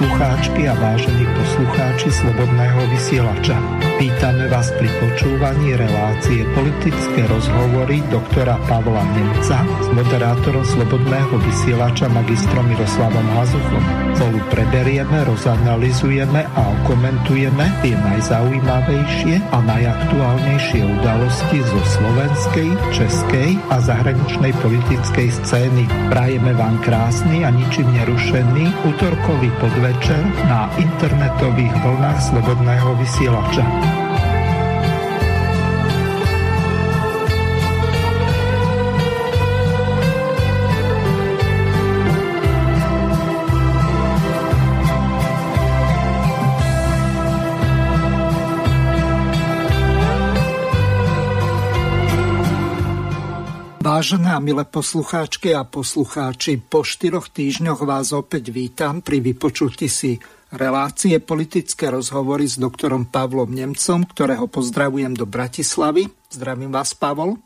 poslucháčky a vážení poslucháči Slobodného vysielača. Vítame vás pri počúvaní relácie politické rozhovory doktora Pavla Nemca s moderátorom Slobodného vysielača magistrom Miroslavom Hazuchom. Spolu preberieme, rozanalizujeme a komentujeme tie najzaujímavejšie a najaktuálnejšie udalosti zo slovenskej, českej a zahraničnej politickej scény. Prajeme vám krásny a ničím nerušený útorkový podvečer na internetových vlnách Slobodného vysielača. Vážené a milé poslucháčky a poslucháči, po štyroch týždňoch vás opäť vítam pri vypočutí si relácie politické rozhovory s doktorom Pavlom Nemcom, ktorého pozdravujem do Bratislavy. Zdravím vás, Pavol.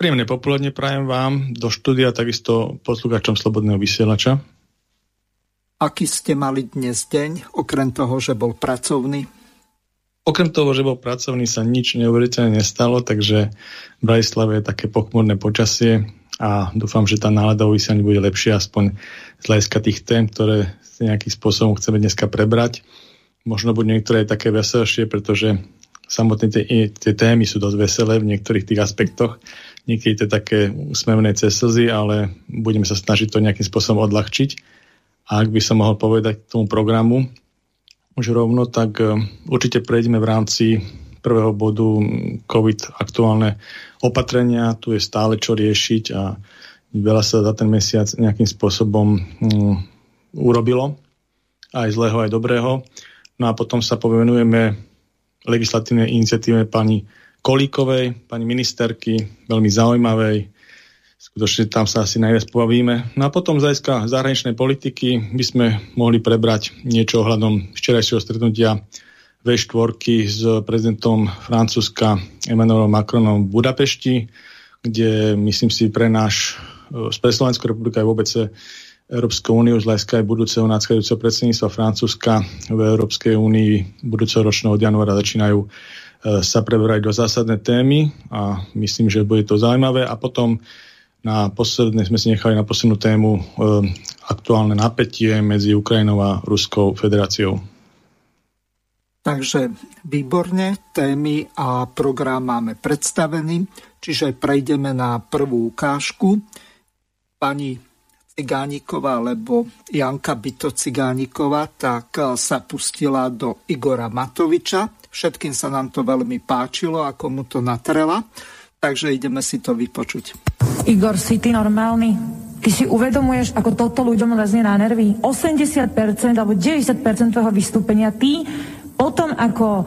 Príjemné popoludne prajem vám do štúdia, takisto poslucháčom Slobodného vysielača. Aký ste mali dnes deň, okrem toho, že bol pracovný? Okrem toho, že bol pracovný, sa nič neuveriteľne nestalo, takže v Bratislave je také pochmurné počasie a dúfam, že tá nálada o vysielaní bude lepšia, aspoň z hľadiska tých tém, ktoré nejakým spôsobom chceme dneska prebrať. Možno budú niektoré také veselšie, pretože samotné tie, tie témy sú dosť veselé v niektorých tých aspektoch. Niekedy to také úsmevné cez ale budeme sa snažiť to nejakým spôsobom odľahčiť. A ak by som mohol povedať k tomu programu, už rovno, tak e, určite prejdeme v rámci prvého bodu COVID aktuálne opatrenia. Tu je stále čo riešiť a veľa sa za ten mesiac nejakým spôsobom um, urobilo. Aj zlého, aj dobrého. No a potom sa povenujeme legislatívnej iniciatíve pani Kolíkovej, pani ministerky, veľmi zaujímavej, skutočne tam sa asi najviac pobavíme. No a potom z hľadiska zahraničnej politiky by sme mohli prebrať niečo ohľadom včerajšieho stretnutia V4 s prezidentom Francúzska Emmanuelom Macronom v Budapešti, kde myslím si pre náš, e, pre Slovenskú republiku aj vôbec Európsku úniu z hľadiska aj budúceho nadchádzajúceho predsedníctva Francúzska v Európskej únii budúceho ročného od januára začínajú e, sa preberať do zásadné témy a myslím, že bude to zaujímavé. A potom na posledné sme si nechali na poslednú tému e, aktuálne napätie medzi Ukrajinou a Ruskou federáciou. Takže výborne, témy a program máme predstavený, čiže prejdeme na prvú ukážku. Pani Cigániková, alebo Janka Byto Cigániková, tak e, sa pustila do Igora Matoviča. Všetkým sa nám to veľmi páčilo, ako mu to natrela takže ideme si to vypočuť. Igor, si ty normálny? Ty si uvedomuješ, ako toto ľuďom lezie na nervy? 80% alebo 90% tvojho vystúpenia ty potom, ako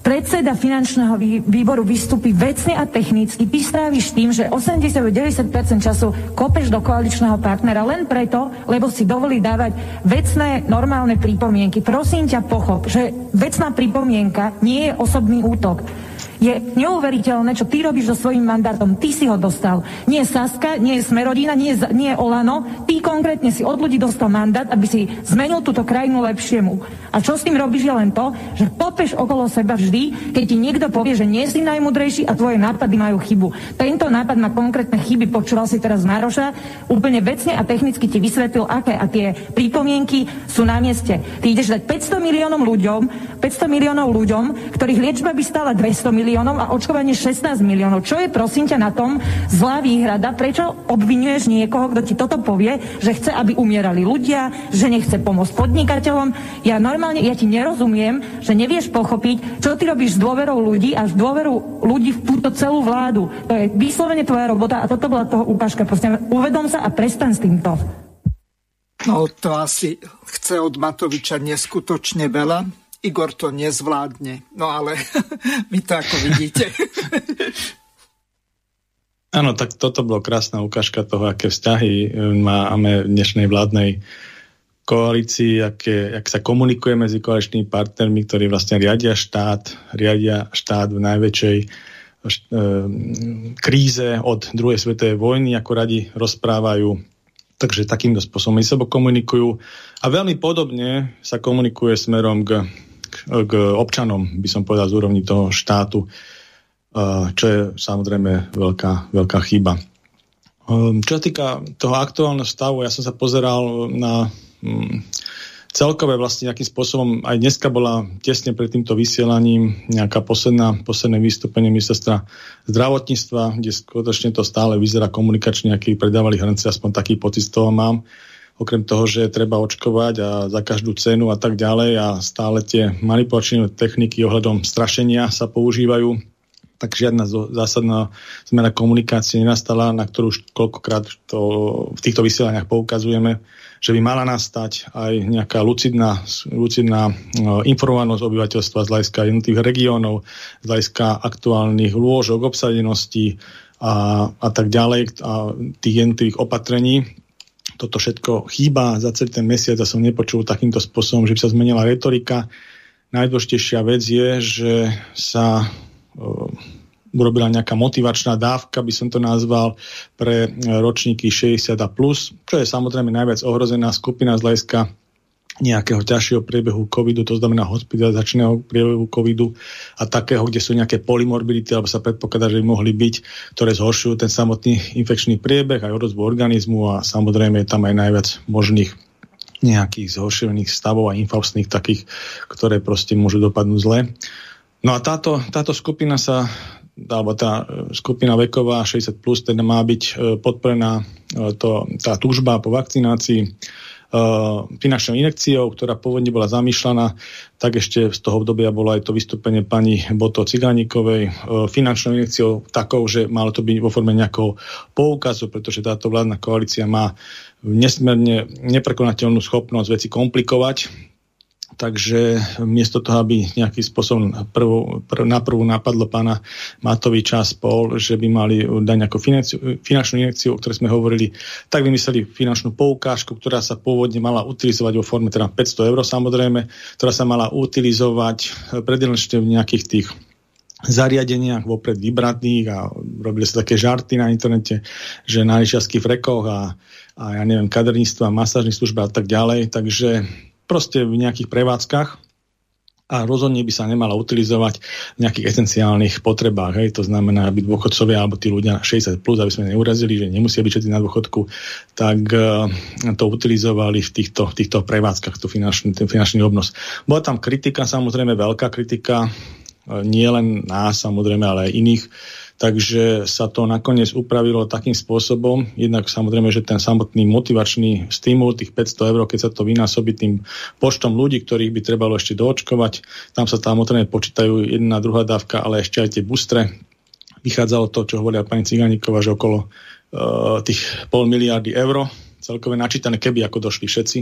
predseda finančného výboru vystúpi vecne a technicky, ty stráviš tým, že 80-90% času kopeš do koaličného partnera len preto, lebo si dovolí dávať vecné, normálne pripomienky. Prosím ťa, pochop, že vecná pripomienka nie je osobný útok. Je neuveriteľné, čo ty robíš so svojím mandátom. Ty si ho dostal. Nie Saska, nie Smerodina, nie, nie Olano. Ty konkrétne si od ľudí dostal mandát, aby si zmenil túto krajinu lepšiemu. A čo s tým robíš je len to, že popeš okolo seba vždy, keď ti niekto povie, že nie si najmudrejší a tvoje nápady majú chybu. Tento nápad má konkrétne chyby, počúval si teraz Maroša, úplne vecne a technicky ti vysvetlil, aké a tie pripomienky sú na mieste. Ty ideš dať 500 miliónom ľuďom, 500 miliónov ľuďom, ktorých liečba by stala 200 miliónov miliónov a očkovanie 16 miliónov. Čo je prosím ťa na tom zlá výhrada? Prečo obvinuješ niekoho, kto ti toto povie, že chce, aby umierali ľudia, že nechce pomôcť podnikateľom? Ja normálne, ja ti nerozumiem, že nevieš pochopiť, čo ty robíš s dôverou ľudí a s dôverou ľudí v túto celú vládu. To je vyslovene tvoja robota a toto bola toho ukážka. Proste uvedom sa a prestan s týmto. No to asi chce od Matoviča neskutočne veľa. Igor to nezvládne. No ale vy to ako vidíte. Áno, tak toto bolo krásna ukážka toho, aké vzťahy e, máme v dnešnej vládnej koalícii, aké, ak sa komunikuje medzi koaličnými partnermi, ktorí vlastne riadia štát, riadia štát v najväčšej e, kríze od druhej svetovej vojny, ako radi rozprávajú Takže takýmto spôsobom sebo komunikujú a veľmi podobne sa komunikuje smerom k, k, občanom, by som povedal, z úrovni toho štátu, čo je samozrejme veľká, veľká chyba. Ehm, čo sa týka toho aktuálneho stavu, ja som sa pozeral na mm, celkové vlastne nejakým spôsobom, aj dneska bola tesne pred týmto vysielaním nejaká posledná, posledné vystúpenie ministerstva zdravotníctva, kde skutočne to stále vyzerá komunikačne, aký predávali hrnce, aspoň taký pocit z toho mám. Okrem toho, že treba očkovať a za každú cenu a tak ďalej a stále tie manipulačné techniky ohľadom strašenia sa používajú, tak žiadna zásadná zmena komunikácie nenastala, na ktorú už koľkokrát to v týchto vysielaniach poukazujeme že by mala nastať aj nejaká lucidná, lucidná no, informovanosť obyvateľstva z hľadiska jednotlivých regiónov, z hľadiska aktuálnych lôžok, obsadenosti a, a tak ďalej, a tých jednotlivých opatrení. Toto všetko chýba za celý ten mesiac a som nepočul takýmto spôsobom, že by sa zmenila retorika. Najdôležitejšia vec je, že sa urobila nejaká motivačná dávka, by som to nazval, pre e, ročníky 60 a plus, čo je samozrejme najviac ohrozená skupina z hľadiska nejakého ťažšieho priebehu covidu, to znamená hospitalizačného priebehu covidu a takého, kde sú nejaké polymorbidity, alebo sa predpokladá, že by mohli byť, ktoré zhoršujú ten samotný infekčný priebeh, aj odozvu organizmu a samozrejme je tam aj najviac možných nejakých zhoršených stavov a infaustných takých, ktoré proste môžu dopadnúť zle. No a táto, táto skupina sa alebo tá e, skupina veková 60+, plus, teda má byť e, podporená e, to, tá túžba po vakcinácii finančnou inekciou, ktorá pôvodne bola zamýšľaná, tak ešte z toho obdobia bolo aj to vystúpenie pani Boto Cigánikovej. Finančnou inekciou takou, že malo to byť vo forme nejakého poukazu, pretože táto vládna koalícia má nesmierne neprekonateľnú schopnosť veci komplikovať takže miesto toho, aby nejakým spôsobom prv, prv, na prvú napadlo pána Matoviča spol, že by mali dať nejakú finančnú injekciu, o ktorej sme hovorili, tak vymysleli finančnú poukážku, ktorá sa pôvodne mala utilizovať vo forme teda 500 eur samozrejme, ktorá sa mala utilizovať predelnečne v nejakých tých zariadeniach vopred vybratných a robili sa také žarty na internete, že na lyžiarských frekoch a, a ja neviem, kaderníctva, masážnych služba a tak ďalej. Takže proste v nejakých prevádzkach a rozhodne by sa nemala utilizovať v nejakých esenciálnych potrebách. Hej. To znamená, aby dôchodcovia alebo tí ľudia 60 plus, aby sme neurazili, že nemusia byť všetci na dôchodku, tak uh, to utilizovali v týchto, týchto prevádzkach, tú finančný, ten finančný obnos. Bola tam kritika, samozrejme veľká kritika, uh, nie len nás, samozrejme, ale aj iných Takže sa to nakoniec upravilo takým spôsobom, jednak samozrejme, že ten samotný motivačný stimul, tých 500 eur, keď sa to vynásobí tým počtom ľudí, ktorých by trebalo ešte doočkovať, tam sa tam samozrejme počítajú jedna, druhá dávka, ale ešte aj tie bustre. Vychádzalo to, čo hovorila pani Ciganíková, že okolo uh, tých pol miliardy eur celkové načítané, keby ako došli všetci,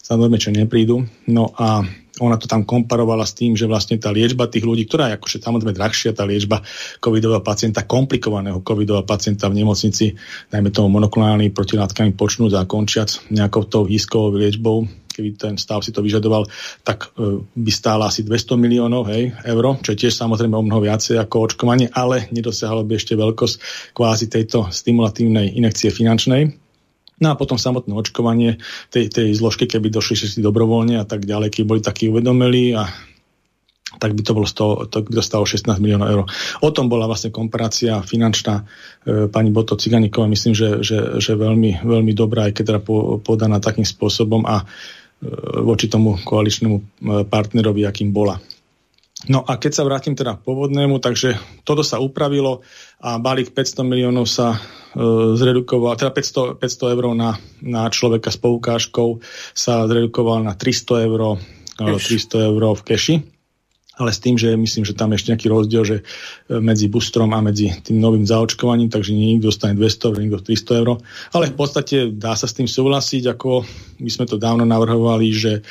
samozrejme, čo neprídu. No a ona to tam komparovala s tým, že vlastne tá liečba tých ľudí, ktorá je akože samozrejme drahšia, tá liečba covidového pacienta, komplikovaného covidového pacienta v nemocnici, najmä tomu monoklonálnymi protilátkami počnúť a končiac nejakou tou hýskovou liečbou, keby ten stav si to vyžadoval, tak e, by stála asi 200 miliónov hej, eur, čo je tiež samozrejme o mnoho viacej ako očkovanie, ale nedosiahlo by ešte veľkosť kvázi tejto stimulatívnej inekcie finančnej. No a potom samotné očkovanie tej, tej zložky, keby došli všetci dobrovoľne a tak ďalej, keby boli takí uvedomili a tak by to bolo 100, to dostalo 16 miliónov eur. O tom bola vlastne komparácia finančná e, pani Boto Ciganíková, myslím, že, že, že veľmi, veľmi dobrá, aj keď teda po, podaná takým spôsobom a e, voči tomu koaličnému e, partnerovi, akým bola. No a keď sa vrátim teda k pôvodnému, takže toto sa upravilo a balík 500 miliónov sa e, zredukoval, teda 500, 500 eur na, na človeka s poukážkou sa zredukoval na 300 eur, 300 eur v keši. Ale s tým, že myslím, že tam je ešte nejaký rozdiel, že e, medzi boostrom a medzi tým novým zaočkovaním, takže nie niekto dostane 200 eur, niekto 300 eur. Ale v podstate dá sa s tým súhlasiť, ako my sme to dávno navrhovali, že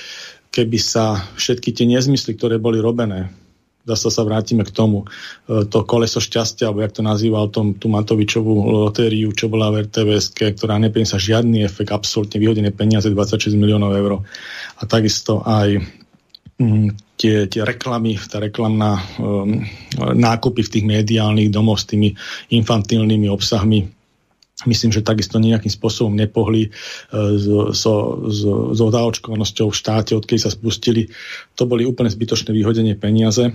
keby sa všetky tie nezmysly, ktoré boli robené zase sa vrátime k tomu. E, to koleso šťastia, alebo jak to nazýval, tom, tú Matovičovú lotériu, čo bola v RTVS, ktorá neprinesla žiadny efekt, absolútne vyhodené peniaze, 26 miliónov eur. A takisto aj mm, tie, tie reklamy, tá reklamná um, nákupy v tých mediálnych domoch s tými infantilnými obsahmi myslím, že takisto nejakým spôsobom nepohli so, so, so, so v štáte, odkedy sa spustili. To boli úplne zbytočné vyhodenie peniaze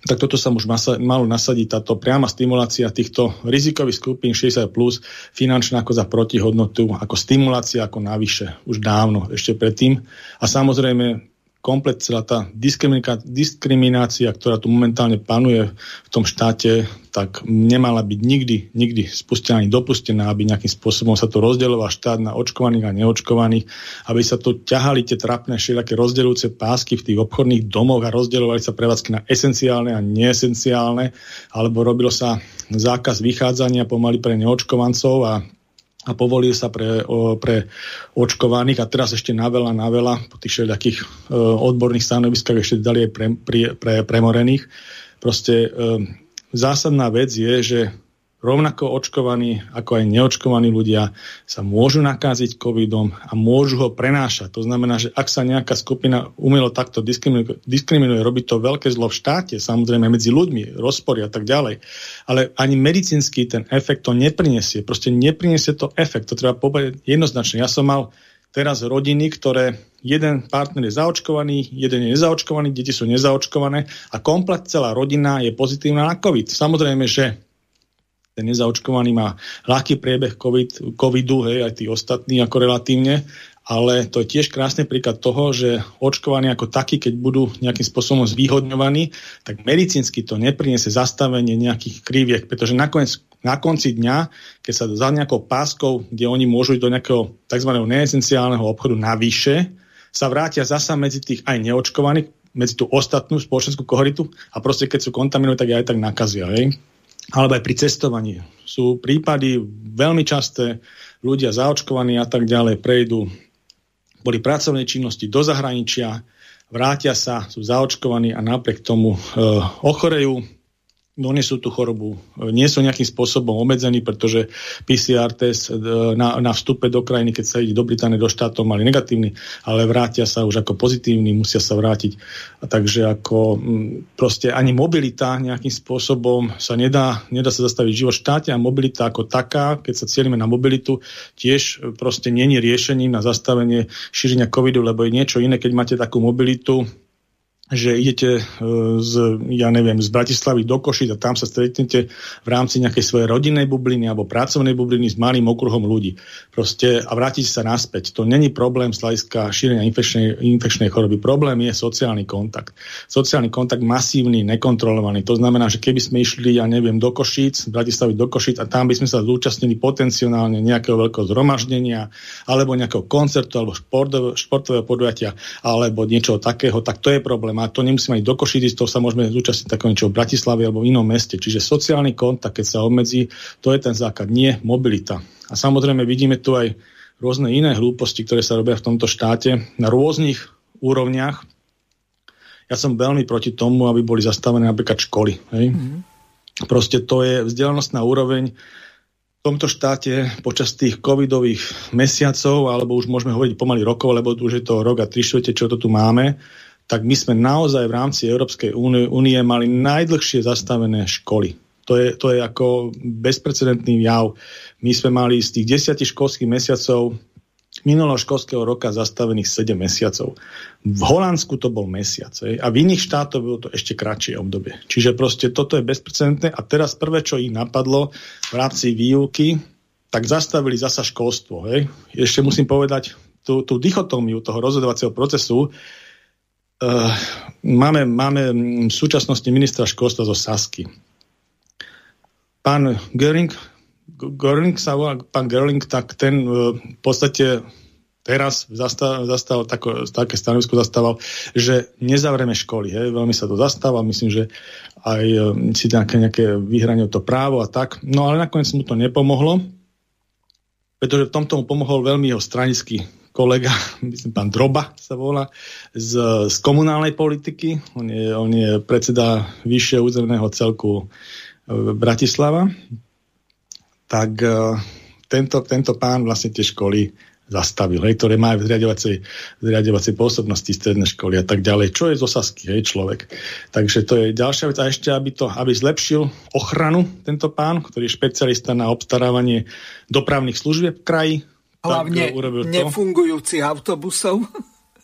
tak toto sa už malo nasadiť táto priama stimulácia týchto rizikových skupín 60 plus finančná ako za protihodnotu, ako stimulácia, ako navyše, už dávno, ešte predtým. A samozrejme komplet celá tá diskriminácia, ktorá tu momentálne panuje v tom štáte, tak nemala byť nikdy, nikdy spustená ani dopustená, aby nejakým spôsobom sa to rozdeloval štát na očkovaných a neočkovaných, aby sa tu ťahali tie trapné všelijaké rozdeľujúce pásky v tých obchodných domoch a rozdeľovali sa prevádzky na esenciálne a neesenciálne, alebo robilo sa zákaz vychádzania pomaly pre neočkovancov a a povolil sa pre, o, pre očkovaných a teraz ešte na veľa, na veľa po tých všelijakých e, odborných stanoviskách ešte dali aj pre, pre, pre premorených. Proste e, zásadná vec je, že rovnako očkovaní ako aj neočkovaní ľudia sa môžu nakáziť covidom a môžu ho prenášať. To znamená, že ak sa nejaká skupina umelo takto diskriminuje, diskriminuje robí to veľké zlo v štáte, samozrejme medzi ľuďmi, rozpory a tak ďalej, ale ani medicínsky ten efekt to neprinesie. Proste neprinesie to efekt. To treba povedať jednoznačne. Ja som mal teraz rodiny, ktoré jeden partner je zaočkovaný, jeden je nezaočkovaný, deti sú nezaočkované a komplet celá rodina je pozitívna na COVID. Samozrejme, že ten nezaočkovaný má ľahký priebeh COVID, covidu, hej, aj tí ostatní ako relatívne, ale to je tiež krásny príklad toho, že očkovaní ako takí, keď budú nejakým spôsobom zvýhodňovaní, tak medicínsky to nepriniesie zastavenie nejakých kriviek, pretože nakoniec na konci dňa, keď sa za nejakou páskou, kde oni môžu ísť do nejakého tzv. neesenciálneho obchodu navyše, sa vrátia zasa medzi tých aj neočkovaných, medzi tú ostatnú spoločenskú kohoritu a proste keď sú kontaminovaní, tak aj tak nakazia. Hej? alebo aj pri cestovaní. Sú prípady veľmi časté, ľudia zaočkovaní a tak ďalej prejdú, boli pracovnej činnosti do zahraničia, vrátia sa, sú zaočkovaní a napriek tomu e, ochorejú, donesú tú chorobu, nie sú nejakým spôsobom obmedzení, pretože PCR test e, na, na vstupe do krajiny, keď sa ide do Británie, do štátov, mali negatívny, ale vrátia sa už ako pozitívni, musia sa vrátiť. A takže ako proste ani mobilita nejakým spôsobom sa nedá, nedá sa zastaviť život v štáte a mobilita ako taká, keď sa cieľime na mobilitu, tiež proste není riešením na zastavenie šírenia covidu, lebo je niečo iné, keď máte takú mobilitu, že idete e, z, ja neviem, z Bratislavy do Košic a tam sa stretnete v rámci nejakej svojej rodinnej bubliny alebo pracovnej bubliny s malým okruhom ľudí. Proste a vrátite sa naspäť. To není problém hľadiska šírenia infekčnej, infekčnej choroby. Problém je sociálny kontakt. Sociálny kontakt masívny, nekontrolovaný. To znamená, že keby sme išli, ja neviem, do Košíc, z Bratislavy do Košic a tam by sme sa zúčastnili potenciálne nejakého veľkého zhromaždenia alebo nejakého koncertu alebo športového, športového podujatia alebo niečo takého, tak to je problém a to nemusíme ísť do Košic, to sa môžeme zúčastniť takého niečo v Bratislave alebo v inom meste. Čiže sociálny kontakt, keď sa obmedzí, to je ten základ, nie mobilita. A samozrejme vidíme tu aj rôzne iné hlúposti, ktoré sa robia v tomto štáte na rôznych úrovniach. Ja som veľmi proti tomu, aby boli zastavené napríklad školy. Hej? Mm-hmm. Proste to je vzdelanostná úroveň v tomto štáte počas tých covidových mesiacov, alebo už môžeme hovoriť pomaly rokov, lebo už je to rok a tri štvrte, čo to tu máme, tak my sme naozaj v rámci Európskej únie mali najdlhšie zastavené školy. To je, to je ako bezprecedentný jav. My sme mali z tých desiatich školských mesiacov minulého školského roka zastavených 7 mesiacov. V Holandsku to bol mesiac a v iných štátoch bolo to ešte kratšie obdobie. Čiže proste toto je bezprecedentné a teraz prvé, čo ich napadlo v rámci výuky, tak zastavili zasa školstvo. Hej. Ešte musím povedať tú, tú dichotómiu toho rozhodovacieho procesu, máme, máme v súčasnosti ministra školstva zo Sasky. Pán Göring, Göring sa volá, pán Göring, tak ten uh, v podstate teraz zastal, zastal tako, také stanovisko zastával, že nezavreme školy. Hej. Veľmi sa to zastáva, myslím, že aj uh, si nejaké, nejaké vyhranie to právo a tak. No ale nakoniec mu to nepomohlo, pretože v tomto mu pomohol veľmi jeho stranický kolega, myslím, pán Droba sa volá, z, z komunálnej politiky. On je, on je predseda vyššieho územného celku e, Bratislava. Tak e, tento, tento pán vlastne tie školy zastavil, hej, ktoré majú zriadovacej, zriadovacej pôsobnosti stredné školy a tak ďalej. Čo je z osasky, hej, človek. Takže to je ďalšia vec. A ešte, aby, to, aby zlepšil ochranu tento pán, ktorý je špecialista na obstarávanie dopravných služieb v kraji. Hlavne nefungujúcich autobusov.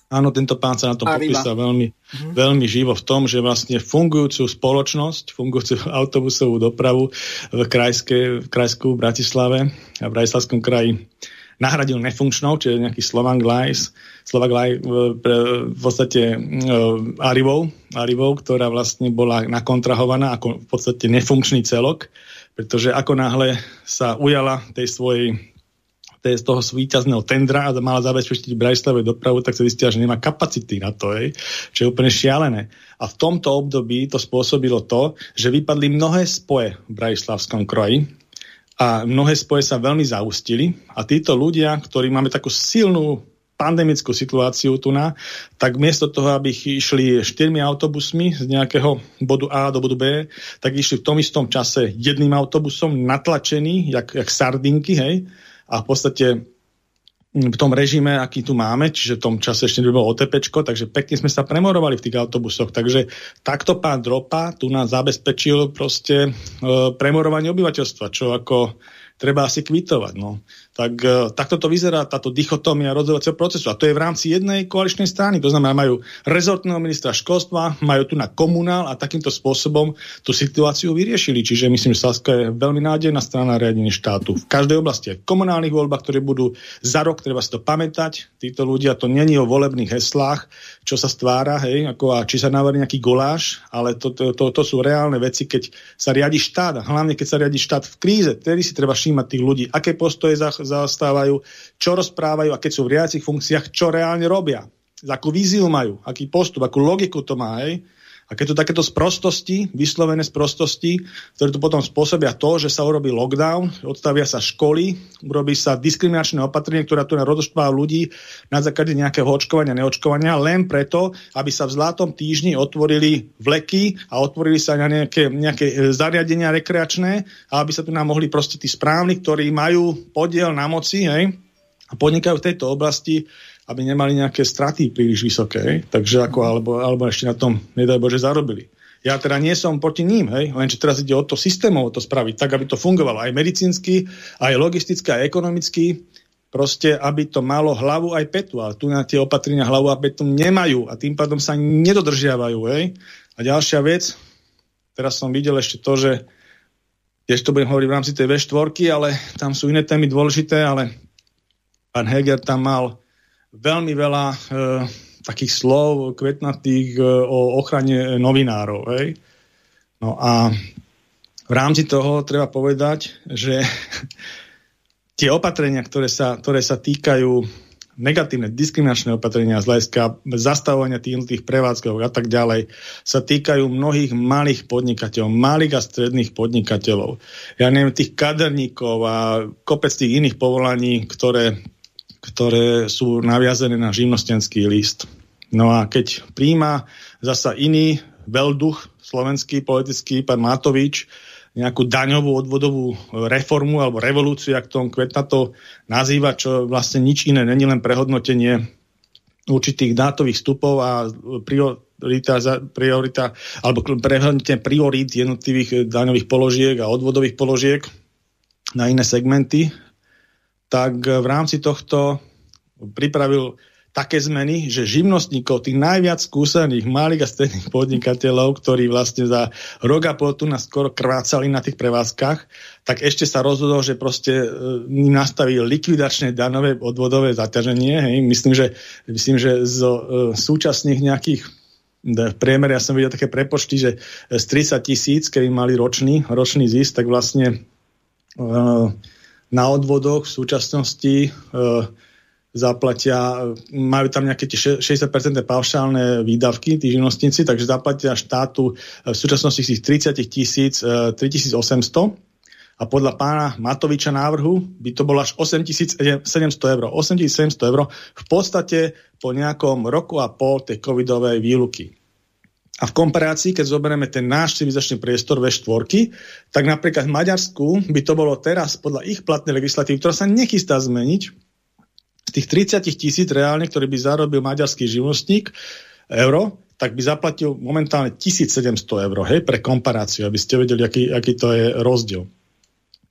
Áno, tento pán sa na to popísal veľmi, mm-hmm. veľmi živo v tom, že vlastne fungujúcu spoločnosť, fungujúcu autobusovú dopravu v, krajské, v krajskú Bratislave a v Bratislavskom kraji nahradil nefunkčnou, čiže nejaký Slovak Lines, Slovak Lines v podstate Arivou, Arivou, ktorá vlastne bola nakontrahovaná ako v podstate nefunkčný celok, pretože ako náhle sa ujala tej svojej z toho víťazného tendra a mala zabezpečiť Bratislave dopravu, tak sa zistila, že nemá kapacity na to, hej, čo je úplne šialené. A v tomto období to spôsobilo to, že vypadli mnohé spoje v Bratislavskom kroji a mnohé spoje sa veľmi zaustili a títo ľudia, ktorí máme takú silnú pandemickú situáciu tu na, tak miesto toho, aby išli štyrmi autobusmi z nejakého bodu A do bodu B, tak išli v tom istom čase jedným autobusom natlačený, jak, jak sardinky, hej, a v podstate mm, v tom režime, aký tu máme, čiže v tom čase ešte nebolo OTP, takže pekne sme sa premorovali v tých autobusoch. Takže takto pán Dropa tu nás zabezpečil proste e, premorovanie obyvateľstva, čo ako treba asi kvitovať. No. Tak e, takto to vyzerá táto dichotómia rozhodovacieho procesu. A to je v rámci jednej koaličnej strany. To znamená, majú rezortného ministra školstva, majú tu na komunál a takýmto spôsobom tú situáciu vyriešili. Čiže myslím, že Saska je veľmi nádejná strana riadenia štátu. V každej oblasti, v komunálnych voľbách, ktoré budú za rok, treba si to pamätať. Títo ľudia, to není o volebných heslách, čo sa stvára, hej, ako a či sa navarí nejaký goláš, ale to, to, to, to sú reálne veci, keď sa riadi štát, a hlavne keď sa riadi štát v kríze, tedy si treba všímať tých ľudí, aké postoje zastávajú, čo rozprávajú a keď sú v riadiacich funkciách, čo reálne robia. Akú víziu majú, aký postup, akú logiku to má. Hej? A keď to takéto sprostosti, vyslovené sprostosti, ktoré tu potom spôsobia to, že sa urobí lockdown, odstavia sa školy, urobí sa diskriminačné opatrenie, ktoré tu rozoštváva ľudí na základe nejakého očkovania, neočkovania, len preto, aby sa v zlatom týždni otvorili vleky a otvorili sa na nejaké, nejaké e, zariadenia rekreačné aby sa tu nám mohli proste tí správni, ktorí majú podiel na moci, hej, a podnikajú v tejto oblasti, aby nemali nejaké straty príliš vysoké, takže ako, alebo, alebo ešte na tom, nedaj Bože, zarobili. Ja teda nie som proti ním, hej, lenže teraz ide o to systémovo to spraviť, tak, aby to fungovalo aj medicínsky, aj logisticky, aj ekonomicky, proste, aby to malo hlavu aj petu, ale tu na tie opatrenia hlavu a petu nemajú a tým pádom sa nedodržiavajú, hej. A ďalšia vec, teraz som videl ešte to, že tiež to budem hovoriť v rámci tej V4, ale tam sú iné témy dôležité, ale pán Heger tam mal veľmi veľa e, takých slov kvetnatých e, o ochrane novinárov. Hej? No a v rámci toho treba povedať, že tie opatrenia, ktoré sa, ktoré sa týkajú negatívne diskriminačné opatrenia z hľadiska zastavovania tých tých prevádzkov a tak ďalej sa týkajú mnohých malých podnikateľov, malých a stredných podnikateľov. Ja neviem, tých kaderníkov a kopec tých iných povolaní, ktoré ktoré sú naviazené na živnostenský list. No a keď príjma zasa iný veľduch slovenský politický, pán Matovič, nejakú daňovú odvodovú reformu alebo revolúciu, ak tom Kvetna to nazýva, čo vlastne nič iné není len prehodnotenie určitých dátových vstupov a priorita, priorita alebo prehodnotenie priorít jednotlivých daňových položiek a odvodových položiek na iné segmenty tak v rámci tohto pripravil také zmeny, že živnostníkov, tých najviac skúsených malých a stredných podnikateľov, ktorí vlastne za rok a pol tu nás skoro krvácali na tých prevádzkach, tak ešte sa rozhodol, že proste e, nastaví likvidačné danové odvodové zaťaženie. Hej. Myslím, že, myslím, že z e, súčasných nejakých v priemere, ja som videl také prepočty, že z 30 tisíc, keby mali ročný, ročný zisk, tak vlastne e, na odvodoch v súčasnosti e, zaplatia, majú tam nejaké tie 60% paušálne výdavky, tí živnostníci, takže zaplatia štátu v súčasnosti tých 30 tisíc, 3800 a podľa pána Matoviča návrhu by to bolo až 8700 eur. 8700 eur v podstate po nejakom roku a pol tej covidovej výluky. A v komparácii, keď zoberieme ten náš civilizačný priestor ve štvorky, tak napríklad v Maďarsku by to bolo teraz podľa ich platnej legislatívy, ktorá sa nechystá zmeniť, z tých 30 tisíc reálne, ktorý by zarobil maďarský živnostník, euro, tak by zaplatil momentálne 1700 eur, hej, pre komparáciu, aby ste vedeli, aký, aký to je rozdiel.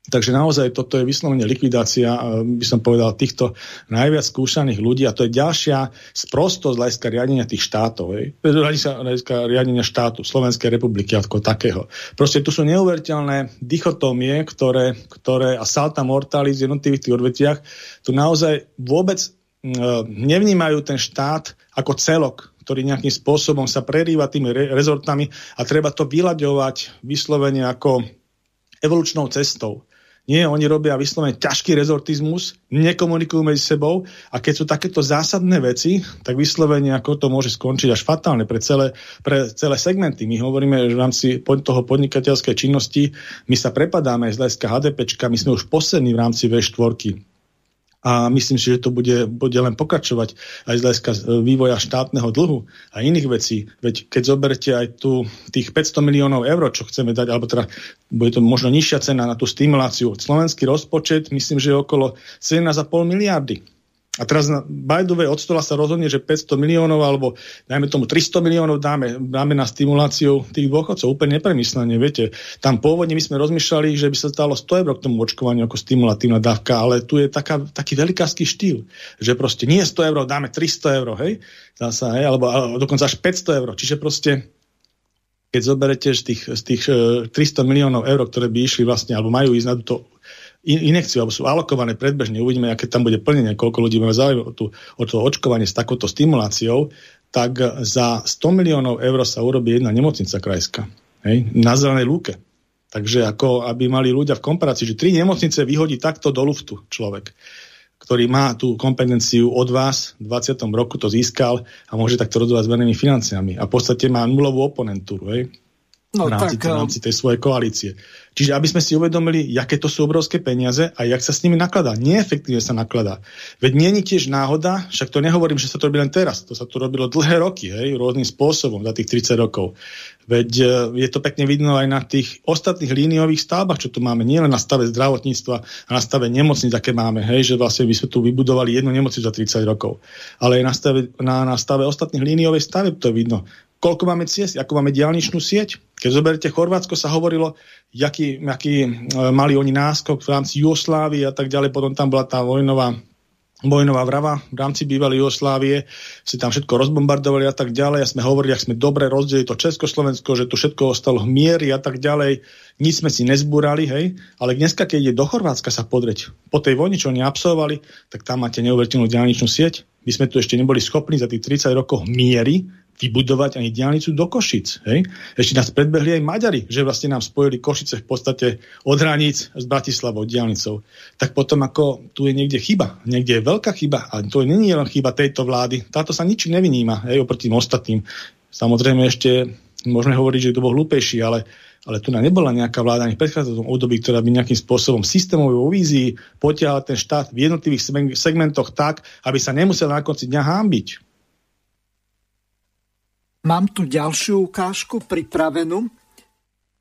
Takže naozaj toto je vyslovene likvidácia, by som povedal, týchto najviac skúšaných ľudí a to je ďalšia sprostosť hľadiska riadenia tých štátov, hľadiska riadenia štátu Slovenskej republiky ako takého. Proste tu sú neuveriteľné dichotómie, ktoré, ktoré a salta mortalis v jednotlivých tých odvetiach tu naozaj vôbec nevnímajú ten štát ako celok, ktorý nejakým spôsobom sa prerýva tými re- rezortami a treba to vyľaďovať vyslovene ako evolučnou cestou. Nie, oni robia vyslovene ťažký rezortizmus, nekomunikujú medzi sebou a keď sú takéto zásadné veci, tak vyslovene ako to môže skončiť až fatálne pre celé, pre celé segmenty. My hovoríme, že v rámci toho podnikateľskej činnosti my sa prepadáme z hľadiska HDPčka, my sme už poslední v rámci V4 a myslím si, že to bude, bude len pokračovať aj z hľadiska e, vývoja štátneho dlhu a iných vecí. Veď keď zoberete aj tu tých 500 miliónov eur, čo chceme dať, alebo teda bude to možno nižšia cena na tú stimuláciu. Slovenský rozpočet, myslím, že je okolo 17,5 miliardy a teraz na Bajdove od stola sa rozhodne, že 500 miliónov alebo dajme tomu 300 miliónov dáme, dáme na stimuláciu tých dôchodcov. Úplne nepremyslenie, viete. Tam pôvodne my sme rozmýšľali, že by sa stalo 100 eur k tomu očkovaniu ako stimulatívna dávka, ale tu je taká, taký veľkársky štýl, že proste nie 100 eur, dáme 300 eur, hej, zasa, hej, alebo, alebo dokonca až 500 eur. Čiže proste keď zoberete z tých, z tých 300 e, miliónov eur, ktoré by išli vlastne, alebo majú ísť na túto inekciu, alebo sú alokované predbežne, uvidíme, aké tam bude plnenie, koľko ľudí má záujem o, tú, o to očkovanie s takouto stimuláciou, tak za 100 miliónov eur sa urobí jedna nemocnica krajská. Hej, na zelenej lúke. Takže ako aby mali ľudia v komparácii, že tri nemocnice vyhodí takto do luftu človek, ktorý má tú kompetenciu od vás, v 20. roku to získal a môže takto rozhodovať s vernými financiami. A v podstate má nulovú oponentúru. Hej? No, v, rámci, tak, v rámci tej svojej koalície. Čiže aby sme si uvedomili, aké to sú obrovské peniaze a jak sa s nimi nakladá. Neefektívne sa nakladá. Veď nie je tiež náhoda, však to nehovorím, že sa to robí len teraz. To sa tu robilo dlhé roky, hej, rôznym spôsobom za tých 30 rokov. Veď e, je to pekne vidno aj na tých ostatných líniových stavbách, čo tu máme. Nie len na stave zdravotníctva a na stave nemocnic, aké máme, hej, že vlastne by sme tu vybudovali jednu nemocnicu za 30 rokov. Ale aj na stave, na, na stave ostatných líniových staveb to vidno koľko máme ciest, ako máme diálničnú sieť. Keď zoberiete Chorvátsko, sa hovorilo, jaký, jaký e, mali oni náskok v rámci Jugoslávie a tak ďalej, potom tam bola tá vojnová vojnová vrava v rámci bývalej Jugoslávie, si tam všetko rozbombardovali a tak ďalej a sme hovorili, ak sme dobre rozdelili to Československo, že tu všetko ostalo v miery a tak ďalej. Nič sme si nezbúrali, hej, ale dneska, keď ide do Chorvátska sa podreť, po tej vojni, čo oni absolvovali, tak tam máte neuveriteľnú diálničnú sieť. My sme tu ešte neboli schopní za tých 30 rokov miery vybudovať ani diálnicu do Košic. Hej? Ešte nás predbehli aj Maďari, že vlastne nám spojili Košice v podstate od hraníc s Bratislavou diálnicou. Tak potom ako tu je niekde chyba, niekde je veľká chyba, ale to nie je len chyba tejto vlády. Táto sa ničím nevyníma hej, oproti tým ostatným. Samozrejme ešte môžeme hovoriť, že to bol hlúpejší, ale, ale tu nebola nejaká vláda ani v predchádzajúcom období, ktorá by nejakým spôsobom systémovou vízii potiahla ten štát v jednotlivých segmentoch tak, aby sa nemusel na konci dňa hámbiť. Mám tu ďalšiu ukážku pripravenú.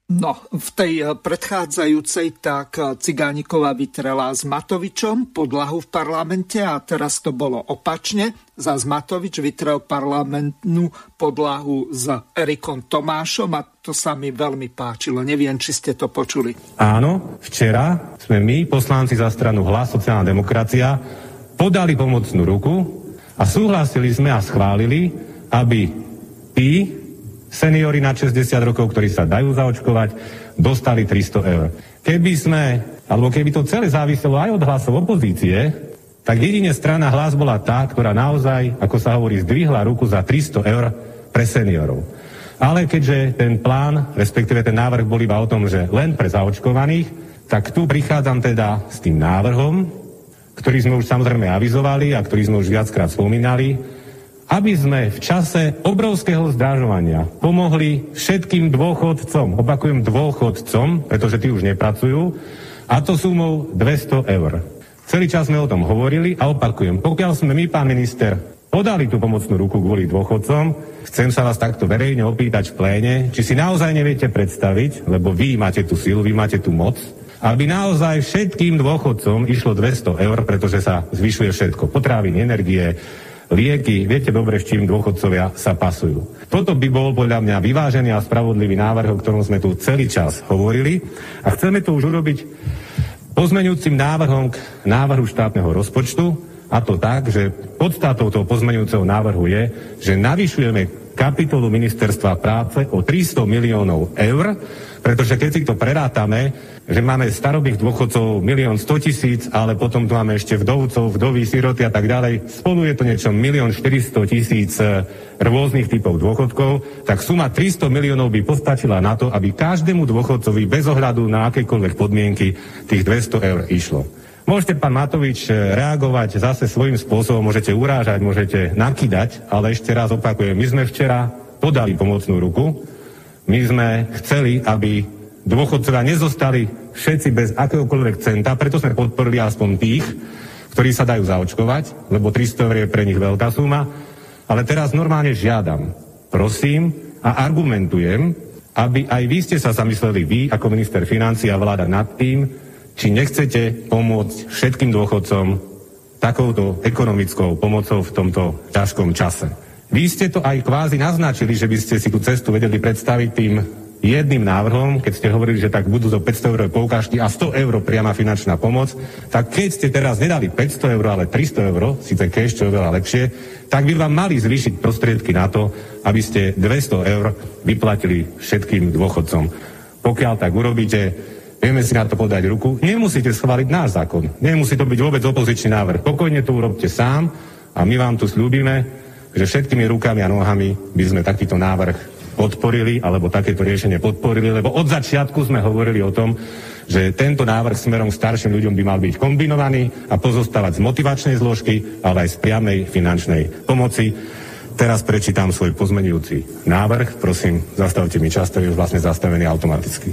No, v tej predchádzajúcej tak Cigániková vytrela s Matovičom podlahu v parlamente a teraz to bolo opačne. Za Matovič vytrel parlamentnú podlahu s Erikom Tomášom a to sa mi veľmi páčilo. Neviem, či ste to počuli. Áno, včera sme my, poslanci za stranu Hlas, sociálna demokracia, podali pomocnú ruku a súhlasili sme a schválili, aby tí seniori na 60 rokov, ktorí sa dajú zaočkovať, dostali 300 eur. Keby sme, alebo keby to celé záviselo aj od hlasov opozície, tak jedine strana hlas bola tá, ktorá naozaj, ako sa hovorí, zdvihla ruku za 300 eur pre seniorov. Ale keďže ten plán, respektíve ten návrh bol iba o tom, že len pre zaočkovaných, tak tu prichádzam teda s tým návrhom, ktorý sme už samozrejme avizovali a ktorý sme už viackrát spomínali, aby sme v čase obrovského zdražovania pomohli všetkým dôchodcom, opakujem dôchodcom, pretože tí už nepracujú, a to sumou 200 eur. Celý čas sme o tom hovorili a opakujem, pokiaľ sme my, pán minister, podali tú pomocnú ruku kvôli dôchodcom, chcem sa vás takto verejne opýtať v pléne, či si naozaj neviete predstaviť, lebo vy máte tú silu, vy máte tú moc, aby naozaj všetkým dôchodcom išlo 200 eur, pretože sa zvyšuje všetko. Potraviny, energie, lieky, viete dobre, s čím dôchodcovia sa pasujú. Toto by bol podľa mňa vyvážený a spravodlivý návrh, o ktorom sme tu celý čas hovorili a chceme to už urobiť pozmeňujúcim návrhom k návrhu štátneho rozpočtu a to tak, že podstatou toho pozmeňujúceho návrhu je, že navyšujeme kapitolu ministerstva práce o 300 miliónov eur, pretože keď si to prerátame, že máme starobých dôchodcov milión 100 tisíc, ale potom tu máme ešte vdovcov, vdovy, siroty a tak ďalej. Spolu je to niečo milión 400 tisíc e, rôznych typov dôchodkov, tak suma 300 miliónov by postačila na to, aby každému dôchodcovi bez ohľadu na akékoľvek podmienky tých 200 eur išlo. Môžete, pán Matovič, e, reagovať zase svojím spôsobom, môžete urážať, môžete nakydať, ale ešte raz opakujem, my sme včera podali pomocnú ruku, my sme chceli, aby dôchodcovia nezostali všetci bez akéhokoľvek centa, preto sme podporili aspoň tých, ktorí sa dajú zaočkovať, lebo 300 eur je pre nich veľká suma. Ale teraz normálne žiadam, prosím a argumentujem, aby aj vy ste sa zamysleli vy ako minister financí a vláda nad tým, či nechcete pomôcť všetkým dôchodcom takouto ekonomickou pomocou v tomto ťažkom čase. Vy ste to aj kvázi naznačili, že by ste si tú cestu vedeli predstaviť tým jedným návrhom, keď ste hovorili, že tak budú zo 500 eur poukážky a 100 eur priama finančná pomoc, tak keď ste teraz nedali 500 eur, ale 300 eur, síce cash, čo je veľa lepšie, tak by vám mali zvýšiť prostriedky na to, aby ste 200 eur vyplatili všetkým dôchodcom. Pokiaľ tak urobíte, vieme si na to podať ruku. Nemusíte schváliť náš zákon. Nemusí to byť vôbec opozičný návrh. Pokojne to urobte sám a my vám tu slúbime, že všetkými rukami a nohami by sme takýto návrh podporili, alebo takéto riešenie podporili, lebo od začiatku sme hovorili o tom, že tento návrh smerom starším ľuďom by mal byť kombinovaný a pozostávať z motivačnej zložky, ale aj z priamej finančnej pomoci. Teraz prečítam svoj pozmenujúci návrh. Prosím, zastavte mi čas, ktorý je vlastne zastavený automaticky.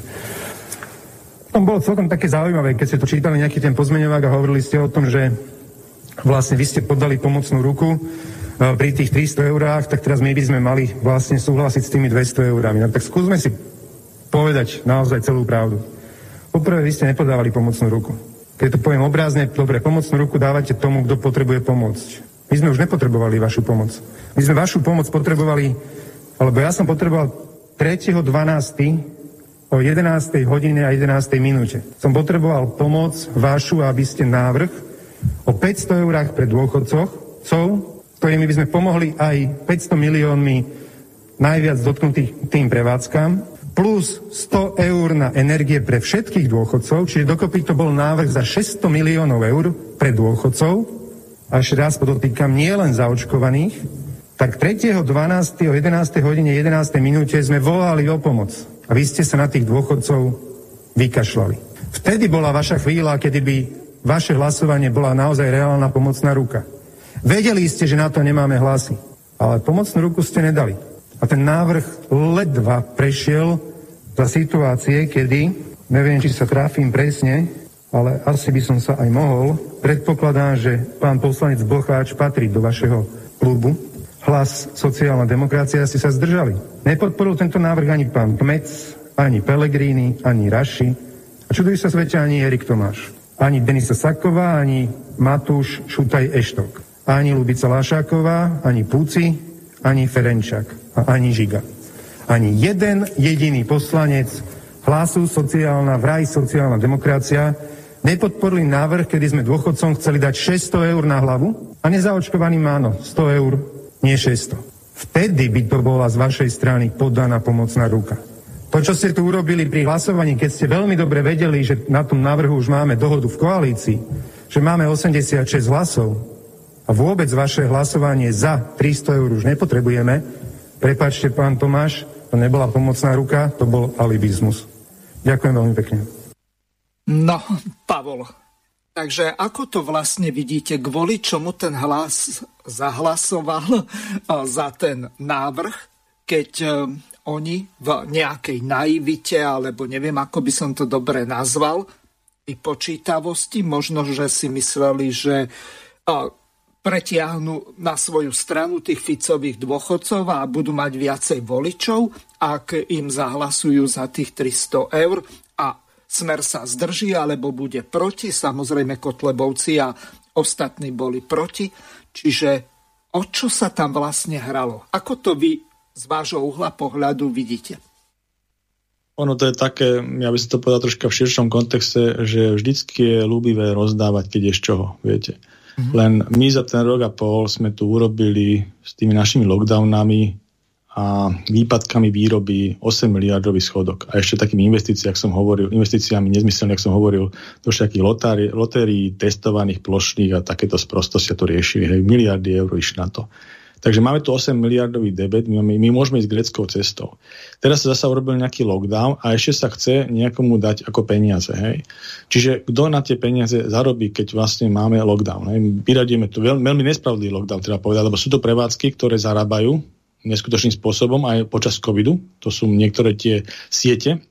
To bolo celkom také zaujímavé, keď ste to čítali nejaký ten pozmeňovák a hovorili ste o tom, že vlastne vy ste podali pomocnú ruku pri tých 300 eurách, tak teraz my by sme mali vlastne súhlasiť s tými 200 eurami. No tak skúsme si povedať naozaj celú pravdu. Poprvé, vy ste nepodávali pomocnú ruku. Keď to poviem obrázne, dobre, pomocnú ruku dávate tomu, kto potrebuje pomôcť. My sme už nepotrebovali vašu pomoc. My sme vašu pomoc potrebovali, alebo ja som potreboval 3.12. o 11. hodine a 11. minúte. Som potreboval pomoc vašu, aby ste návrh o 500 eurách pre dôchodcoch, ktorými by sme pomohli aj 500 miliónmi najviac dotknutých tým prevádzkam, plus 100 eur na energie pre všetkých dôchodcov, čiže dokopy to bol návrh za 600 miliónov eur pre dôchodcov, a ešte raz podotýkam, nie len zaočkovaných, tak 3.12. o 11. hodine 11. minúte sme volali o pomoc. A vy ste sa na tých dôchodcov vykašľali. Vtedy bola vaša chvíľa, kedy by vaše hlasovanie bola naozaj reálna pomocná ruka. Vedeli ste, že na to nemáme hlasy, ale pomocnú ruku ste nedali. A ten návrh ledva prešiel za situácie, kedy, neviem, či sa tráfim presne, ale asi by som sa aj mohol, predpokladám, že pán poslanec Bocháč patrí do vašeho klubu. Hlas sociálna demokracia ste sa zdržali. Nepodporil tento návrh ani pán Kmec, ani Pelegrini, ani Raši. A čudujú sa svete ani Erik Tomáš. Ani Denisa Saková, ani Matúš Šutaj Eštok ani Lubica Lášáková, ani Púci, ani Ferenčak a ani Žiga. Ani jeden jediný poslanec hlasu sociálna, vraj sociálna demokracia nepodporili návrh, kedy sme dôchodcom chceli dať 600 eur na hlavu a nezaočkovaným áno, 100 eur, nie 600. Vtedy by to bola z vašej strany podaná pomocná ruka. To, čo ste tu urobili pri hlasovaní, keď ste veľmi dobre vedeli, že na tom návrhu už máme dohodu v koalícii, že máme 86 hlasov, a vôbec vaše hlasovanie za 300 eur už nepotrebujeme, prepačte, pán Tomáš, to nebola pomocná ruka, to bol alibizmus. Ďakujem veľmi pekne. No, Pavol, takže ako to vlastne vidíte, kvôli čomu ten hlas zahlasoval za ten návrh, keď e, oni v nejakej naivite, alebo neviem, ako by som to dobre nazval, i počítavosti, možno, že si mysleli, že pretiahnu na svoju stranu tých Ficových dôchodcov a budú mať viacej voličov, ak im zahlasujú za tých 300 eur. A Smer sa zdrží alebo bude proti. Samozrejme Kotlebovci a ostatní boli proti. Čiže o čo sa tam vlastne hralo? Ako to vy z vášho uhla pohľadu vidíte? Ono to je také, ja by som to povedal troška v širšom kontexte, že vždycky je ľúbivé rozdávať, keď je z čoho, viete. Mm-hmm. Len my za ten rok a pol sme tu urobili s tými našimi lockdownami a výpadkami výroby 8 miliardový schodok. A ešte takými investíciami, som hovoril, investíciami nezmyselne, ak som hovoril, do všetkých lotérií, testovaných, plošných a takéto sprostosti to riešili. Hej, miliardy eur išli na to. Takže máme tu 8 miliardový debet, my, my môžeme ísť greckou cestou. Teraz sa zase urobil nejaký lockdown a ešte sa chce nejakomu dať ako peniaze. Hej? Čiže kto na tie peniaze zarobí, keď vlastne máme lockdown? Hej? Vyradíme tu veľ, veľmi nespravdlivý lockdown, treba povedať, lebo sú to prevádzky, ktoré zarábajú neskutočným spôsobom aj počas covidu. To sú niektoré tie siete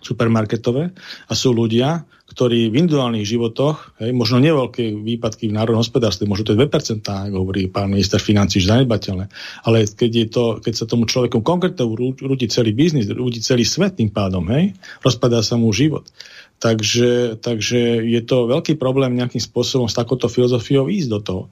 supermarketové a sú ľudia, ktorí v individuálnych životoch, hej, možno neveľké výpadky v národnom hospodárstve, možno to je 2%, ako hovorí pán minister financí, že zanedbateľné, ale keď, je to, keď sa tomu človeku konkrétne rúti celý biznis, rúti celý svet tým pádom, hej, rozpadá sa mu život. Takže, takže je to veľký problém nejakým spôsobom s takouto filozofiou ísť do toho.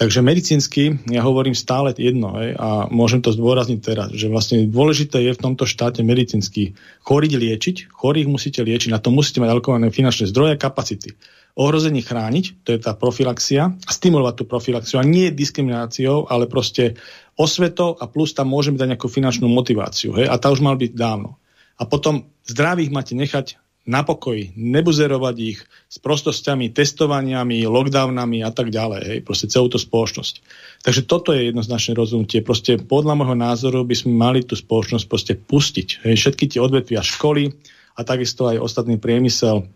Takže medicínsky, ja hovorím stále jedno hej, a môžem to zdôrazniť teraz, že vlastne dôležité je v tomto štáte medicínsky choriť liečiť, chorých musíte liečiť, na to musíte mať alokované finančné zdroje a kapacity. Ohrozenie chrániť, to je tá profilaxia, a stimulovať tú profilaxiu, a nie diskrimináciou, ale proste osvetou a plus tam môžeme dať nejakú finančnú motiváciu. Hej, a tá už mal byť dávno. A potom zdravých máte nechať na pokoji, nebuzerovať ich s prostosťami, testovaniami, lockdownami a tak ďalej, hej, proste celú tú spoločnosť. Takže toto je jednoznačné rozhodnutie. Proste podľa môjho názoru by sme mali tú spoločnosť proste pustiť. Hej, všetky tie odvetvia školy a takisto aj ostatný priemysel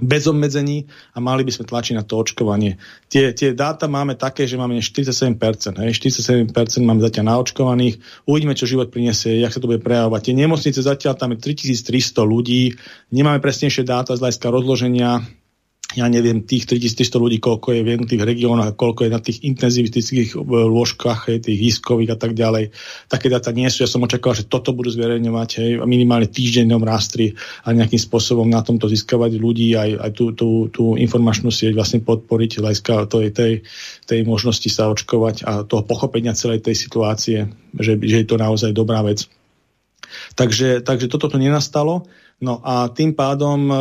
bez obmedzení a mali by sme tlačiť na to očkovanie. Tie, tie dáta máme také, že máme 47%. Hej, 47% máme zatiaľ naočkovaných. Uvidíme, čo život priniesie, jak sa to bude prejavovať. Tie nemocnice zatiaľ tam je 3300 ľudí. Nemáme presnejšie dáta z hľadiska rozloženia ja neviem, tých 3300 ľudí, koľko je v jednotlivých regiónoch, koľko je na tých intenzivistických e, lôžkach, hej, tých hiskových a tak ďalej. Také dáta nie sú. Ja som očakával, že toto budú zverejňovať hej, minimálne týždennom rástri a nejakým spôsobom na tomto získavať ľudí aj, aj tú, tú, tú informačnú sieť vlastne podporiť hľadiska tej, tej, tej možnosti sa očkovať a toho pochopenia celej tej situácie, že, že je to naozaj dobrá vec. Takže, takže toto tu nenastalo. No a tým pádom e,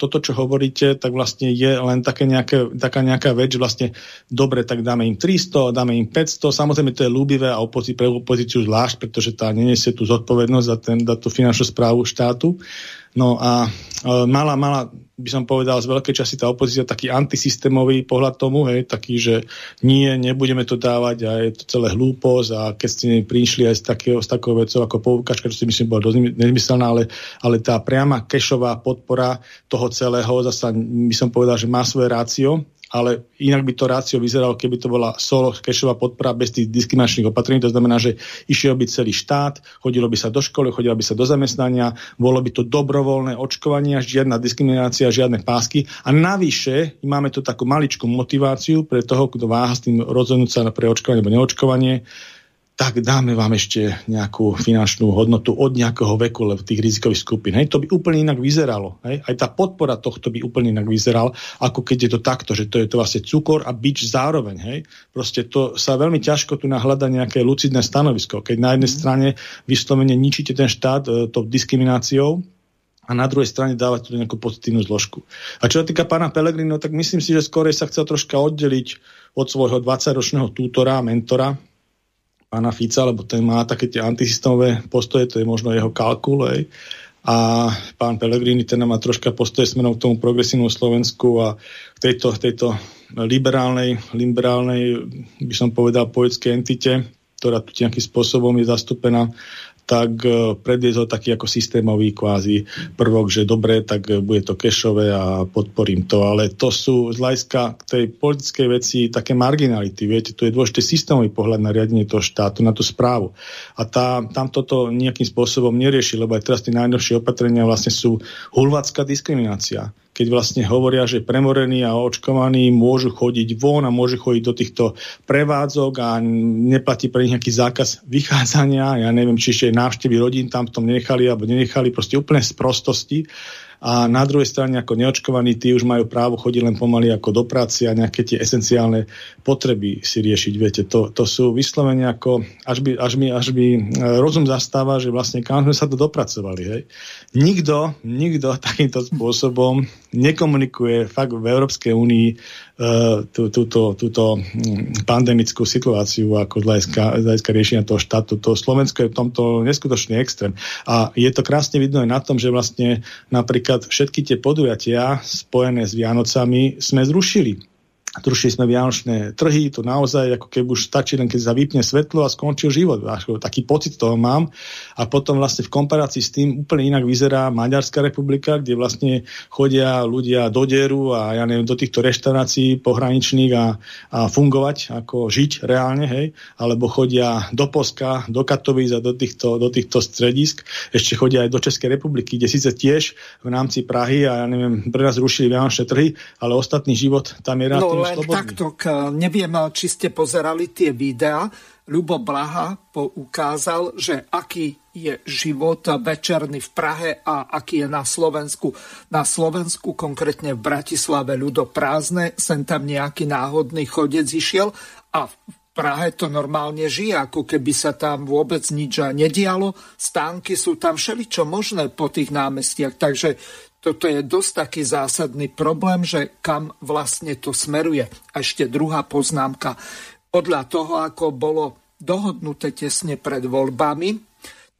toto, čo hovoríte, tak vlastne je len také nejaké, taká nejaká vec, že vlastne dobre, tak dáme im 300, dáme im 500, samozrejme to je ľúbivé a opozí, pre opozíciu zvlášť, pretože tá neniesie tú zodpovednosť za, ten, za tú finančnú správu štátu. No a e, mala, mala by som povedal, z veľkej časti tá opozícia taký antisystémový pohľad tomu, hej, taký, že nie, nebudeme to dávať a je to celé hlúposť a keď ste prišli aj z, takého, z takého vecou ako poukačka, čo si myslím bola dosť nezmyselná, ale, ale tá priama kešová podpora toho celého, zasa by som povedal, že má svoje rácio ale inak by to rácio vyzeralo, keby to bola solo kešová podpora bez tých diskriminačných opatrení. To znamená, že išiel by celý štát, chodilo by sa do školy, chodilo by sa do zamestnania, bolo by to dobrovoľné očkovanie, žiadna diskriminácia, žiadne pásky. A navyše máme tu takú maličkú motiváciu pre toho, kto váha s tým rozhodnúť sa pre očkovanie alebo neočkovanie tak dáme vám ešte nejakú finančnú hodnotu od nejakého veku v tých rizikových skupín. Hej, to by úplne inak vyzeralo. Hej. Aj tá podpora tohto by úplne inak vyzeral, ako keď je to takto, že to je to vlastne cukor a bič zároveň. Hej. Proste to sa veľmi ťažko tu nahľada nejaké lucidné stanovisko. Keď na jednej mhm. strane vyslovene ničíte ten štát e, tou diskrimináciou, a na druhej strane dávať tu nejakú pozitívnu zložku. A čo sa týka pána Pelegrino, tak myslím si, že skorej sa chcel troška oddeliť od svojho 20-ročného tútora, mentora, pána Fica, lebo ten má také tie antisystémové postoje, to je možno jeho kalkul. A pán Pellegrini ten má troška postoje smerom k tomu progresívnu Slovensku a k tejto, tejto liberálnej, liberálnej, by som povedal, poetskej entite, ktorá tu nejakým spôsobom je zastúpená tak e, predviezol taký ako systémový kvázi prvok, že dobre, tak e, bude to kešové a podporím to. Ale to sú z hľadiska tej politickej veci také marginality. Viete, to je dôležitý systémový pohľad na riadenie toho štátu, na tú správu. A tá, tam toto nejakým spôsobom nerieši, lebo aj teraz tie najnovšie opatrenia vlastne sú hulvácká diskriminácia keď vlastne hovoria, že premorení a očkovaní môžu chodiť von a môžu chodiť do týchto prevádzok a neplatí pre nich nejaký zákaz vychádzania. Ja neviem, či ešte návštevy rodín tam v tom nenechali alebo nenechali, proste úplne z prostosti. a na druhej strane ako neočkovaní, tí už majú právo chodiť len pomaly ako do práce a nejaké tie esenciálne potreby si riešiť. Viete, to, to sú vyslovene ako, až by, až, mi, až by e, rozum zastáva, že vlastne kam sme sa to dopracovali. Hej. Nikto, nikto takýmto spôsobom nekomunikuje fakt v Európskej únii uh, tú, túto, túto hm, pandemickú situáciu ako z hľadiska riešenia toho štátu. To Slovensko je v tomto neskutočný extrém. A je to krásne vidno aj na tom, že vlastne napríklad všetky tie podujatia spojené s Vianocami sme zrušili Zrušili sme vianočné trhy, to naozaj ako keby už stačí len keď sa vypne svetlo a skončil život. Taký pocit toho mám. A potom vlastne v komparácii s tým úplne inak vyzerá Maďarská republika, kde vlastne chodia ľudia do deru a ja neviem, do týchto reštaurácií pohraničných a, a fungovať, ako žiť reálne, hej, alebo chodia do Polska, do Katovíc a do týchto, do týchto stredisk. Ešte chodia aj do Českej republiky, kde síce tiež v rámci Prahy a ja neviem, pre nás rušili vianočné trhy, ale ostatný život tam je rád no, len takto, neviem, či ste pozerali tie videá. Ľubo Blaha poukázal, že aký je život večerný v Prahe a aký je na Slovensku. Na Slovensku, konkrétne v Bratislave, ľudo prázdne, sem tam nejaký náhodný chodec išiel a v Prahe to normálne žije, ako keby sa tam vôbec nič nedialo. Stánky sú tam všeličo možné po tých námestiach, takže toto je dosť taký zásadný problém, že kam vlastne to smeruje. A ešte druhá poznámka. Podľa toho, ako bolo dohodnuté tesne pred voľbami,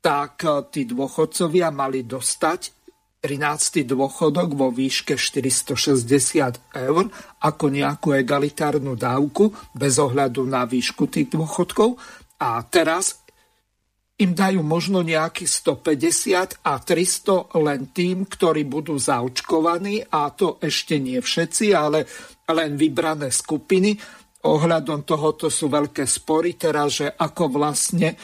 tak eh, tí dôchodcovia mali dostať 13. dôchodok vo výške 460 eur ako nejakú egalitárnu dávku bez ohľadu na výšku tých dôchodkov. A teraz im dajú možno nejakých 150 a 300 len tým, ktorí budú zaočkovaní a to ešte nie všetci, ale len vybrané skupiny. Ohľadom tohoto sú veľké spory teraz, že ako vlastne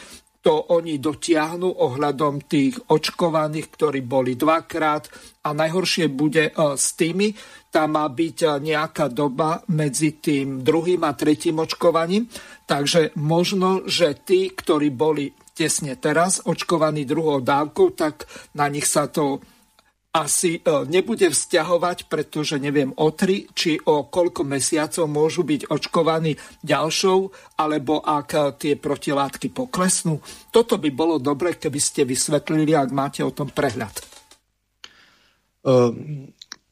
to oni dotiahnu ohľadom tých očkovaných, ktorí boli dvakrát a najhoršie bude e, s tými, tam má byť e, nejaká doba medzi tým druhým a tretím očkovaním, takže možno, že tí, ktorí boli tesne teraz očkovaní druhou dávkou, tak na nich sa to asi e, nebude vzťahovať, pretože neviem o tri či o koľko mesiacov môžu byť očkovaní ďalšou, alebo ak e, tie protilátky poklesnú. Toto by bolo dobre, keby ste vysvetlili, ak máte o tom prehľad. Uh,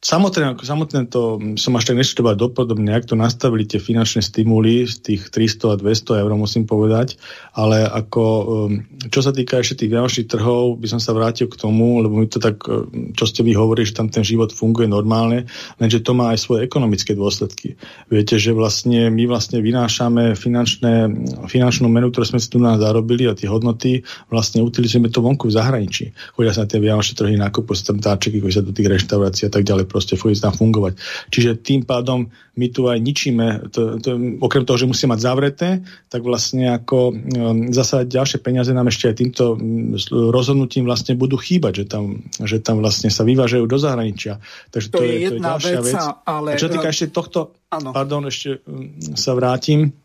Samotné, samotné to som až tak neštudoval dopodobne, ak to nastavili tie finančné stimuly z tých 300 a 200 eur, musím povedať, ale ako, um, čo sa týka ešte tých vianočných trhov, by som sa vrátil k tomu, lebo mi to tak, um, čo ste vy hovorili, že tam ten život funguje normálne, lenže to má aj svoje ekonomické dôsledky. Viete, že vlastne my vlastne vynášame finančné, finančnú menu, ktorú sme si tu nás zarobili a tie hodnoty vlastne utilizujeme to vonku v zahraničí. Chodia sa na tie vianočné trhy, nakupujú sa tam dáčeky, chodia sa do tých reštaurácií a tak ďalej proste fújsť tam fungovať. Čiže tým pádom my tu aj ničíme, to, to, okrem toho, že musíme mať zavreté, tak vlastne ako um, zasa ďalšie peniaze nám ešte aj týmto um, rozhodnutím vlastne budú chýbať, že tam, že tam vlastne sa vyvážajú do zahraničia. Takže to, to, je, je, to je ďalšia vec. Ale... A čo týka ešte tohto, ano. pardon, ešte um, sa vrátim,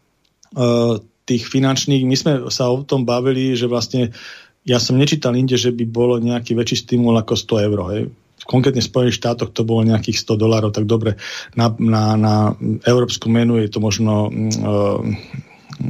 uh, tých finančných, my sme sa o tom bavili, že vlastne ja som nečítal inde, že by bolo nejaký väčší stimul ako 100 eur. Hej konkrétne v Spojených štátoch to bolo nejakých 100 dolárov, tak dobre, na, na, na európsku menu je to možno uh,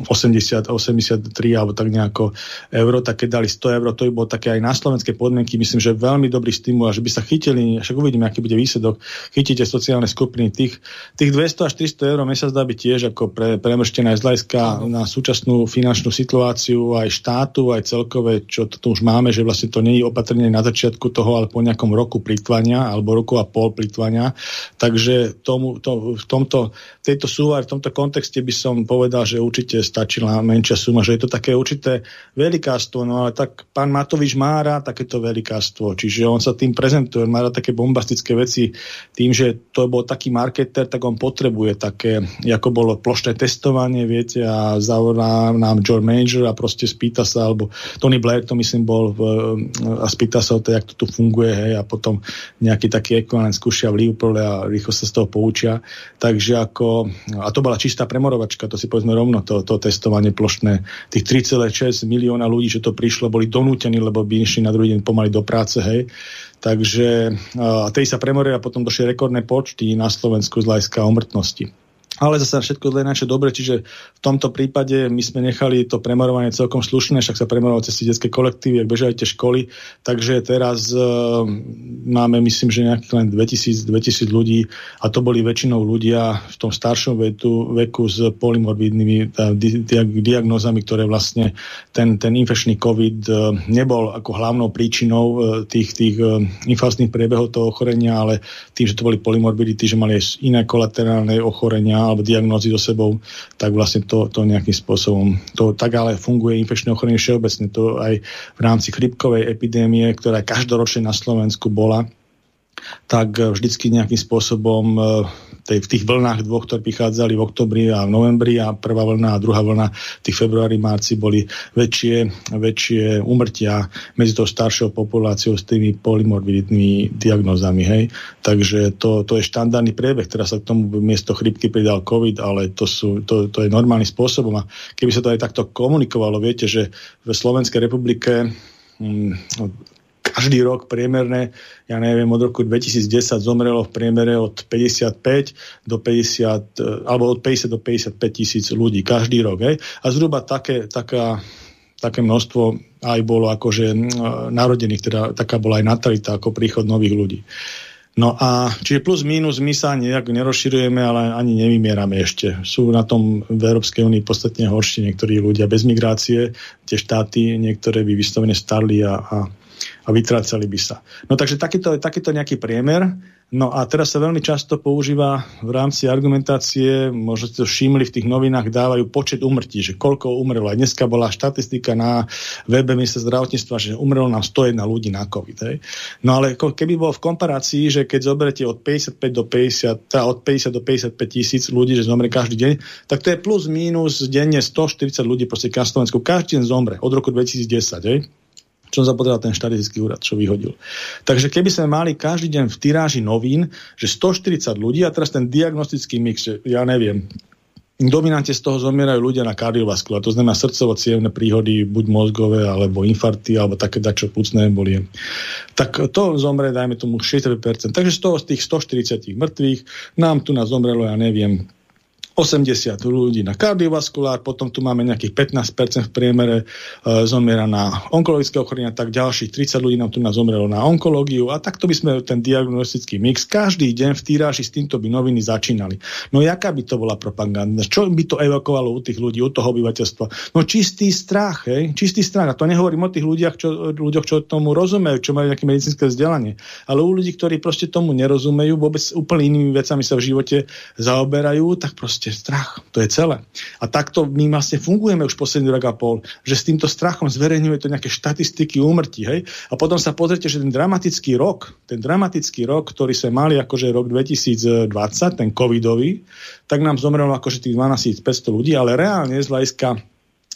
80, 83 alebo tak nejako euro, tak keď dali 100 eur, to by bolo také aj na slovenské podmienky, myslím, že veľmi dobrý stimul a že by sa chytili, však uvidíme, aký bude výsledok, chytíte sociálne skupiny. Tých, tých 200 až 300 eur mi sa zdá byť tiež ako pre, premrštené z hľadiska na súčasnú finančnú situáciu aj štátu, aj celkové, čo tu už máme, že vlastne to nie je opatrne na začiatku toho, ale po nejakom roku plitvania alebo roku a pol plitvania. Takže tomu, to, v tomto, tejto súvar, v tomto kontexte by som povedal, že určite stačila menšia suma, že je to také určité veľikástvo, no ale tak pán Matovič má rád takéto veľikástvo, čiže on sa tým prezentuje, má rád také bombastické veci, tým, že to bol taký marketer, tak on potrebuje také, ako bolo plošné testovanie, viete, a zavolá nám George Major a proste spýta sa, alebo Tony Blair to myslím bol v, a spýta sa o to, jak to tu funguje, hej, a potom nejaký taký ekvivalent skúšia v Liverpoole a rýchlo sa z toho poučia. Takže ako, a to bola čistá premorovačka, to si povedzme rovno, to, to testovanie plošné. Tých 3,6 milióna ľudí, čo to prišlo, boli donútení, lebo by išli na druhý deň pomaly do práce, hej. Takže a tej sa premoria potom došli rekordné počty na Slovensku z hľadiska umrtnosti ale zase všetko zle naše dobre, čiže v tomto prípade my sme nechali to premorovanie celkom slušné, však sa premorovalo cez detské kolektívy, ak bežali tie školy, takže teraz uh, máme, myslím, že nejakých len 2000, 2000 ľudí a to boli väčšinou ľudia v tom staršom veku, veku s polymorbidnými di, diagnózami, ktoré vlastne ten, ten infekčný COVID uh, nebol ako hlavnou príčinou uh, tých, tých infastných priebehov toho ochorenia, ale tým, že to boli polymorbidity, že mali aj iné kolaterálne ochorenia alebo diagnózy so sebou, tak vlastne to, to nejakým spôsobom, to tak ale funguje infekčné ochorenie všeobecne, to aj v rámci chrypkovej epidémie, ktorá každoročne na Slovensku bola, tak vždycky nejakým spôsobom e, tej, v tých vlnách dvoch, ktoré prichádzali v oktobri a v novembri a prvá vlna a druhá vlna v tých februári, marci boli väčšie, väčšie umrtia medzi tou staršou populáciou s tými polymorbidnými diagnózami. Hej. Takže to, to je štandardný priebeh. Teraz sa k tomu miesto chrypky pridal COVID, ale to, sú, to, to je normálny spôsobom. A keby sa to aj takto komunikovalo, viete, že v Slovenskej republike hm, každý rok priemerne, ja neviem, od roku 2010 zomrelo v priemere od 55 do 50, e, alebo od 50 do 55 tisíc ľudí každý rok. Hej? A zhruba také, taká, také množstvo aj bolo akože narodených, teda taká bola aj natalita ako príchod nových ľudí. No a čiže plus minus my sa nejak nerozširujeme, ale ani nevymierame ešte. Sú na tom v Európskej únii podstatne horšie niektorí ľudia bez migrácie, tie štáty niektoré by vyslovene starli a, a a vytrácali by sa. No takže takýto, takýto nejaký priemer. No a teraz sa veľmi často používa v rámci argumentácie, možno ste to všimli, v tých novinách dávajú počet umrtí, že koľko umrelo. Aj dneska bola štatistika na webe ministerstva zdravotníctva, že umrelo nám 101 ľudí na COVID. Hej. No ale keby bolo v komparácii, že keď zoberete od 55 do 50, teda od 50 do 55 tisíc ľudí, že zomre každý deň, tak to je plus minus denne 140 ľudí proste na Slovensku. Každý deň zomre od roku 2010. Hej čo sa pozeral ten štatistický úrad, čo vyhodil. Takže keby sme mali každý deň v tiráži novín, že 140 ľudí a teraz ten diagnostický mix, že ja neviem, dominante z toho zomierajú ľudia na kardiovaskulár, to znamená srdcovo cievne príhody, buď mozgové, alebo infarty, alebo také dačo pucné bolie. Tak to zomre, dajme tomu 60%. Takže z toho z tých 140 mŕtvych nám tu na zomrelo, ja neviem, 80 ľudí na kardiovaskulár, potom tu máme nejakých 15% v priemere e, zomiera na onkologické ochorenia, tak ďalších 30 ľudí nám tu na zomrelo na onkológiu a takto by sme ten diagnostický mix každý deň v týráži s týmto by noviny začínali. No jaká by to bola propaganda? Čo by to evakovalo u tých ľudí, u toho obyvateľstva? No čistý strach, hej? čistý strach. A to nehovorím o tých ľuďoch, čo, ľuďoch, čo tomu rozumejú, čo majú nejaké medicínske vzdelanie, ale u ľudí, ktorí proste tomu nerozumejú, vôbec úplne inými vecami sa v živote zaoberajú, tak proste proste strach. To je celé. A takto my vlastne fungujeme už posledný rok a pol, že s týmto strachom zverejňuje to nejaké štatistiky úmrtí. Hej? A potom sa pozrite, že ten dramatický rok, ten dramatický rok, ktorý sme mali akože rok 2020, ten covidový, tak nám zomrelo akože tých 12 500 ľudí, ale reálne z hľadiska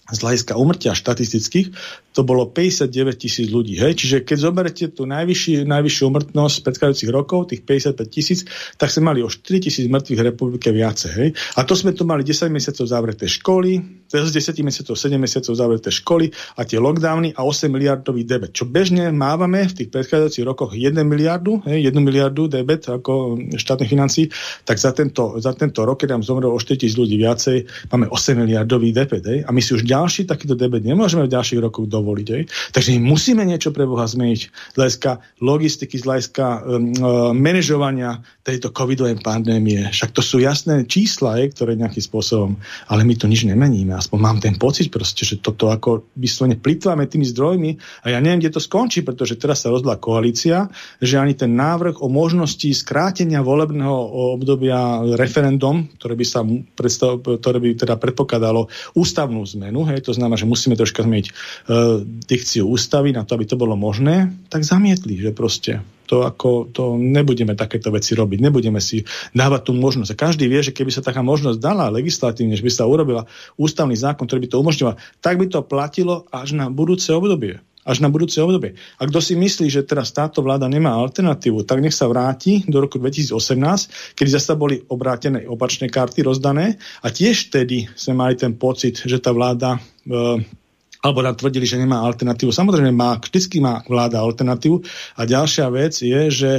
z hľadiska umrtia štatistických, to bolo 59 tisíc ľudí. Hej? Čiže keď zoberete tú najvyšší, najvyššiu umrtnosť z predchádzajúcich rokov, tých 55 tisíc, tak sme mali o 4 tisíc mŕtvych v republike viacej. Hej? A to sme tu mali 10 mesiacov zavreté školy, z 10 mesiacov, 7 mesiacov zavreté školy a tie lockdowny a 8 miliardový debet. Čo bežne mávame v tých predchádzajúcich rokoch 1 miliardu, hej, 1 miliardu debet ako štátnych financí, tak za tento, za tento rok, keď nám zomrelo o 4 tisíc ľudí viacej, máme 8 miliardový debet. Hej? A my si už ďalší takýto debet nemôžeme v ďalších rokoch dovoliť. Aj? Takže my musíme niečo pre Boha zmeniť z hľadiska logistiky, z hľadiska um, uh, manažovania tejto covidovej pandémie. Však to sú jasné čísla, aj, ktoré nejakým spôsobom, ale my to nič nemeníme. Aspoň mám ten pocit proste, že toto ako vyslovene plitváme tými zdrojmi a ja neviem, kde to skončí, pretože teraz sa rozhodla koalícia, že ani ten návrh o možnosti skrátenia volebného obdobia referendum, ktoré by sa predstav, ktoré by teda predpokladalo ústavnú zmenu, hej, to znamená, že musíme troška zmeniť e, dikciu ústavy na to, aby to bolo možné, tak zamietli, že proste to ako, to nebudeme takéto veci robiť, nebudeme si dávať tú možnosť. A každý vie, že keby sa taká možnosť dala legislatívne, že by sa urobila ústavný zákon, ktorý by to umožňoval, tak by to platilo až na budúce obdobie. až na budúce obdobie. A kto si myslí, že teraz táto vláda nemá alternatívu, tak nech sa vráti do roku 2018, kedy zase boli obrátené opačné karty rozdané a tiež vtedy sme mali ten pocit, že tá vláda e, alebo nám tvrdili, že nemá alternatívu. Samozrejme má, vždycky má vláda alternatívu. A ďalšia vec je, že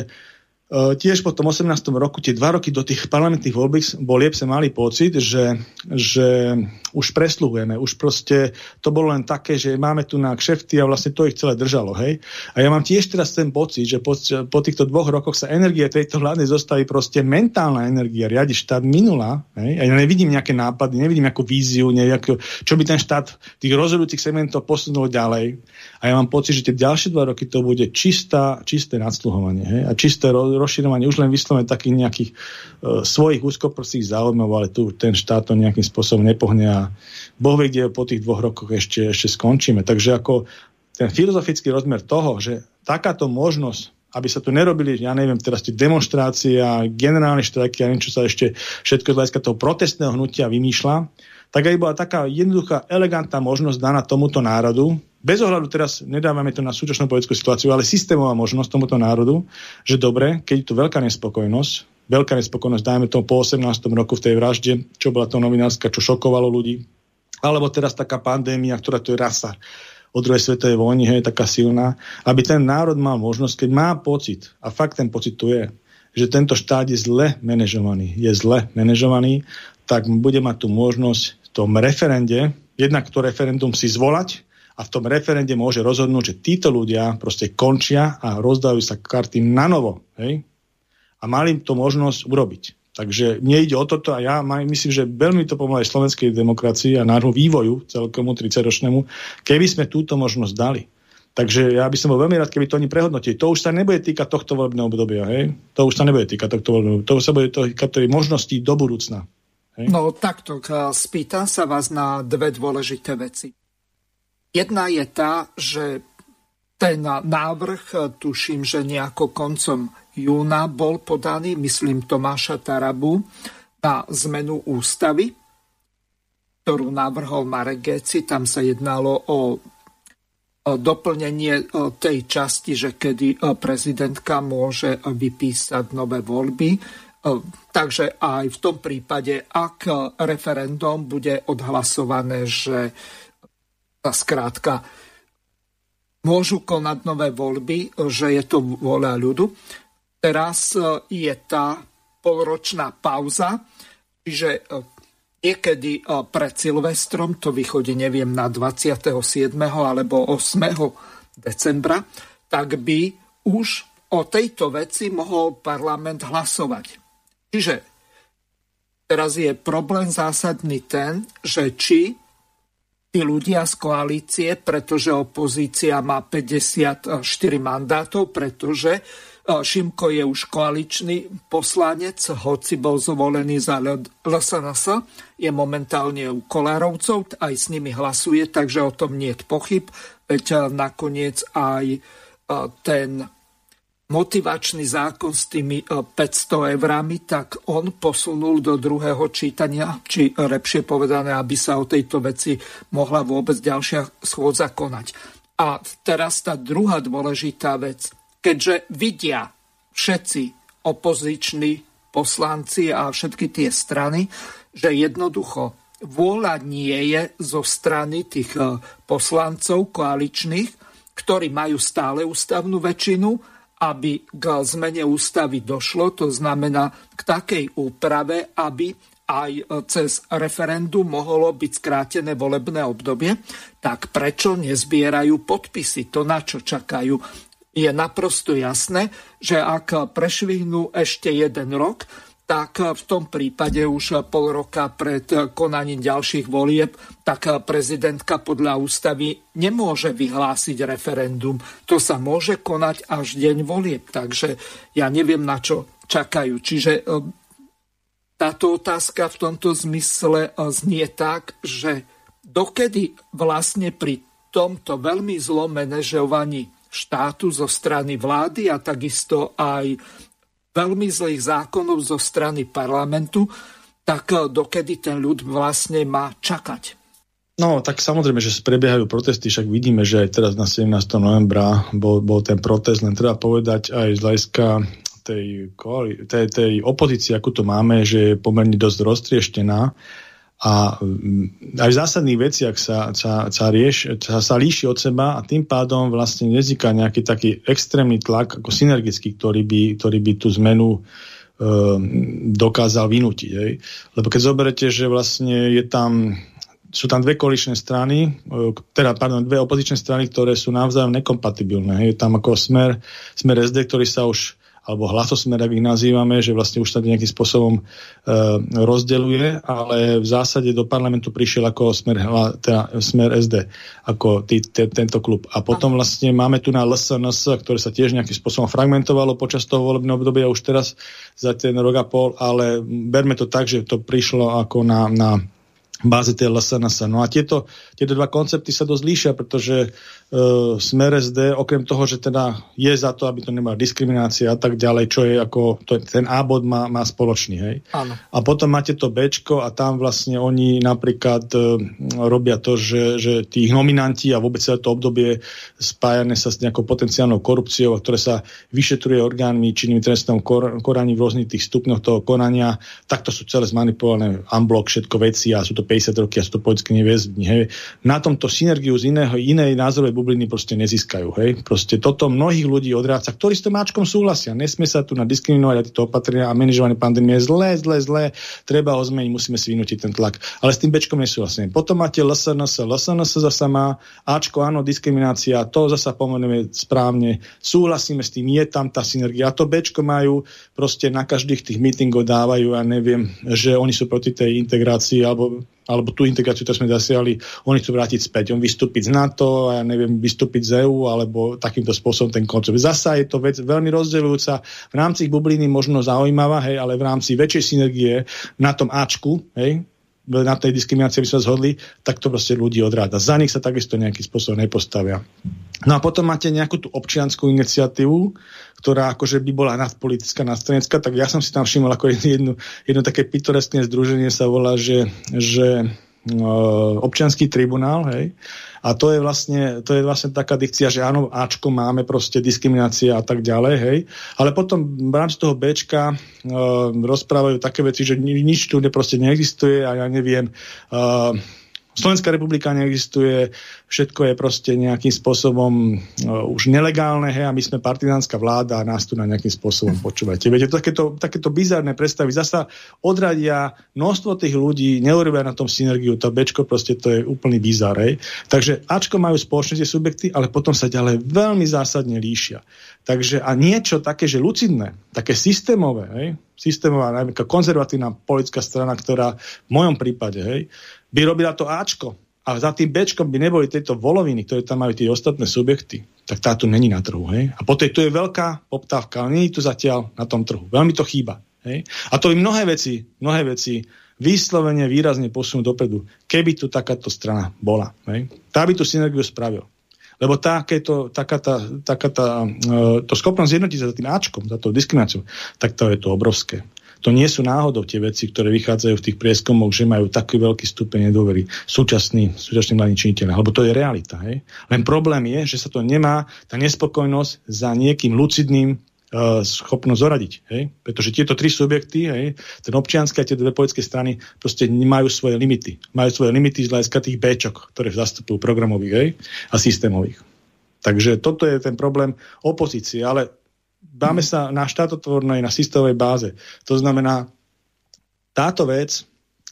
E, tiež po tom 18. roku, tie dva roky do tých parlamentných volieb sme mali pocit, že, že už presluhujeme, už proste to bolo len také, že máme tu na kšefty a vlastne to ich celé držalo. Hej? A ja mám tiež teraz ten pocit, že po, po týchto dvoch rokoch sa energie tejto vládnej zostaví proste mentálna energia, riadi štát minula. Hej? A ja nevidím nejaké nápady, nevidím nejakú víziu, nejakú, čo by ten štát tých rozhodujúcich segmentov posunul ďalej. A ja mám pocit, že tie ďalšie dva roky to bude čistá, čisté nadsluhovanie hej? a čisté rozširovanie už len vyslovene takých nejakých uh, svojich úzkoprstých záujmov, ale tu ten štát to nejakým spôsobom nepohne a Boh vie, kde po tých dvoch rokoch ešte, ešte skončíme. Takže ako ten filozofický rozmer toho, že takáto možnosť aby sa tu nerobili, ja neviem, teraz tie demonstrácie a generálne štrajky a čo sa ešte všetko z hľadiska toho protestného hnutia vymýšľa, tak aj bola taká jednoduchá, elegantná možnosť daná tomuto národu, bez ohľadu teraz nedávame to na súčasnú politickú situáciu, ale systémová možnosť tomuto národu, že dobre, keď je tu veľká nespokojnosť, veľká nespokojnosť, dajme to po 18. roku v tej vražde, čo bola to novinárska, čo šokovalo ľudí, alebo teraz taká pandémia, ktorá tu je rasa od druhej svetovej vojny, hej, taká silná, aby ten národ mal možnosť, keď má pocit, a fakt ten pocit tu je, že tento štát je zle manažovaný, je zle manažovaný, tak bude mať tu možnosť v tom referende, jednak to referendum si zvolať, a v tom referende môže rozhodnúť, že títo ľudia proste končia a rozdajú sa karty na novo. Hej? A mali to možnosť urobiť. Takže mne ide o toto a ja myslím, že veľmi to pomáha slovenskej demokracii a nášmu vývoju celkomu 30-ročnému, keby sme túto možnosť dali. Takže ja by som bol veľmi rád, keby to oni prehodnotili. To už sa nebude týkať tohto volebného obdobia. Hej? To už sa nebude týkať tohto volebného To sa bude týkať tej možnosti do budúcna. Hej? No takto, spýtam sa vás na dve dôležité veci. Jedna je tá, že ten návrh, tuším, že nejako koncom júna bol podaný, myslím Tomáša Tarabu, na zmenu ústavy, ktorú navrhol Marek Geci. Tam sa jednalo o doplnenie tej časti, že kedy prezidentka môže vypísať nové voľby. Takže aj v tom prípade, ak referendum bude odhlasované, že skrátka môžu konať nové voľby, že je to vôľa ľudu. Teraz e, je tá polročná pauza, čiže e, niekedy e, pred Silvestrom, to vychodí, neviem, na 27. alebo 8. decembra, tak by už o tejto veci mohol parlament hlasovať. Čiže teraz je problém zásadný ten, že či tí ľudia z koalície, pretože opozícia má 54 mandátov, pretože Šimko je už koaličný poslanec, hoci bol zvolený za LSNS, je momentálne u Kolárovcov, aj s nimi hlasuje, takže o tom nie je pochyb, veď e, nakoniec aj e, ten motivačný zákon s tými 500 e, eurami, tak on posunul do druhého čítania, či lepšie povedané, aby sa o tejto veci mohla vôbec ďalšia schôdza konať. A teraz tá druhá dôležitá vec. Keďže vidia všetci opoziční poslanci a všetky tie strany, že jednoducho vôľa nie je zo strany tých e, poslancov koaličných, ktorí majú stále ústavnú väčšinu, aby k zmene ústavy došlo, to znamená k takej úprave, aby aj cez referendum mohlo byť skrátené volebné obdobie, tak prečo nezbierajú podpisy? To, na čo čakajú, je naprosto jasné, že ak prešvihnú ešte jeden rok, tak v tom prípade už pol roka pred konaním ďalších volieb, tak prezidentka podľa ústavy nemôže vyhlásiť referendum. To sa môže konať až deň volieb, takže ja neviem, na čo čakajú. Čiže e, táto otázka v tomto zmysle e, znie tak, že dokedy vlastne pri tomto veľmi zlom manažovaní štátu zo strany vlády a takisto aj veľmi zlých zákonov zo strany parlamentu, tak eh, dokedy ten ľud vlastne má čakať. No, tak samozrejme, že prebiehajú protesty, však vidíme, že aj teraz na 17. novembra bol, bol ten protest, len treba povedať aj z hľadiska tej, tej, tej opozície, ako to máme, že je pomerne dosť roztrieštená a mm, aj v zásadných veciach sa, sa, sa, rieš, sa, sa líši od seba a tým pádom vlastne nezniká nejaký taký extrémny tlak ako synergický, ktorý by, ktorý by tú zmenu e, dokázal vynútiť. Hej. Lebo keď zoberete, že vlastne je tam sú tam dve koaličné strany, e, teda, pardon, dve opozičné strany, ktoré sú navzájom nekompatibilné. Je tam ako smer, smer SD, ktorý sa už alebo hlasosmer, ak ich nazývame, že vlastne už sa nejakým spôsobom e, rozdeluje, ale v zásade do parlamentu prišiel ako smer, teda smer SD, ako tý, t- tento klub. A potom vlastne máme tu na LSNS, ktoré sa tiež nejakým spôsobom fragmentovalo počas toho volebného obdobia už teraz za ten rok a pol, ale berme to tak, že to prišlo ako na, na báze tej LSNS. No a tieto, tieto dva koncepty sa dosť líšia, pretože Smer SD, okrem toho, že teda je za to, aby to nemala diskriminácia a tak ďalej, čo je ako, to, ten A bod má, má spoločný, hej. Áno. A potom máte to B a tam vlastne oni napríklad uh, robia to, že, že tých nominanti a vôbec celé to obdobie spájane sa s nejakou potenciálnou korupciou, ktoré sa vyšetruje orgánmi činnými trestnom kor, koraní v rôznych tých stupňoch toho konania, takto sú celé zmanipulované unblock, všetko veci a sú to 50 roky a sú to politické neviezdi. Hej. Na tomto synergiu z iného, inej názorovej bubliny proste nezískajú. Hej. Proste toto mnohých ľudí odráca, ktorí s tom máčkom súhlasia. Nesmie sa tu na diskriminovať a tieto opatrenia a manažovanie pandémie je zlé, zlé, zlé. Treba ho zmeniť, musíme si vynútiť ten tlak. Ale s tým bečkom nesúhlasím. Potom máte LSNS. LSNS zasa má Ačko, áno, diskriminácia, to zasa pomenujeme správne. Súhlasíme s tým, je tam tá synergia. A to bečko majú proste na každých tých meetingov dávajú, ja neviem, že oni sú proti tej integrácii alebo alebo tú integráciu, ktorú sme zasiali, oni chcú vrátiť späť. On vystúpiť z NATO, ja neviem, vystúpiť z EU, alebo takýmto spôsobom ten koncept. Zasa je to vec veľmi rozdeľujúca. V rámci ich bubliny možno zaujímavá, hej, ale v rámci väčšej synergie na tom Ačku, hej, na tej diskriminácii by sa zhodli, tak to proste ľudí odráda. Za nich sa takisto nejakým spôsobom nepostavia. No a potom máte nejakú tú občianskú iniciatívu, ktorá akože by bola nadpolitická, nadstranecká, tak ja som si tam všimol ako jedno, jedno také pitoreskné združenie sa volá, že, že uh, občianský tribunál, hej, a to je vlastne, to je vlastne taká dikcia, že áno, Ačko máme proste diskriminácia a tak ďalej, hej. Ale potom v rámci toho Bčka uh, rozprávajú také veci, že nič tu proste neexistuje a ja neviem, uh, Slovenská republika neexistuje, všetko je proste nejakým spôsobom uh, už nelegálne, hej, a my sme partizánska vláda a nás tu na nejakým spôsobom počúvate. Viete, takéto, takéto bizarné predstavy zasa odradia množstvo tých ľudí, neurobia na tom synergiu, to Bčko proste to je úplný bizar, hej. Takže Ačko majú spoločné tie subjekty, ale potom sa ďalej veľmi zásadne líšia. Takže a niečo také, že lucidné, také systémové, hej, systémová, konzervatívna politická strana, ktorá v mojom prípade, hej, by robila to Ačko a za tým Bčkom by neboli tieto voloviny, ktoré tam majú tie ostatné subjekty, tak tá tu není na trhu. Hej? A potom tu je veľká poptávka, ale není tu zatiaľ na tom trhu. Veľmi to chýba. Hej? A to by mnohé veci, mnohé veci vyslovene výrazne posunú dopredu, keby tu takáto strana bola. Hej? Tá by tu synergiu spravil. Lebo takéto, taká tá, taká tá, e, to schopnosť zjednotiť sa za tým Ačkom, za tou diskrimináciou, tak to je to obrovské to nie sú náhodou tie veci, ktoré vychádzajú v tých prieskumoch, že majú taký veľký stupeň nedôvery súčasní, súčasní mladí činiteľe. Lebo to je realita. Hej? Len problém je, že sa to nemá, tá nespokojnosť za niekým lucidným uh, schopnosť zoradiť. Hej? Pretože tieto tri subjekty, hej, ten občianský a tie dve politické strany, proste majú svoje limity. Majú svoje limity z hľadiska tých Bčok, ktoré zastupujú programových hej, a systémových. Takže toto je ten problém opozície. Ale dáme sa na štátotvornej, na systémovej báze. To znamená, táto vec,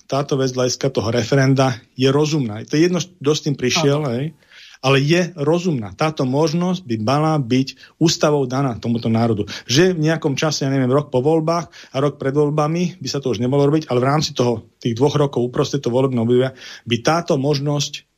táto vec hľadiska toho referenda je rozumná. To je jedno, kto s tým prišiel, hej, ale je rozumná. Táto možnosť by mala byť ústavou daná tomuto národu. Že v nejakom čase, ja neviem, rok po voľbách a rok pred voľbami by sa to už nemalo robiť, ale v rámci toho, tých dvoch rokov uprostred toho volebného obdobia by táto možnosť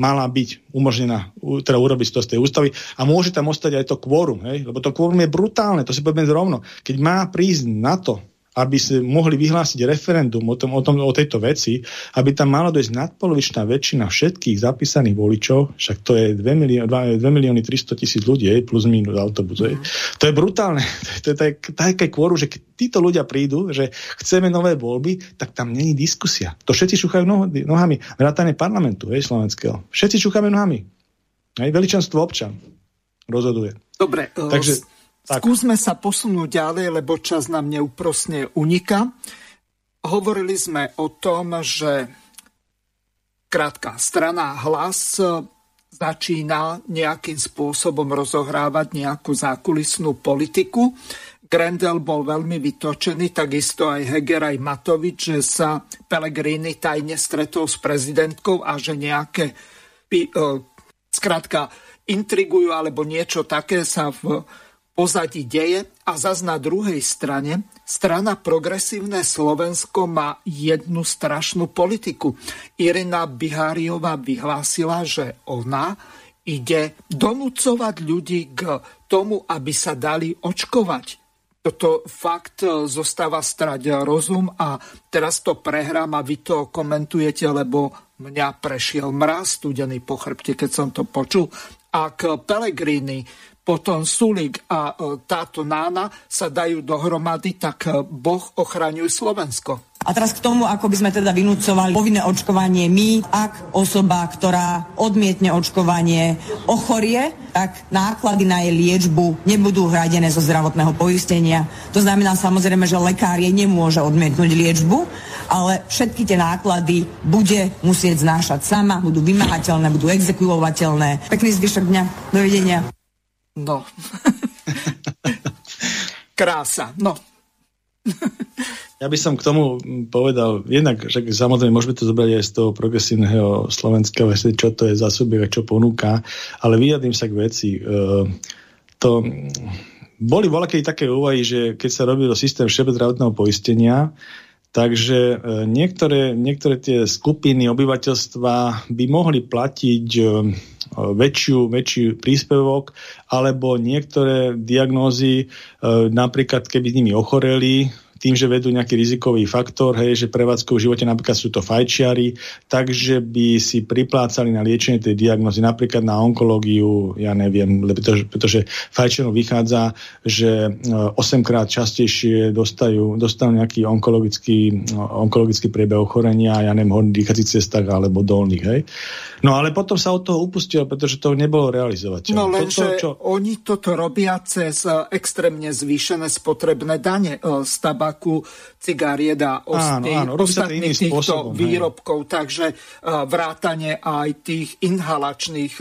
mala byť umožnená, teda urobiť to z tej ústavy a môže tam ostať aj to kvórum, hej? lebo to kvórum je brutálne, to si povedzme rovno. Keď má prísť na to, aby si mohli vyhlásiť referendum o, tom, o, tom, o tejto veci, aby tam malo dojsť nadpolovičná väčšina všetkých zapísaných voličov, však to je 2 milióny, 2 milióny 300 tisíc ľudí, plus minus autobus. Mm. To je brutálne. To je také kvôru, že keď títo ľudia prídu, že chceme nové voľby, tak tam není diskusia. To všetci šúchajú nohami. Vrátane parlamentu hej, slovenského. Všetci šúchame nohami. Hej, veličenstvo občan rozhoduje. Dobre, Takže, tak. Skúsme sa posunúť ďalej, lebo čas nám neúprosne unika. Hovorili sme o tom, že krátka strana hlas začína nejakým spôsobom rozohrávať nejakú zákulisnú politiku. Grendel bol veľmi vytočený, takisto aj Heger, aj Matovič, že sa Pellegrini tajne stretol s prezidentkou a že nejaké skrátka intrigujú alebo niečo také sa v pozadí deje a zas na druhej strane strana Progresívne Slovensko má jednu strašnú politiku. Irina Biháriová vyhlásila, že ona ide donúcovať ľudí k tomu, aby sa dali očkovať. Toto fakt zostáva strať rozum a teraz to prehrám a vy to komentujete, lebo mňa prešiel mraz studený po chrbte, keď som to počul. Ak Pelegrini potom Sulik a e, táto Nána sa dajú dohromady, tak e, Boh ochraňuje Slovensko. A teraz k tomu, ako by sme teda vynúcovali povinné očkovanie my, ak osoba, ktorá odmietne očkovanie, ochorie, tak náklady na jej liečbu nebudú hradené zo zdravotného poistenia. To znamená samozrejme, že lekár jej nemôže odmietnúť liečbu, ale všetky tie náklady bude musieť znášať sama, budú vymahateľné, budú exekuovateľné. Pekný zvyšok dňa. Dovidenia. No. Krása. No. Ja by som k tomu povedal, jednak, že samozrejme môžeme to zobrať aj z toho progresívneho slovenského, čo to je za subjekt, čo ponúka, ale vyjadrím sa k veci. E, to, boli voľakej také úvahy, že keď sa robil systém všeobecného poistenia, takže e, niektoré, niektoré tie skupiny obyvateľstva by mohli platiť e, väčšiu, väčší príspevok, alebo niektoré diagnózy, e, napríklad keby s nimi ochoreli, tým, že vedú nejaký rizikový faktor, hej, že prevádzkou v živote napríklad sú to fajčiari, takže by si priplácali na liečenie tej diagnozy, napríklad na onkológiu, ja neviem, pretože, pretože fajčiarom vychádza, že 8 e, krát častejšie dostajú, dostanú nejaký onkologický, onkologický priebeh ochorenia, ja neviem, horných dýchacích cestách alebo dolných, hej. No ale potom sa od toho upustilo, pretože to nebolo realizovateľné. No lenže čo... oni toto robia cez e, extrémne zvýšené spotrebné dane e, z tabaku, cigariet a ostatných týchto spôsobom, výrobkov. Hej. Takže e, vrátane aj tých inhalačných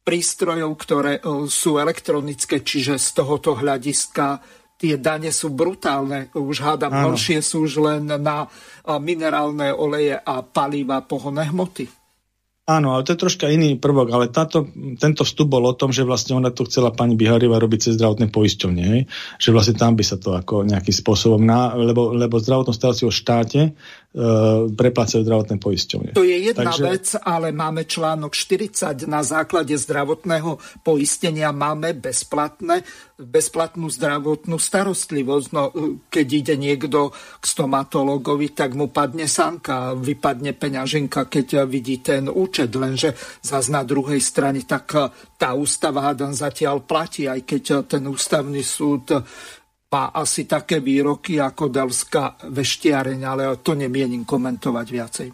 prístrojov, ktoré sú elektronické, čiže z tohoto hľadiska tie dane sú brutálne. Už hádam, horšie sú už len na minerálne oleje a paliva pohonné hmoty. Áno, ale to je troška iný prvok, ale táto, tento vstup bol o tom, že vlastne ona to chcela pani Biharieva robiť cez zdravotné poisťovne, hej? že vlastne tam by sa to ako nejakým spôsobom, na, lebo, lebo zdravotnú starostlivosť v štáte preplácajú zdravotné poisťovne. To je jedna Takže... vec, ale máme článok 40 na základe zdravotného poistenia máme bezplatné, bezplatnú zdravotnú starostlivosť. No, keď ide niekto k stomatologovi, tak mu padne sanka, vypadne peňaženka, keď vidí ten účet, lenže zase na druhej strane tak tá ústava hádam zatiaľ platí, aj keď ten ústavný súd má asi také výroky ako Delská veštiareň, ale to nemienim komentovať viacej.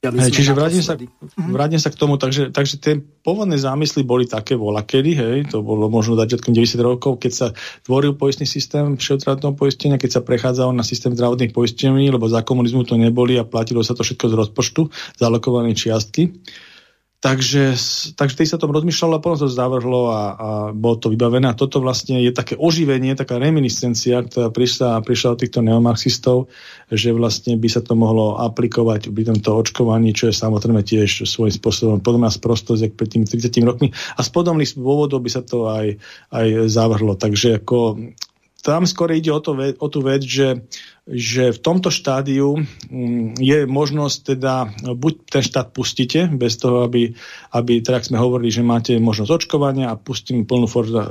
Hej, čiže vrátim sa, mhm. vrátim sa k tomu, takže, takže tie pôvodné zámysly boli také volakedy, hej, to bolo možno začiatkom 90 rokov, keď sa tvoril poistný systém všeobecného poistenia, keď sa prechádzalo na systém zdravotných poistení, lebo za komunizmu to neboli a platilo sa to všetko z rozpočtu, zalokované čiastky. Takže, takže tej sa tom rozmýšľalo a potom to zavrhlo a, a bolo to vybavené. A toto vlastne je také oživenie, taká reminiscencia, ktorá prišla, prišla od týchto neomarxistov, že vlastne by sa to mohlo aplikovať pri tomto očkovaní, čo je samozrejme tiež svojím spôsobom podobná sprostosť, ako pred tými 30 rokmi. A z podobných dôvodov by sa to aj, aj zavrhlo. Takže ako tam skôr ide o, to, o tú vec, že, že v tomto štádiu mm, je možnosť teda, buď ten štát pustíte, bez toho, aby, aby teda sme hovorili, že máte možnosť očkovania a pustíme plnú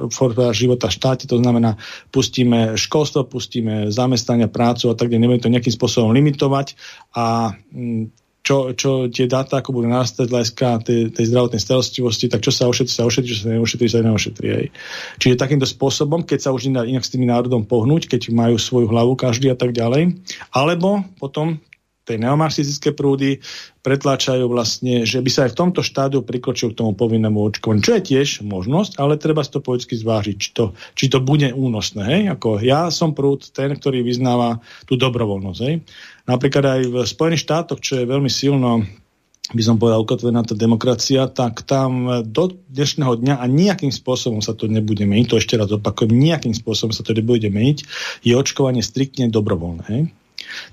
formu života v štáte, to znamená, pustíme školstvo, pustíme zamestnania, prácu a tak ďalej, nebudeme to nejakým spôsobom limitovať a mm, čo, čo tie dáta, ako budú nastať hľadiska tej, tej zdravotnej starostlivosti, tak čo sa ošetrí, sa ošetrí, čo sa neošetrí, sa neošetrí. Aj. Čiže takýmto spôsobom, keď sa už inak s tými národom pohnúť, keď majú svoju hlavu každý a tak ďalej, alebo potom tej neomarxistické prúdy pretláčajú vlastne, že by sa aj v tomto štádiu prikročil k tomu povinnému očkovaniu, čo je tiež možnosť, ale treba si to politicky zvážiť, či to, či to bude únosné. Hej? Ako ja som prúd ten, ktorý vyznáva tú dobrovoľnosť. Hej? Napríklad aj v Spojených štátoch, čo je veľmi silno by som povedal, ukotvená tá demokracia, tak tam do dnešného dňa a nejakým spôsobom sa to nebude meniť, to ešte raz opakujem, nejakým spôsobom sa to nebude meniť, je očkovanie striktne dobrovoľné.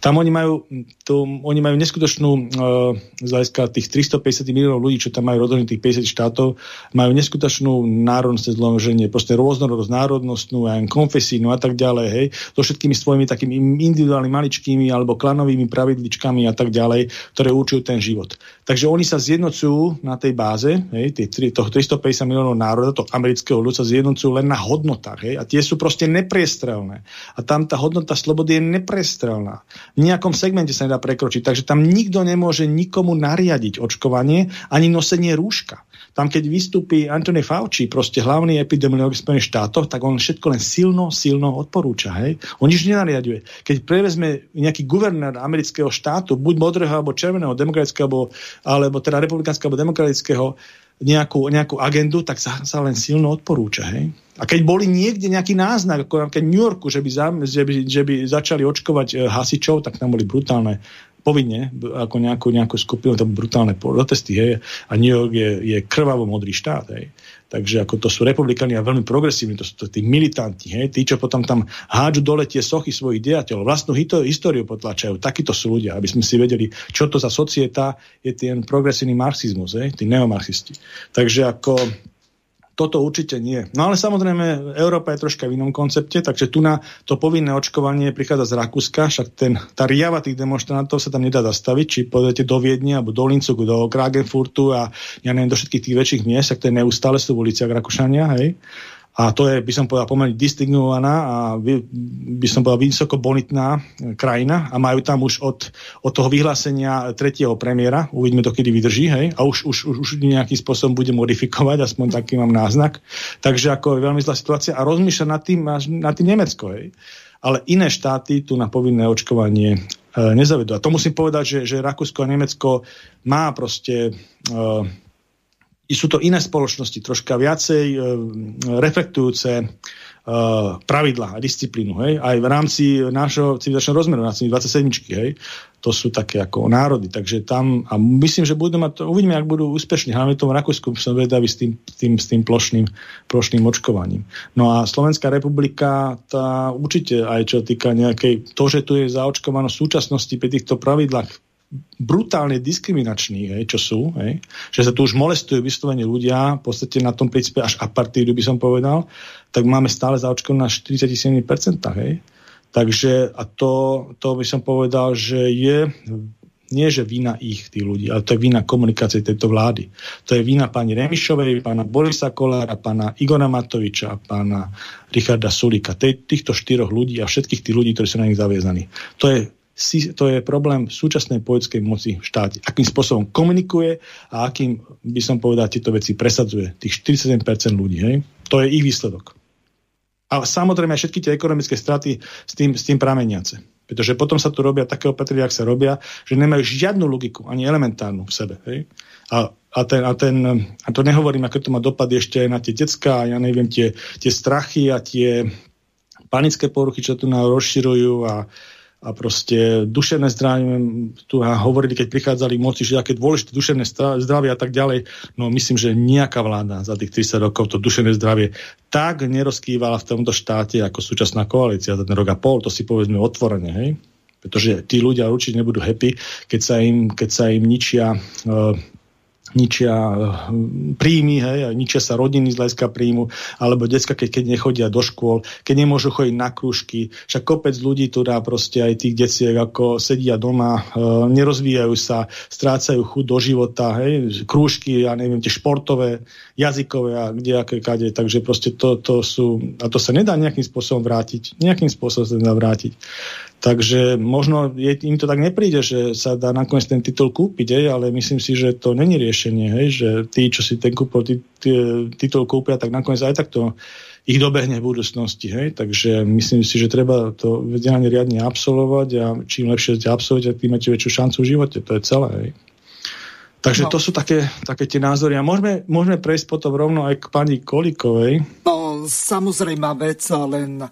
Tam oni majú, to, oni majú neskutočnú uh, z tých 350 miliónov ľudí, čo tam majú rozhodnutých 50 štátov, majú neskutočnú národnosť zloženie, proste rôznorodosť národnostnú, aj konfesínu a tak ďalej, hej, so všetkými svojimi takými individuálnymi maličkými alebo klanovými pravidličkami a tak ďalej, ktoré určujú ten život. Takže oni sa zjednocujú na tej báze, hej, tých, toho 350 miliónov národa, to amerického ľudu sa zjednocujú len na hodnotách, hej, a tie sú proste nepriestrelné. A tam tá hodnota slobody je nepriestrelná v nejakom segmente sa nedá prekročiť. Takže tam nikto nemôže nikomu nariadiť očkovanie ani nosenie rúška. Tam, keď vystúpi Anthony Fauci, proste hlavný epidemiolog v Spojených štátoch, tak on všetko len silno, silno odporúča. Hej? On nič nenariaduje. Keď prevezme nejaký guvernér amerického štátu, buď modrého alebo červeného, demokratického, alebo, alebo teda republikánskeho alebo demokratického, nejakú, nejakú agendu, tak sa, sa len silno odporúča. Hej? A keď boli niekde nejaký náznak, ako v New Yorku, že by, za, že by, že by začali očkovať e, hasičov, tak tam boli brutálne povinne, ako nejakú, nejakú skupinu, tam brutálne protesty, hej, a New York je, je krvavo modrý štát, hej. Takže ako to sú republikáni a veľmi progresívni, to sú to tí militanti, hej, tí, čo potom tam hádžu dole tie sochy svojich diateľov, vlastnú históriu potlačajú. Takíto sú ľudia, aby sme si vedeli, čo to za societa je ten progresívny marxizmus, hej, tí neomarxisti. Takže ako toto určite nie. No ale samozrejme, Európa je troška v inom koncepte, takže tu na to povinné očkovanie prichádza z Rakúska, však ten, tá riava tých demonstrantov sa tam nedá zastaviť, či pôjdete do Viedne, alebo do Lincugu, do Klagenfurtu a ja neviem, do všetkých tých väčších miest, tak to je neustále sú v uliciach Rakúšania, hej. A to je, by som povedal, pomerne distingovaná a by som povedal vysoko bonitná krajina a majú tam už od, od toho vyhlásenia tretieho premiéra, uvidíme to, kedy vydrží, hej, a už, už, už, už nejakým spôsobom bude modifikovať, aspoň taký mám náznak. Takže ako je veľmi zlá situácia a rozmýšľa nad tým, nad tým Nemecko, hej. Ale iné štáty tu na povinné očkovanie e, nezavedú. A to musím povedať, že, že Rakúsko a Nemecko má proste e, sú to iné spoločnosti, troška viacej e, reflektujúce e, pravidlá a disciplínu. Hej? Aj v rámci nášho civilizačného rozmeru, na 27. Hej? To sú také ako národy. Takže tam, a myslím, že budú mať, uvidíme, ak budú úspešní. Hlavne v tom Rakúsku som vedavý s tým, tým, s tým plošným, plošným očkovaním. No a Slovenská republika, tá určite aj čo týka nejakej, to, že tu je zaočkovanosť v súčasnosti pri týchto pravidlách brutálne diskriminační, hej, čo sú, hej, že sa tu už molestujú vyslovene ľudia, v podstate na tom princípe až apartídu by som povedal, tak máme stále zaočkované na 47%. Hej. Takže a to, to by som povedal, že je nie že vina ich, tých ľudí, ale to je vina komunikácie tejto vlády. To je vina pani Remišovej, pána Borisa Kolára, pána Igora Matoviča, pána Richarda Sulika, týchto štyroch ľudí a všetkých tých ľudí, ktorí sú na nich zaviazaní. To je to je problém súčasnej politickej moci v štáte. Akým spôsobom komunikuje a akým, by som povedal, tieto veci presadzuje. Tých 47% ľudí. Hej? To je ich výsledok. A samozrejme aj všetky tie ekonomické straty s tým, s tým prameniace. Pretože potom sa tu robia také opatrenia, ak sa robia, že nemajú žiadnu logiku, ani elementárnu v sebe. Hej? A, a, ten, a, ten, a to nehovorím, ako to má dopad ešte aj na tie decka, ja neviem, tie, tie strachy a tie panické poruchy, čo tu nám rozširujú a, a proste duševné zdravie, tu hovorili, keď prichádzali moci, že aké dôležité duševné zdravie a tak ďalej. No myslím, že nejaká vláda za tých 30 rokov to duševné zdravie tak nerozkývala v tomto štáte ako súčasná koalícia za ten rok a pol, to si povedzme otvorene, hej? Pretože tí ľudia určite nebudú happy, keď sa im, keď sa im ničia uh, ničia príjmy, hej, ničia sa rodiny z hľadiska príjmu, alebo decka, keď, keď nechodia do škôl, keď nemôžu chodiť na krúžky. Však kopec ľudí, ktorá proste aj tých deciek, ako sedia doma, e, nerozvíjajú sa, strácajú chuť do života, hej, krúžky, ja neviem, tie športové, jazykové a kde aké kade. Takže proste to, to sú, a to sa nedá nejakým spôsobom vrátiť. Nejakým spôsobom sa nedá vrátiť. Takže možno je, im to tak nepríde, že sa dá nakoniec ten titul kúpiť, hej, ale myslím si, že to není riešenie, hej, že tí, čo si ten kúpil, tí, tí, titul kúpia, tak nakoniec aj takto ich dobehne v budúcnosti. Hej? Takže myslím si, že treba to vzdelanie riadne absolvovať a čím lepšie ste absolvovať, tým máte väčšiu šancu v živote. To je celé. Hej? Takže no. to sú také, také tie názory. A môžeme, môžeme prejsť potom rovno aj k pani Kolikovej. No, samozrejme vec, len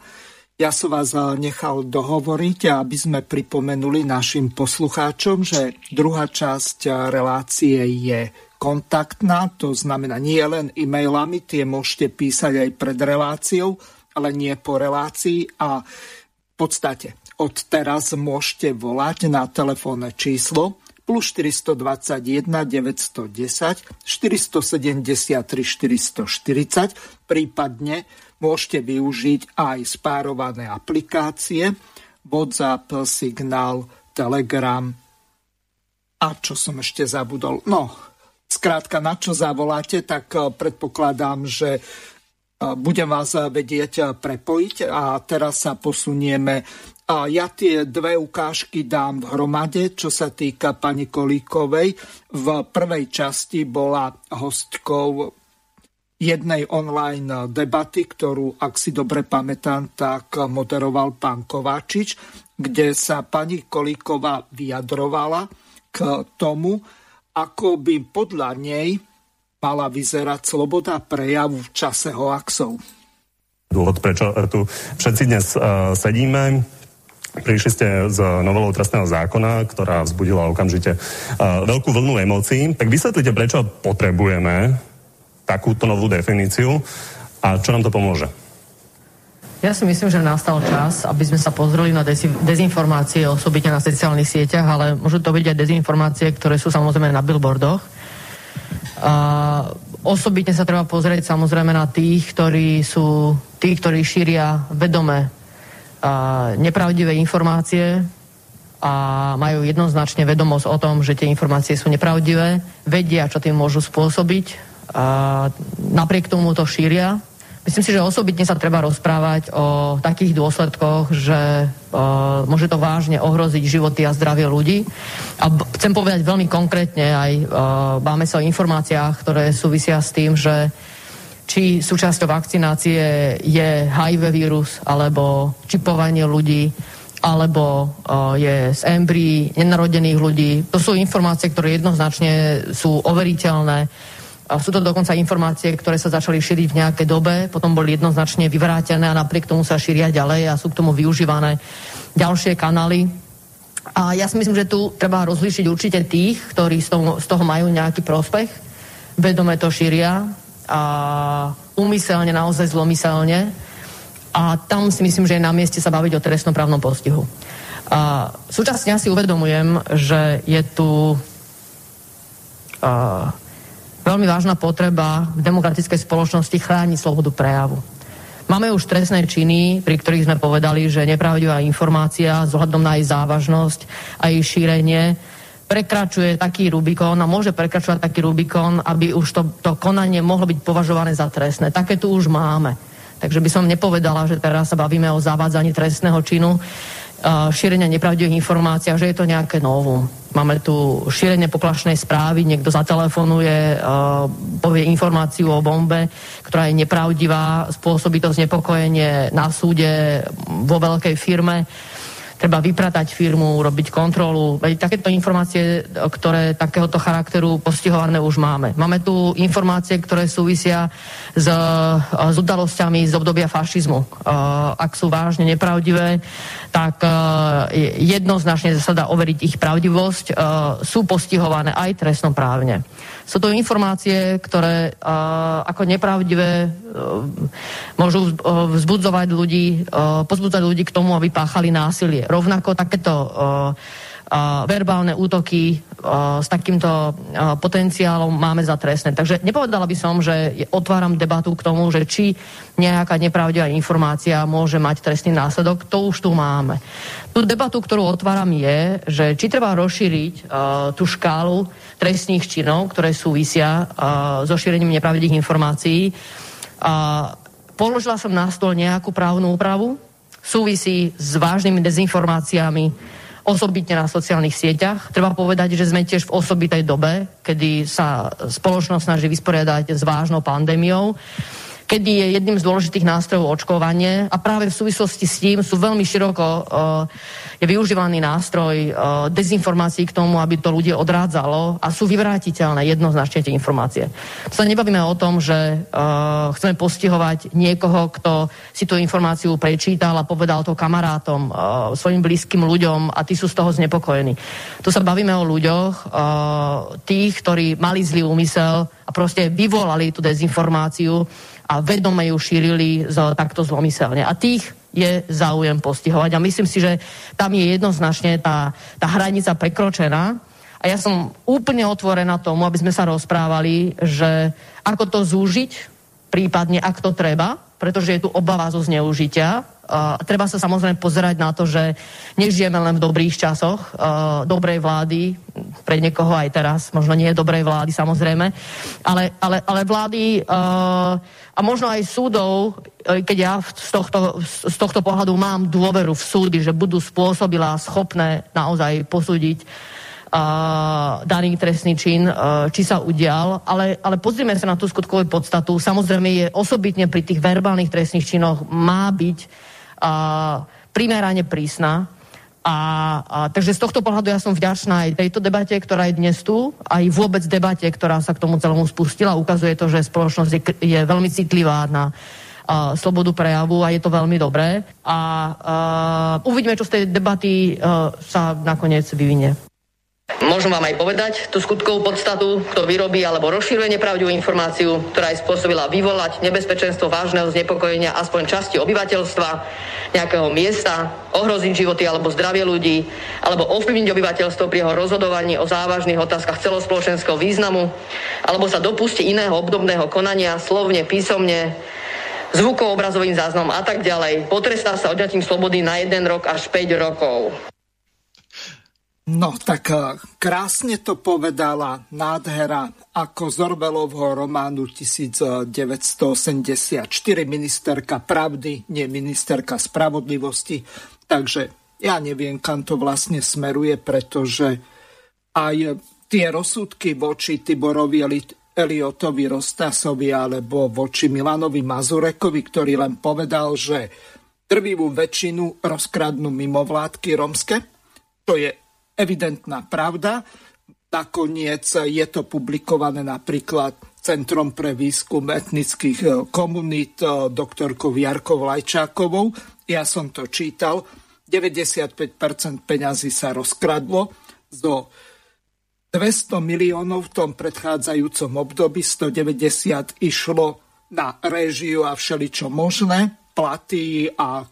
ja som vás nechal dohovoriť, aby sme pripomenuli našim poslucháčom, že druhá časť relácie je kontaktná, to znamená nie len e-mailami, tie môžete písať aj pred reláciou, ale nie po relácii. A v podstate od teraz môžete volať na telefónne číslo plus 421 910 473 440, prípadne Môžete využiť aj spárované aplikácie WhatsApp, Signál, Telegram a čo som ešte zabudol. No, skrátka, na čo zavoláte, tak eh, predpokladám, že eh, budem vás vedieť eh, prepojiť a teraz sa posunieme. Ja tie dve ukážky dám v hromade, čo sa týka pani Kolíkovej. V prvej časti bola hostkou jednej online debaty, ktorú, ak si dobre pamätám, tak moderoval pán Kováčič, kde sa pani Kolíková vyjadrovala k tomu, ako by podľa nej mala vyzerať sloboda prejavu v čase hoaxov. Dôvod, prečo tu všetci dnes uh, sedíme, Prišli ste z novelou trestného zákona, ktorá vzbudila okamžite uh, veľkú vlnu emócií. Tak vysvetlite, prečo potrebujeme takúto novú definíciu a čo nám to pomôže? Ja si myslím, že nastal čas, aby sme sa pozreli na dezinformácie osobitne na sociálnych sieťach, ale môžu to byť aj dezinformácie, ktoré sú samozrejme na billboardoch. A osobitne sa treba pozrieť samozrejme na tých, ktorí sú tí, ktorí šíria vedome a nepravdivé informácie a majú jednoznačne vedomosť o tom, že tie informácie sú nepravdivé, vedia, čo tým môžu spôsobiť a napriek tomu to šíria. Myslím si, že osobitne sa treba rozprávať o takých dôsledkoch, že uh, môže to vážne ohroziť životy a zdravie ľudí. A chcem povedať veľmi konkrétne aj, uh, máme sa o informáciách, ktoré súvisia s tým, že či súčasťou vakcinácie je HIV vírus, alebo čipovanie ľudí, alebo uh, je z embryí nenarodených ľudí. To sú informácie, ktoré jednoznačne sú overiteľné sú to dokonca informácie, ktoré sa začali šíriť v nejakej dobe, potom boli jednoznačne vyvrátené a napriek tomu sa šíria ďalej a sú k tomu využívané ďalšie kanály. A ja si myslím, že tu treba rozlíšiť určite tých, ktorí z toho, z toho majú nejaký prospech, vedome to šíria a umyselne, naozaj zlomyselne. A tam si myslím, že je na mieste sa baviť o trestnoprávnom postihu. A súčasne ja si uvedomujem, že je tu uh, veľmi vážna potreba v demokratickej spoločnosti chrániť slobodu prejavu. Máme už trestné činy, pri ktorých sme povedali, že nepravdivá informácia s ohľadom na jej závažnosť a jej šírenie prekračuje taký Rubikon a môže prekračovať taký Rubikon, aby už to, to konanie mohlo byť považované za trestné. Také tu už máme. Takže by som nepovedala, že teraz sa bavíme o zavádzaní trestného činu šírenia nepravdivých informácií a že je to nejaké novum. Máme tu šírenie poplašnej správy, niekto zatelefonuje, povie informáciu o bombe, ktorá je nepravdivá, spôsobí to znepokojenie na súde vo veľkej firme treba vypratať firmu, robiť kontrolu. Veď takéto informácie, ktoré takéhoto charakteru postihované už máme. Máme tu informácie, ktoré súvisia s, s udalosťami z obdobia fašizmu. Ak sú vážne nepravdivé, tak jednoznačne sa dá overiť ich pravdivosť. Sú postihované aj trestnoprávne. Sú to informácie, ktoré uh, ako nepravdivé môžu vzbudzovať ľudí, pozbudzovať ľudí k tomu, aby páchali násilie. Rovnako takéto verbálne útoky s takýmto potenciálom máme za trestné. Takže nepovedala by som, že otváram debatu k tomu, že či nejaká nepravdivá informácia môže mať trestný následok, to už tu máme. Tu debatu, ktorú otváram je, že či treba rozšíriť tú škálu trestných činov, ktoré súvisia so šírením nepravdivých informácií. Položila som na stôl nejakú právnu úpravu, súvisí s vážnymi dezinformáciami, osobitne na sociálnych sieťach. Treba povedať, že sme tiež v osobitej dobe, kedy sa spoločnosť snaží vysporiadať s vážnou pandémiou kedy je jedným z dôležitých nástrojov očkovanie a práve v súvislosti s tým sú veľmi široko uh, je využívaný nástroj uh, dezinformácií k tomu, aby to ľudia odrádzalo a sú vyvrátiteľné jednoznačne tie informácie. To sa nebavíme o tom, že uh, chceme postihovať niekoho, kto si tú informáciu prečítal a povedal to kamarátom, uh, svojim blízkym ľuďom a tí sú z toho znepokojení. Tu sa bavíme o ľuďoch, uh, tých, ktorí mali zlý úmysel a proste vyvolali tú dezinformáciu a vedome ju šírili takto zlomyselne. A tých je záujem postihovať. A myslím si, že tam je jednoznačne tá, tá hranica prekročená. A ja som úplne otvorená tomu, aby sme sa rozprávali, že ako to zúžiť, prípadne ak to treba, pretože je tu obava zo zneužitia. Uh, treba sa samozrejme pozerať na to, že nežijeme len v dobrých časoch uh, dobrej vlády, pre niekoho aj teraz, možno nie je dobrej vlády samozrejme, ale, ale, ale vlády uh, a možno aj súdov, keď ja z tohto, z tohto pohľadu mám dôveru v súdy, že budú spôsobila schopné naozaj posúdiť daný trestný čin, uh, či sa udial, ale, ale pozrieme sa na tú skutkovú podstatu. Samozrejme je osobitne pri tých verbálnych trestných činoch má byť uh, primerane prísna, a, a takže z tohto pohľadu ja som vďačná aj tejto debate, ktorá je dnes tu, aj vôbec debate, ktorá sa k tomu celému spustila. Ukazuje to, že spoločnosť je, je veľmi citlivá na uh, slobodu prejavu a je to veľmi dobré. A uh, uvidíme, čo z tej debaty uh, sa nakoniec vyvinie. Môžem vám aj povedať tú skutkovú podstatu, kto vyrobí alebo rozšíruje nepravdivú informáciu, ktorá aj spôsobila vyvolať nebezpečenstvo vážneho znepokojenia aspoň časti obyvateľstva, nejakého miesta, ohroziť životy alebo zdravie ľudí, alebo ovplyvniť obyvateľstvo pri jeho rozhodovaní o závažných otázkach celospoločenského významu, alebo sa dopustí iného obdobného konania slovne, písomne, zvukov, obrazovým záznam a tak ďalej. Potrestá sa odňatím slobody na 1 rok až 5 rokov. No, tak eh, krásne to povedala nádhera ako z Orbelovho románu 1984 ministerka pravdy, nie ministerka spravodlivosti. Takže ja neviem, kam to vlastne smeruje, pretože aj tie rozsudky voči Tiborovi Eliotovi Rostasovi alebo voči Milanovi Mazurekovi, ktorý len povedal, že drvivú väčšinu rozkradnú mimovládky romske, to je evidentná pravda. Nakoniec je to publikované napríklad Centrom pre výskum etnických e, komunít e, doktorkou Jarkou Lajčákovou. Ja som to čítal. 95% peňazí sa rozkradlo. Do 200 miliónov v tom predchádzajúcom období 190 išlo na réžiu a všeličo možné, platy a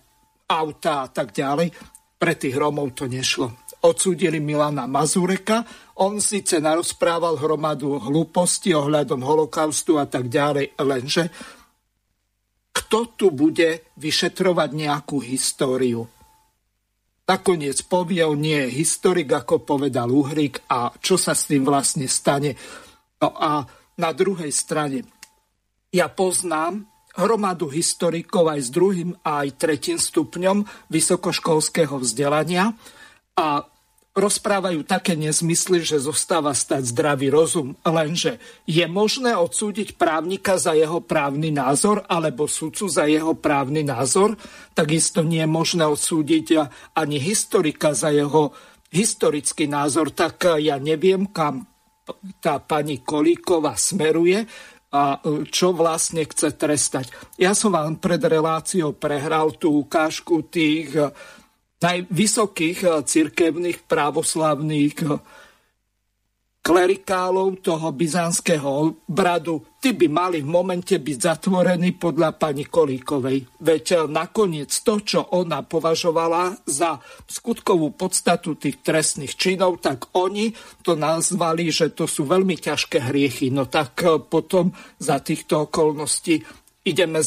auta a tak ďalej. Pre tých Rómov to nešlo odsúdili Milana Mazureka. On síce narozprával hromadu hlúposti ohľadom holokaustu a tak ďalej, lenže kto tu bude vyšetrovať nejakú históriu? Nakoniec povie, on nie je historik, ako povedal Uhrik, a čo sa s tým vlastne stane. No a na druhej strane, ja poznám hromadu historikov aj s druhým a aj tretím stupňom vysokoškolského vzdelania a rozprávajú také nezmysly, že zostáva stať zdravý rozum. Lenže je možné odsúdiť právnika za jeho právny názor alebo sudcu za jeho právny názor, takisto nie je možné odsúdiť ani historika za jeho historický názor. Tak ja neviem, kam tá pani Kolíková smeruje a čo vlastne chce trestať. Ja som vám pred reláciou prehral tú ukážku tých najvysokých eh, cirkevných právoslavných eh, klerikálov toho byzantského bradu, tí by mali v momente byť zatvorení podľa pani Kolíkovej. Veď nakoniec to, čo ona považovala za skutkovú podstatu tých trestných činov, tak oni to nazvali, že to sú veľmi ťažké hriechy. No tak potom za týchto okolností ideme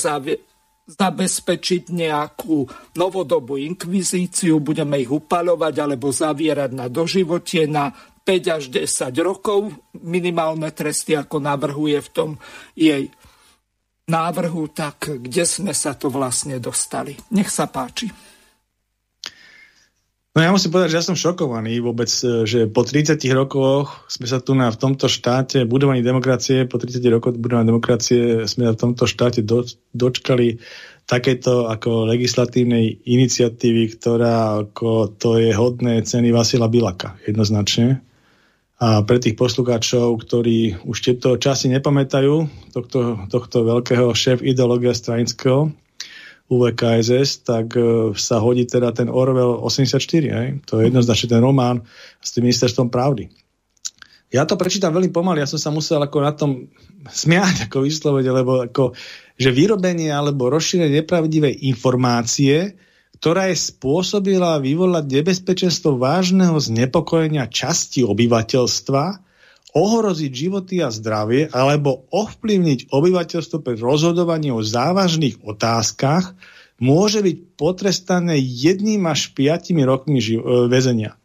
zabezpečiť nejakú novodobú inkvizíciu, budeme ich upaľovať alebo zavierať na doživotie, na 5 až 10 rokov minimálne tresty, ako navrhuje v tom jej návrhu, tak kde sme sa to vlastne dostali. Nech sa páči. No ja musím povedať, že ja som šokovaný vôbec, e, že po 30 rokoch sme sa tu na, v tomto štáte budovaní demokracie, po 30 rokoch budovaní demokracie sme v tomto štáte do, dočkali takéto ako legislatívnej iniciatívy, ktorá ako to je hodné ceny Vasila Bilaka jednoznačne. A pre tých poslucháčov, ktorí už tieto časy nepamätajú, tohto, tohto veľkého šéf ideológia stranického, UVKSS, tak uh, sa hodí teda ten Orwell 84. Hej? To je jednoznačne ten román s tým ministerstvom pravdy. Ja to prečítam veľmi pomaly, ja som sa musel ako na tom smiať, ako vyslovene, lebo ako, že vyrobenie alebo rozšírenie nepravdivej informácie ktorá je spôsobila vyvolať nebezpečenstvo vážneho znepokojenia časti obyvateľstva, ohroziť životy a zdravie alebo ovplyvniť obyvateľstvo pri rozhodovaní o závažných otázkach, môže byť potrestané jedným až piatimi rokmi e, väzenia.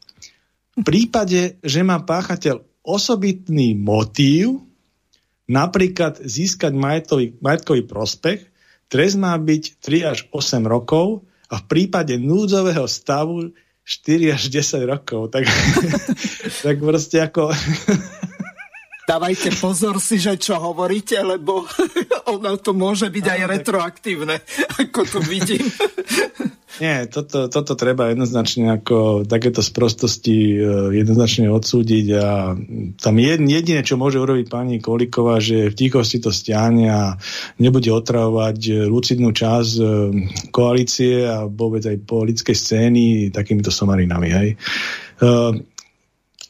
V prípade, že má páchateľ osobitný motív, napríklad získať majetkový, majetkový prospech, trest má byť 3 až 8 rokov a v prípade núdzového stavu 4 až 10 rokov. Tak, tak proste ako... Dávajte pozor si, že čo hovoríte, lebo ono to môže byť aj retroaktívne, ako to vidím. Nie, toto, toto treba jednoznačne ako takéto sprostosti e, jednoznačne odsúdiť a tam jediné, čo môže urobiť pani Koliková, že v tichosti to stiahne a nebude otravovať e, lucidnú časť e, koalície a vôbec aj politickej scény takýmito somarinami. Hej.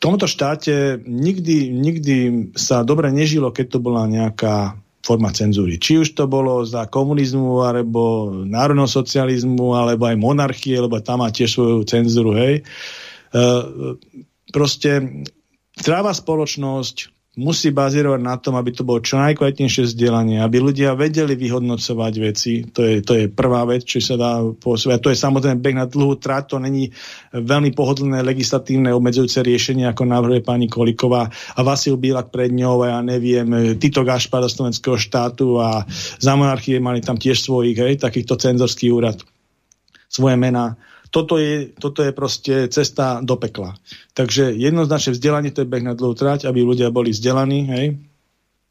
Tomto štáte nikdy, nikdy sa dobre nežilo, keď to bola nejaká forma cenzúry. Či už to bolo za komunizmu, alebo národného socializmu, alebo aj monarchie, lebo tam má tiež svoju cenzúru, hej. E, proste zdravá spoločnosť musí bazírovať na tom, aby to bolo čo najkvalitnejšie vzdelanie, aby ľudia vedeli vyhodnocovať veci. To je, to je prvá vec, čo sa dá posúvať. To je samozrejme beh na dlhú trať, to není veľmi pohodlné legislatívne obmedzujúce riešenie, ako navrhuje pani Koliková a Vasil Bílak pred ňou a ja neviem, Tito Gašpar slovenského štátu a za monarchie mali tam tiež svojich, hej, takýchto cenzorský úrad svoje mená toto je, toto je proste cesta do pekla. Takže jednoznačne vzdelanie to je beh na dlhú trať, aby ľudia boli vzdelaní. Hej?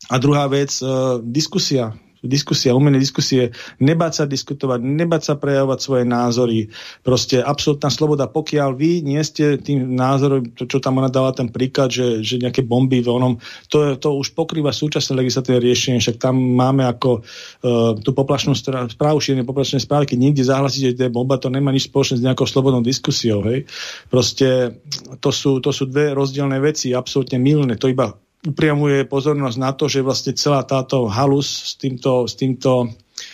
A druhá vec, uh, diskusia diskusia, umené diskusie, nebáť sa diskutovať, nebáť sa prejavovať svoje názory. Proste absolútna sloboda. Pokiaľ vy nie ste tým názorom, to, čo tam ona dala ten príklad, že, že nejaké bomby v onom, to, to už pokrýva súčasné legislatívne riešenie, však tam máme ako uh, tú poplašnú správu, šírenie poplašnej správy, keď niekde zahlasíte, že to je bomba, to nemá nič spoločné s nejakou slobodnou diskusiou. Hej. Proste to sú, to sú dve rozdielne veci, absolútne milné. To iba upriamuje pozornosť na to, že vlastne celá táto halus s týmto, s týmto,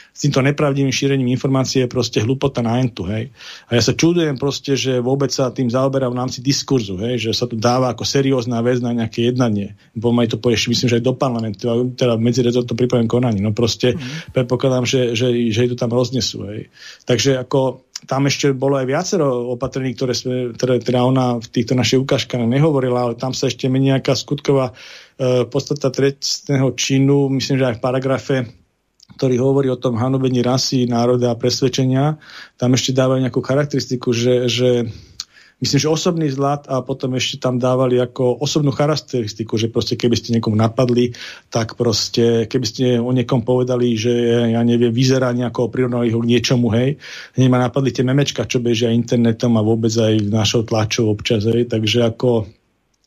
s týmto nepravdivým šírením informácie je proste hlupota na entu, hej. A ja sa čudujem proste, že vôbec sa tým zaoberá v rámci diskurzu, hej, že sa tu dáva ako seriózna vec na nejaké jednanie. Bo aj to pôjde, myslím, že aj do parlamentu, teda medzi to pripravím konaní. No proste mm. predpokladám, že, že, že to tam roznesú, hej. Takže ako tam ešte bolo aj viacero opatrení, ktoré sme, ktoré teda ona v týchto našich ukážkach nehovorila, ale tam sa ešte mení nejaká skutková e, podstata trestného činu, myslím, že aj v paragrafe ktorý hovorí o tom hanobení rasy, národa a presvedčenia. Tam ešte dávajú nejakú charakteristiku, že, že myslím, že osobný zlat a potom ešte tam dávali ako osobnú charakteristiku, že proste keby ste niekomu napadli, tak proste keby ste o niekom povedali, že ja neviem, vyzerá nejako prirovnali ho k niečomu, hej, hneď napadli tie memečka, čo bežia internetom a vôbec aj našou tlačou občas, hej, takže ako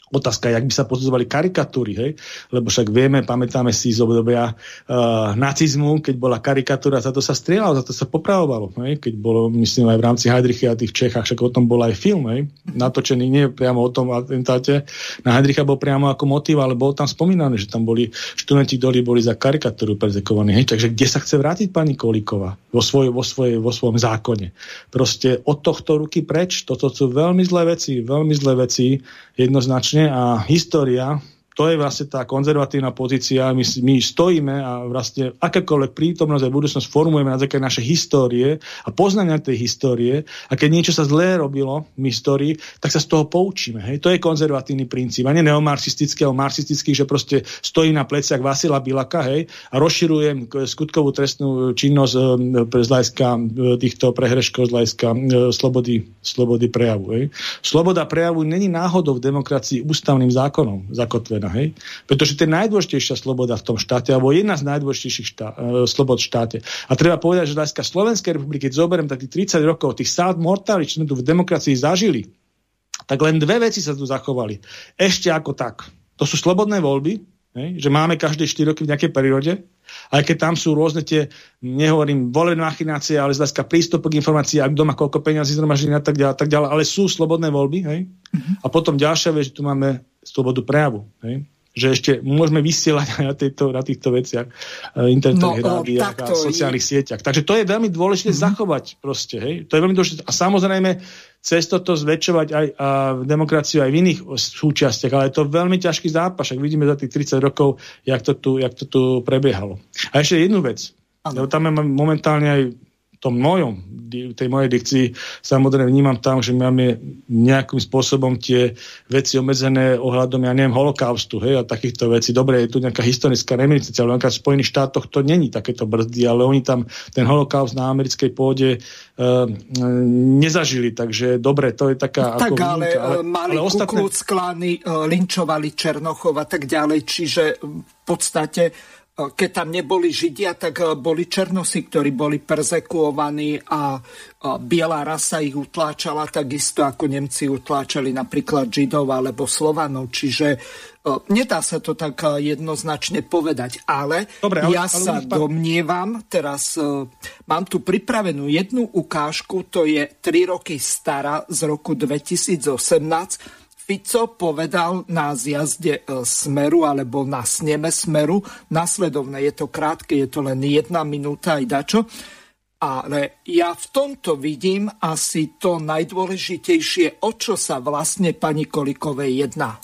Otázka, jak by sa posudzovali karikatúry, hej? lebo však vieme, pamätáme si z obdobia uh, nacizmu, keď bola karikatúra, za to sa strieľalo, za to sa popravovalo. Hej? Keď bolo, myslím, aj v rámci Heidricha a tých Čechách, však o tom bol aj film, hej? natočený nie priamo o tom atentáte. Na Heidricha bol priamo ako motív, ale bol tam spomínané, že tam boli študenti, ktorí boli za karikatúru prezekovaní. Hej? Takže kde sa chce vrátiť pani Kolíková vo, svoj, vo, svoj, vo svojom zákone? Proste od tohto ruky preč, toto sú veľmi zlé veci, veľmi zlé veci, jednoznačne a história to je vlastne tá konzervatívna pozícia. My, my stojíme a vlastne akékoľvek prítomnosť a budúcnosť formujeme na základe našej histórie a poznania tej histórie a keď niečo sa zlé robilo v histórii, tak sa z toho poučíme. Hej? To je konzervatívny princíp a nie neomarxistický alebo marxistický, že proste stojí na pleciach Vasila Bilaka hej? a rozširujem skutkovú trestnú činnosť e, z hľadiska e, týchto prehreškov, z hľadiska e, slobody, slobody prejavu. Hej? Sloboda prejavu není náhodou v demokracii ústavným zákonom zakotvená sloboda, hej? Pretože to je najdôležitejšia sloboda v tom štáte, alebo jedna z najdôležitejších štá, e, slobod v štáte. A treba povedať, že hľadiska Slovenskej republiky, keď zoberiem takých 30 rokov, tých sád mortáli, čo sme tu v demokracii zažili, tak len dve veci sa tu zachovali. Ešte ako tak. To sú slobodné voľby, hej? že máme každé 4 roky v nejakej prírode, aj keď tam sú rôzne tie, nehovorím volené machinácie, ale z hľadiska prístupu k informácii, ak doma koľko peniazí zhromaždí a tak ďalej, tak ďalej, ale sú slobodné voľby. Hej? Mm-hmm. A potom ďalšia vec, že tu máme slobodu prejavu. Hej? Že ešte môžeme vysielať aj na, tejto, na týchto veciach, eh, internetových no, rádiách a sociálnych je. sieťach. Takže to je veľmi dôležité mm-hmm. zachovať proste. Hej? To je veľmi dôležité. A samozrejme, cez toto zväčšovať aj a demokraciu aj v iných súčastiach, ale je to veľmi ťažký zápas, ak vidíme za tých 30 rokov, jak to tu, jak to tu prebiehalo. A ešte jednu vec, lebo tam máme momentálne aj tom mojom, tej mojej dikcii samozrejme vnímam tam, že máme nejakým spôsobom tie veci obmedzené ohľadom, ja neviem, holokaustu, hej, a takýchto vecí. Dobre, je tu nejaká historická reminiscencia, ale v Spojených štátoch to není takéto brzdy, ale oni tam ten holokaust na americkej pôde uh, nezažili, takže dobre, to je taká... Tak ako ale, výnimka, ale mali ale ostatné... klány, uh, linčovali Černochov a tak ďalej, čiže v podstate keď tam neboli Židia, tak eh, boli Černosi, ktorí boli persekuovaní a biela rasa ich utláčala takisto ako Nemci utláčali napríklad Židov alebo Slovanov. Čiže eh, nedá sa to tak eh, jednoznačne povedať. Ale Dobre, ale, ja ale sa ale... domnievam, teraz mám tu pripravenú jednu ukážku, to je 3 roky stará z roku 2018 Fico povedal na zjazde e, Smeru alebo na sneme Smeru nasledovne. Je to krátke, je to len jedna minúta aj dačo. Ale ja v tomto vidím asi to najdôležitejšie, o čo sa vlastne pani Kolikovej jedná.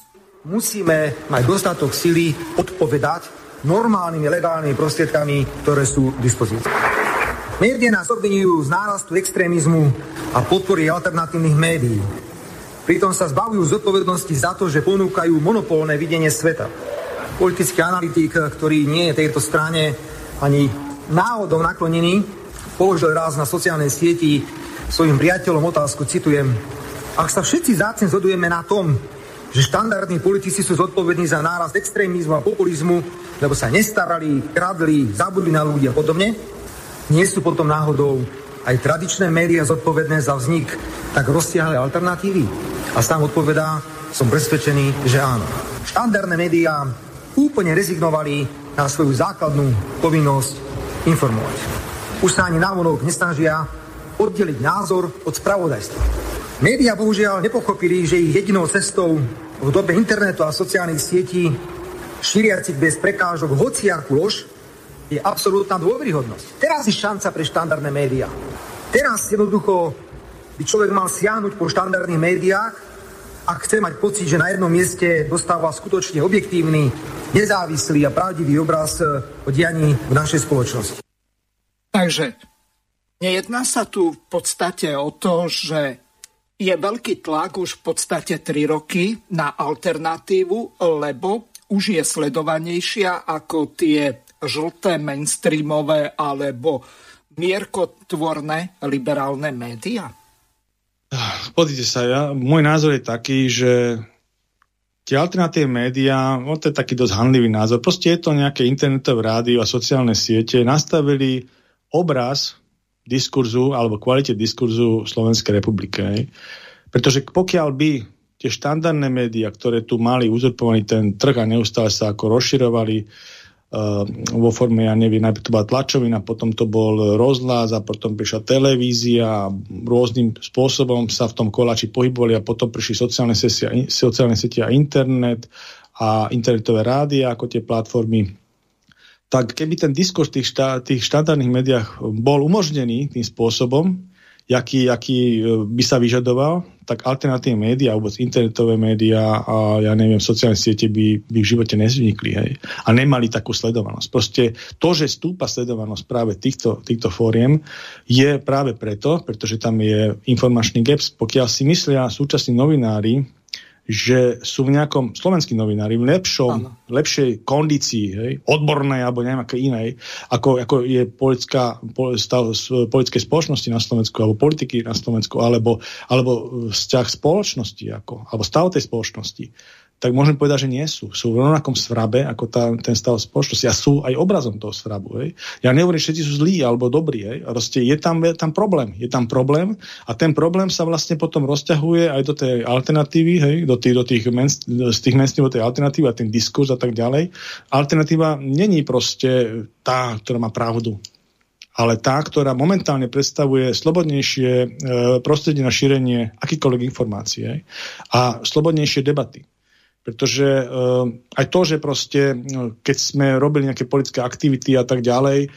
Musíme mať dostatok sily odpovedať normálnymi legálnymi prostriedkami, ktoré sú v dispozícii. Média nás obvinujú z nárastu extrémizmu a podpory alternatívnych médií. Pritom sa zbavujú zodpovednosti za to, že ponúkajú monopolné videnie sveta. Politický analytik, ktorý nie je tejto strane ani náhodou naklonený, položil raz na sociálnej sieti svojim priateľom otázku, citujem, ak sa všetci zácne zhodujeme na tom, že štandardní politici sú zodpovední za nárast extrémizmu a populizmu, lebo sa nestarali, kradli, zabudli na ľudí a podobne, nie sú potom náhodou aj tradičné médiá zodpovedné za vznik tak rozsiahlej alternatívy? A sám odpovedá, som presvedčený, že áno. Štandardné médiá úplne rezignovali na svoju základnú povinnosť informovať. Už sa ani návonok nesnažia oddeliť názor od spravodajstva. Média bohužiaľ nepochopili, že ich jedinou cestou v dobe internetu a sociálnych sietí šíriacich bez prekážok hociakú lož je absolútna dôveryhodnosť. Teraz je šanca pre štandardné médiá. Teraz jednoducho by človek mal siahnuť po štandardných médiách a chce mať pocit, že na jednom mieste dostáva skutočne objektívny, nezávislý a pravdivý obraz eh, o dianí v našej spoločnosti. Takže nejedná sa tu v podstate o to, že je veľký tlak už v podstate 3 roky na alternatívu, lebo už je sledovanejšia ako tie žlté mainstreamové alebo mierkotvorné liberálne médiá? Pozrite sa, ja, môj názor je taký, že tie alternatívne médiá, no to je taký dosť handlivý názor, proste je to nejaké internetové rádio a sociálne siete, nastavili obraz diskurzu alebo kvalite diskurzu Slovenskej republike. Pretože pokiaľ by tie štandardné médiá, ktoré tu mali uzurpovaný ten trh a neustále sa ako rozširovali vo forme, ja neviem, najprv to bola tlačovina, potom to bol rozhlas a potom prišla televízia a rôznym spôsobom sa v tom koláči pohybovali a potom prišli sociálne, sesia, sociálne siete a internet a internetové rádia ako tie platformy. Tak keby ten diskurs v tých, štá, tých štandardných médiách bol umožnený tým spôsobom, jaký, aký e, by sa vyžadoval, tak alternatívne médiá, vôbec internetové médiá a ja neviem, sociálne siete by, by v živote nezvnikli. Hej. A nemali takú sledovanosť. Proste to, že stúpa sledovanosť práve týchto, týchto fóriem, je práve preto, pretože tam je informačný gaps. Pokiaľ si myslia súčasní novinári, že sú v nejakom, slovenskí novinári, v lepšom, lepšej kondícii, hej, odbornej alebo aké inej, ako, ako je politická, stav politické spoločnosti na Slovensku, alebo politiky na Slovensku, alebo, alebo vzťah spoločnosti, ako, alebo stav tej spoločnosti tak môžem povedať, že nie sú. Sú v rovnakom svrabe ako tá, ten stav spoločnosti a sú aj obrazom toho svrabu. Hej. Ja nehovorím, že všetci sú zlí alebo dobrí. Hej. Proste je tam, je tam problém. Je tam problém a ten problém sa vlastne potom rozťahuje aj do tej alternatívy, hej, do tých, do tých men, z tých do tej alternatívy a ten diskurs a tak ďalej. Alternatíva není proste tá, ktorá má pravdu ale tá, ktorá momentálne predstavuje slobodnejšie e, prostredie na šírenie akýkoľvek informácie a slobodnejšie debaty. Pretože uh, aj to, že proste, uh, keď sme robili nejaké politické aktivity a tak ďalej,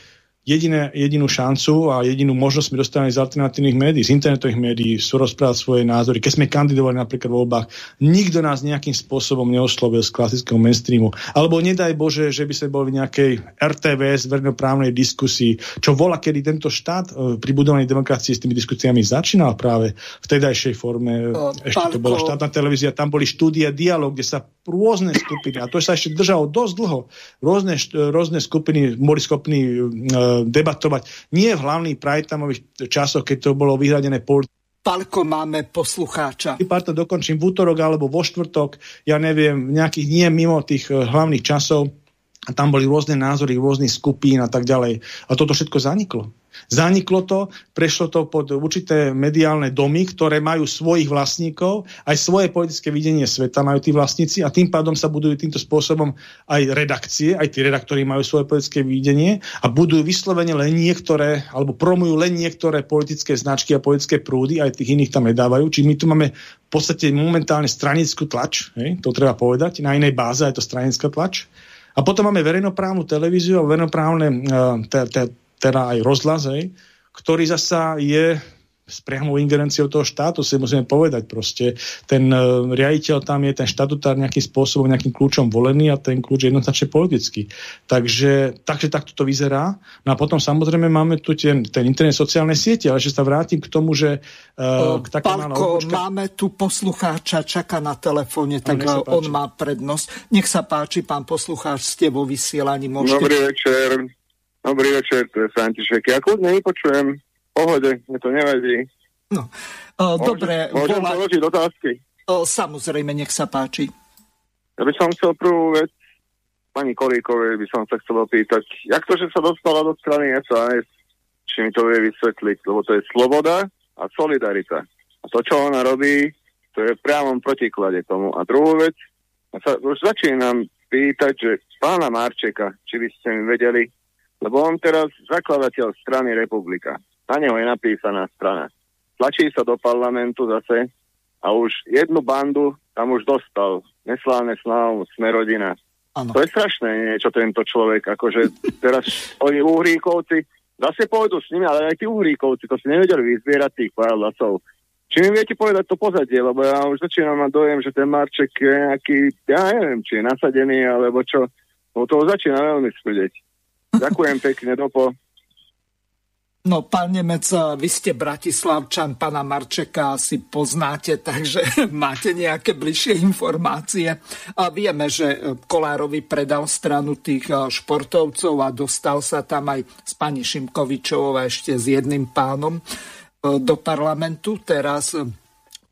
jediné, jedinú šancu a jedinú možnosť sme dostali z alternatívnych médií, z internetových médií, sú rozprávať svoje názory. Keď sme kandidovali napríklad v voľbách, nikto nás nejakým spôsobom neoslovil z klasického mainstreamu. Alebo nedaj Bože, že by sme boli v nejakej RTVS, verejnoprávnej diskusii, čo volá, kedy tento štát e, pri budovaní demokracie s tými diskusiami začínal práve v tedajšej forme. O, ešte to bola štátna televízia, tam boli štúdie dialog, kde sa rôzne skupiny, a to sa ešte držalo dosť dlho, rôzne, rôzne skupiny boli schopní uh, debatovať. Nie v hlavných prajtamových časoch, keď to bolo vyhradené pol Palko, máme poslucháča. Pár to dokončím v útorok alebo vo štvrtok, ja neviem, nejakých nie mimo tých eh, hlavných časov. A tam boli rôzne názory rôznych skupín a tak ďalej. A toto všetko zaniklo. Zaniklo to, prešlo to pod určité mediálne domy, ktoré majú svojich vlastníkov, aj svoje politické videnie sveta majú tí vlastníci a tým pádom sa budujú týmto spôsobom aj redakcie, aj tí redaktori majú svoje politické videnie a budujú vyslovene len niektoré, alebo promujú len niektoré politické značky a politické prúdy, aj tých iných tam nedávajú. Čiže my tu máme v podstate momentálne stranickú tlač, hej, to treba povedať, na inej báze je to stranická tlač. A potom máme verejnoprávnu televíziu a verejnoprávne uh, teda aj rozhlas, ktorý zasa je s priamou ingerenciou toho štátu, si musíme povedať proste. Ten uh, riaditeľ tam je ten štatutár nejakým spôsobom, nejakým kľúčom volený a ten kľúč je jednoznačne politický. Takže, takže takto to vyzerá. No a potom samozrejme máme tu ten, ten internet sociálne siete, ale že sa vrátim k tomu, že... Uh, k Pálko, máme tu poslucháča, čaká na telefóne, tak no, on má prednosť. Nech sa páči, pán poslucháč, ste vo vysielaní. Môžete... Dobrý večer. Dobrý večer, to je František. Ja kľudne vypočujem, pohode, mne to nevadí. No, o, môžem, dobre. Môžem volať... položiť otázky? O, samozrejme, nech sa páči. Ja by som chcel prvú vec, pani Kolíkovej by som sa chcel opýtať, jak to, že sa dostala do strany SAS, či mi to vie vysvetliť, lebo to je sloboda a solidarita. A to, čo ona robí, to je v priamom protiklade tomu. A druhú vec, ja sa už začínam pýtať, že pána Marčeka, či by ste mi vedeli lebo on teraz zakladateľ strany Republika. Na neho je napísaná strana. Tlačí sa do parlamentu zase a už jednu bandu tam už dostal. Neslávne slávu, sme rodina. Ano. To je strašné niečo tento človek. Akože teraz oni uhríkovci zase pôjdu s nimi, ale aj tí uhríkovci to si nevedeli vyzbierať tých pár hlasov. Či mi viete povedať to pozadie, lebo ja už začínam mať dojem, že ten Marček je nejaký, ja neviem, či je nasadený, alebo čo. Lebo toho začína veľmi smrdeť. Ďakujem pekne, dopo. No, pán Nemec, vy ste Bratislavčan, pána Marčeka si poznáte, takže máte nejaké bližšie informácie. A vieme, že Kolárovi predal stranu tých eh, športovcov a dostal sa tam aj s pani Šimkovičovou a ešte s jedným pánom eh, do parlamentu. Teraz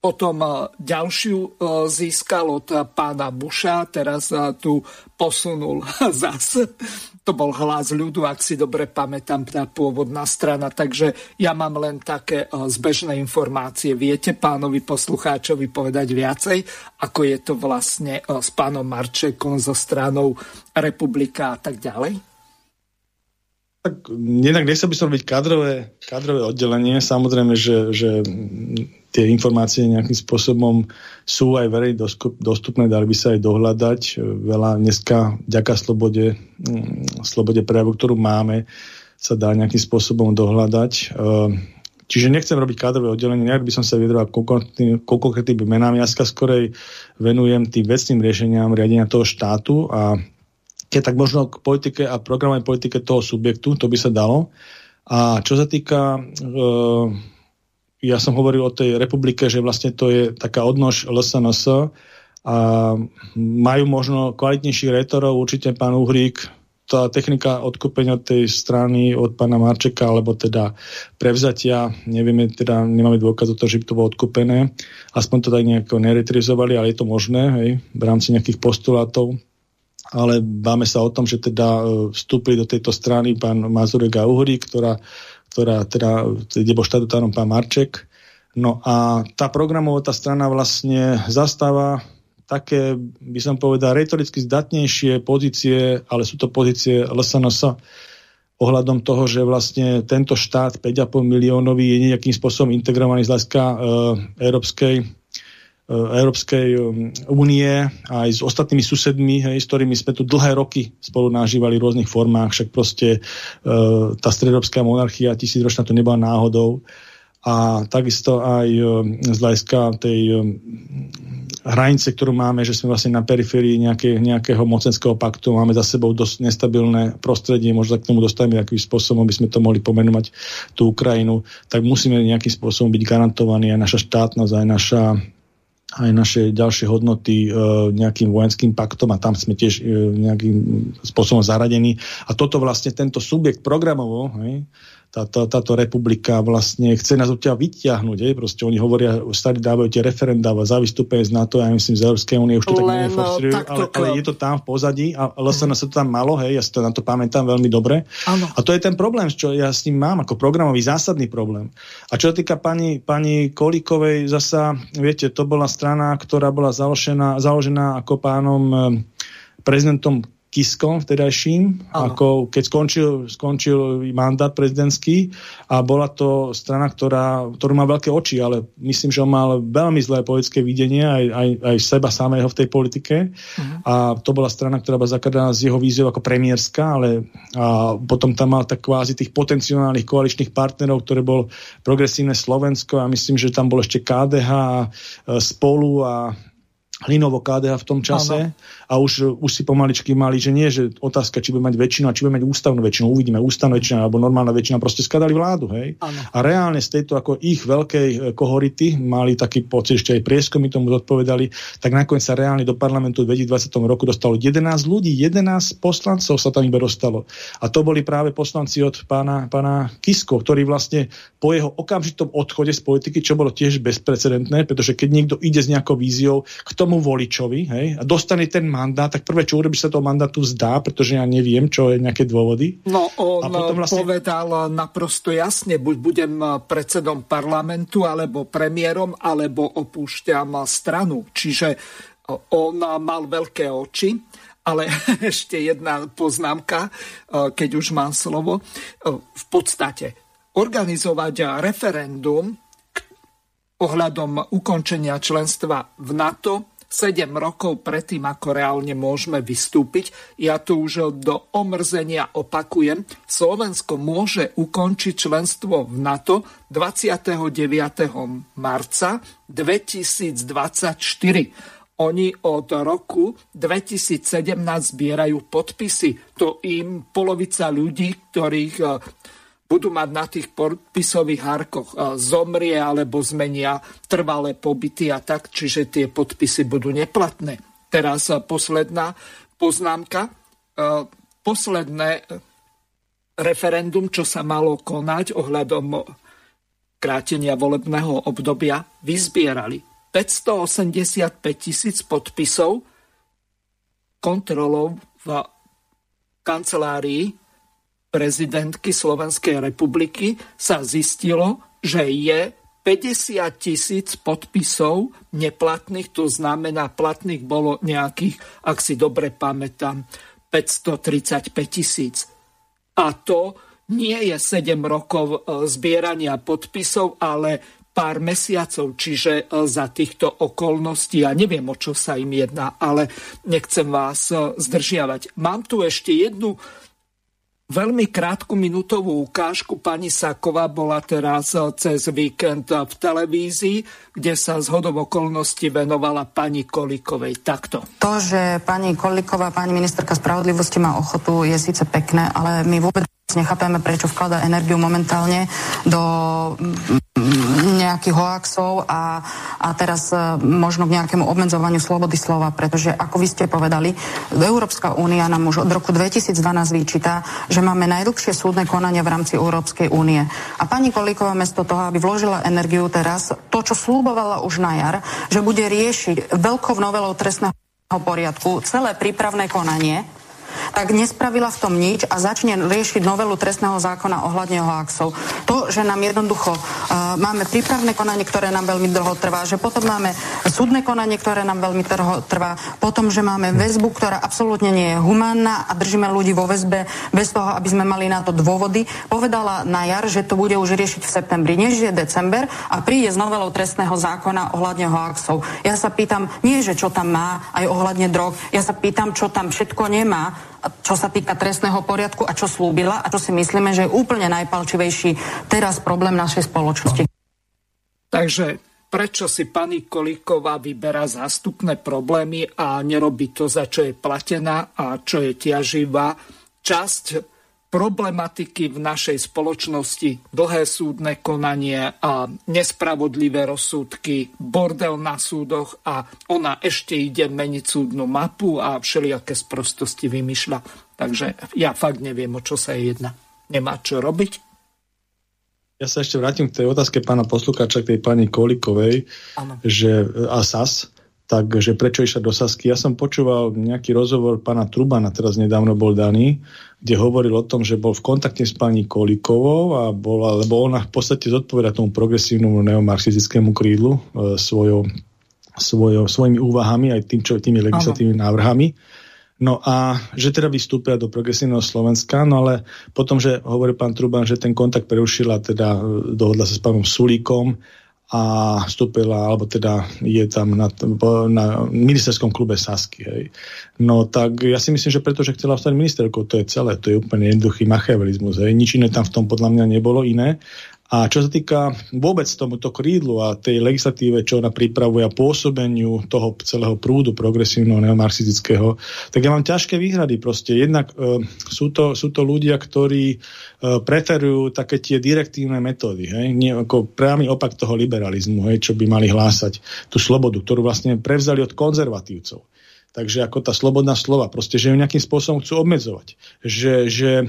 potom ďalšiu získal od pána Buša, teraz tu posunul zase to bol hlas ľudu, ak si dobre pamätám, tá pôvodná strana. Takže ja mám len také zbežné informácie. Viete pánovi poslucháčovi povedať viacej, ako je to vlastne s pánom Marčekom, so stranou Republika a tak ďalej? Tak jednak nechcel by som robiť kadrové, kadrové oddelenie. Samozrejme, že, že tie informácie nejakým spôsobom sú aj verejne dostupné, dali by sa aj dohľadať. Veľa dneska, ďaká slobode, mm, slobode prejavu, ktorú máme, sa dá nejakým spôsobom dohľadať. Ehm, čiže nechcem robiť kádrové oddelenie, nejak by som sa vyjadroval konkrétnym menám. Ja sa skorej venujem tým vecným riešeniam riadenia toho štátu a keď tak možno k politike a programovej politike toho subjektu, to by sa dalo. A čo sa týka, e, ja som hovoril o tej republike, že vlastne to je taká odnož LSNS a majú možno kvalitnejších rétorov, určite pán Uhrík, tá technika odkúpenia tej strany od pána Marčeka, alebo teda prevzatia, nevieme, teda nemáme dôkaz o to, že by to bolo odkúpené, aspoň to tak nejako neretrizovali, ale je to možné, hej, v rámci nejakých postulátov ale báme sa o tom, že teda e, vstúpili do tejto strany pán Mazurek a Uhry, ktorá, ktorá teda ide po štatutárom pán Marček. No a tá programová tá strana vlastne zastáva také, by som povedal, retoricky zdatnejšie pozície, ale sú to pozície LSNS ohľadom toho, že vlastne tento štát 5,5 miliónový je nejakým spôsobom integrovaný z hľadiska e, európskej Európskej eh, únie aj s ostatnými susedmi, hej, s ktorými sme tu dlhé roky spolu nažívali v rôznych formách, však proste e, tá stredoeurópska monarchia tisícročná to nebola náhodou. A takisto aj e, z hľadiska tej e, hranice, ktorú máme, že sme vlastne na periférii nejaké, nejakého mocenského paktu, máme za sebou dosť nestabilné prostredie, možno sa k tomu dostaneme akým spôsobom, by sme to mohli pomenovať tú Ukrajinu, tak musíme nejakým spôsobom byť garantovaní aj naša štátnosť, aj naša aj naše ďalšie hodnoty e, nejakým vojenským paktom a tam sme tiež e, nejakým spôsobom zaradení. A toto vlastne tento subjekt programovo, hej, táto, táto republika vlastne chce nás odtiaľ vyťahnuť. Je? Proste oni hovoria, stali dávajú tie referenda za vystúpenie z NATO, ja myslím z Európskej únie už to Len, tak neforstrujú, ale, ale je to tam v pozadí a LSN sa to tam malo, hej, ja si to na to pamätám veľmi dobre. Ano. A to je ten problém, čo ja s ním mám ako programový zásadný problém. A čo sa týka pani, pani Kolíkovej, zasa, viete, to bola strana, ktorá bola založená, založená ako pánom eh, prezidentom Kiskom vtedajším, ako keď skončil, skončil mandát prezidentský a bola to strana, ktorá, ktorú má veľké oči, ale myslím, že on mal veľmi zlé politické videnie aj, aj, aj seba samého v tej politike uh-huh. a to bola strana, ktorá bola zakladaná z jeho víziou ako premiérska, ale a potom tam mal tak kvázi tých potenciálnych koaličných partnerov, ktoré bol progresívne Slovensko a myslím, že tam bol ešte KDH a e, spolu a Hlinovo KDH v tom čase ano. A už, už si pomaličky mali, že nie, že otázka, či bude mať väčšinu a či bude mať ústavnú väčšinu. Uvidíme, ústavnú väčšinu alebo normálna väčšina, proste skladali vládu. Hej? Ano. A reálne z tejto ako ich veľkej e, kohority mali taký pocit, ešte aj prieskomy tomu zodpovedali, tak nakoniec sa reálne do parlamentu v 2020 roku dostalo 11 ľudí, 11 poslancov sa tam iba dostalo. A to boli práve poslanci od pána, pána Kisko, ktorý vlastne po jeho okamžitom odchode z politiky, čo bolo tiež bezprecedentné, pretože keď niekto ide s nejakou víziou, kto tomu voličovi hej, a dostane ten mandát, tak prvé, čo urobí, sa toho mandátu vzdá, pretože ja neviem, čo je nejaké dôvody. No, on a potom vlastne... povedal naprosto jasne, buď budem predsedom parlamentu, alebo premiérom, alebo opúšťam stranu. Čiže on mal veľké oči, ale ešte jedna poznámka, keď už mám slovo. V podstate organizovať referendum ohľadom ukončenia členstva v NATO 7 rokov predtým, ako reálne môžeme vystúpiť. Ja tu už do omrzenia opakujem, Slovensko môže ukončiť členstvo v NATO 29. marca 2024. Oni od roku 2017 zbierajú podpisy. To im polovica ľudí, ktorých budú mať na tých podpisových hárkoch e, zomrie alebo zmenia trvalé pobyty a tak, čiže tie podpisy budú neplatné. Teraz e, posledná poznámka. E, posledné referendum, čo sa malo konať ohľadom krátenia volebného obdobia, vyzbierali 585 tisíc podpisov kontrolou v kancelárii prezidentky Slovenskej republiky sa zistilo, že je 50 tisíc podpisov neplatných, to znamená, platných bolo nejakých, ak si dobre pamätám, 535 tisíc. A to nie je 7 rokov e, zbierania podpisov, ale pár mesiacov, čiže e, za týchto okolností, ja neviem, o čo sa im jedná, ale nechcem vás e, zdržiavať. Mám tu ešte jednu Veľmi krátku minútovú ukážku pani Saková bola teraz eh, cez víkend v televízii, kde sa z hodov okolností venovala pani Kolikovej. Takto. To, že pani Koliková, pani ministerka spravodlivosti má ochotu, je síce pekné, ale my vôbec nechápeme, prečo vklada energiu momentálne do mm, nejakých hoaxov a, a teraz e, možno k nejakému obmedzovaniu slobody slova, pretože ako vy ste povedali, Európska únia nám už od roku 2012 vyčíta, že máme najdlhšie súdne konanie v rámci Európskej únie. A pani Kolíková mesto toho, aby vložila energiu teraz, to, čo slúbovala už na jar, že bude riešiť veľkou novelou trestného poriadku celé prípravné konanie, tak nespravila v tom nič a začne riešiť novelu trestného zákona ohľadne hoaxov. To, že nám jednoducho uh, máme prípravné konanie, ktoré nám veľmi dlho trvá, že potom máme súdne konanie, ktoré nám veľmi dlho trvá, potom, že máme väzbu, ktorá absolútne nie je humánna a držíme ľudí vo väzbe bez toho, aby sme mali na to dôvody. Povedala na jar, že to bude už riešiť v septembri, než je december a príde s novelou trestného zákona ohľadne hoaxov. Ja sa pýtam, nie že čo tam má aj ohľadne drog, ja sa pýtam, čo tam všetko nemá čo sa týka trestného poriadku a čo slúbila a čo si myslíme, že je úplne najpalčivejší teraz problém našej spoločnosti. Takže prečo si pani Kolíková vyberá zástupné problémy a nerobí to, za čo je platená a čo je ťaživá časť problematiky v našej spoločnosti, dlhé súdne konanie a nespravodlivé rozsudky, bordel na súdoch a ona ešte ide meniť súdnu mapu a všelijaké sprostosti vymýšľa. Takže ja fakt neviem, o čo sa jedná. Nemá čo robiť? Ja sa ešte vrátim k tej otázke pána poslukáča, k tej pani Kolikovej, ano. že ASAS, takže prečo išla do Sasky. Ja som počúval nejaký rozhovor pána Trubana, teraz nedávno bol daný, kde hovoril o tom, že bol v kontakte s pani Kolikovou a bola, lebo ona v podstate zodpoveda tomu progresívnemu neomarxistickému krídlu e, svojou, svojou, svojimi úvahami aj tým, čo, tými legislatívnymi návrhami. No a že teda vystúpila do progresívneho Slovenska, no ale potom, že hovorí pán Truban, že ten kontakt prerušila, teda e, dohodla sa s pánom Sulíkom, a vstúpila, alebo teda je tam na, na ministerskom klube Sasky. Hej. No tak ja si myslím, že preto, že chcela stať ministerkou, to je celé, to je úplne jednoduchý machiavelizmus. Hej. Nič iné tam v tom podľa mňa nebolo iné. A čo sa týka vôbec tomuto krídlu a tej legislatíve, čo ona pripravuje a pôsobeniu toho celého prúdu progresívneho neomarxistického, tak ja mám ťažké výhrady. Proste jednak e, sú, to, sú to ľudia, ktorí e, preferujú také tie direktívne metódy. Hej? Nie, ako priamy opak toho liberalizmu, hej, čo by mali hlásať tú slobodu, ktorú vlastne prevzali od konzervatívcov. Takže ako tá slobodná slova, proste, že ju nejakým spôsobom chcú obmedzovať. Že, že e,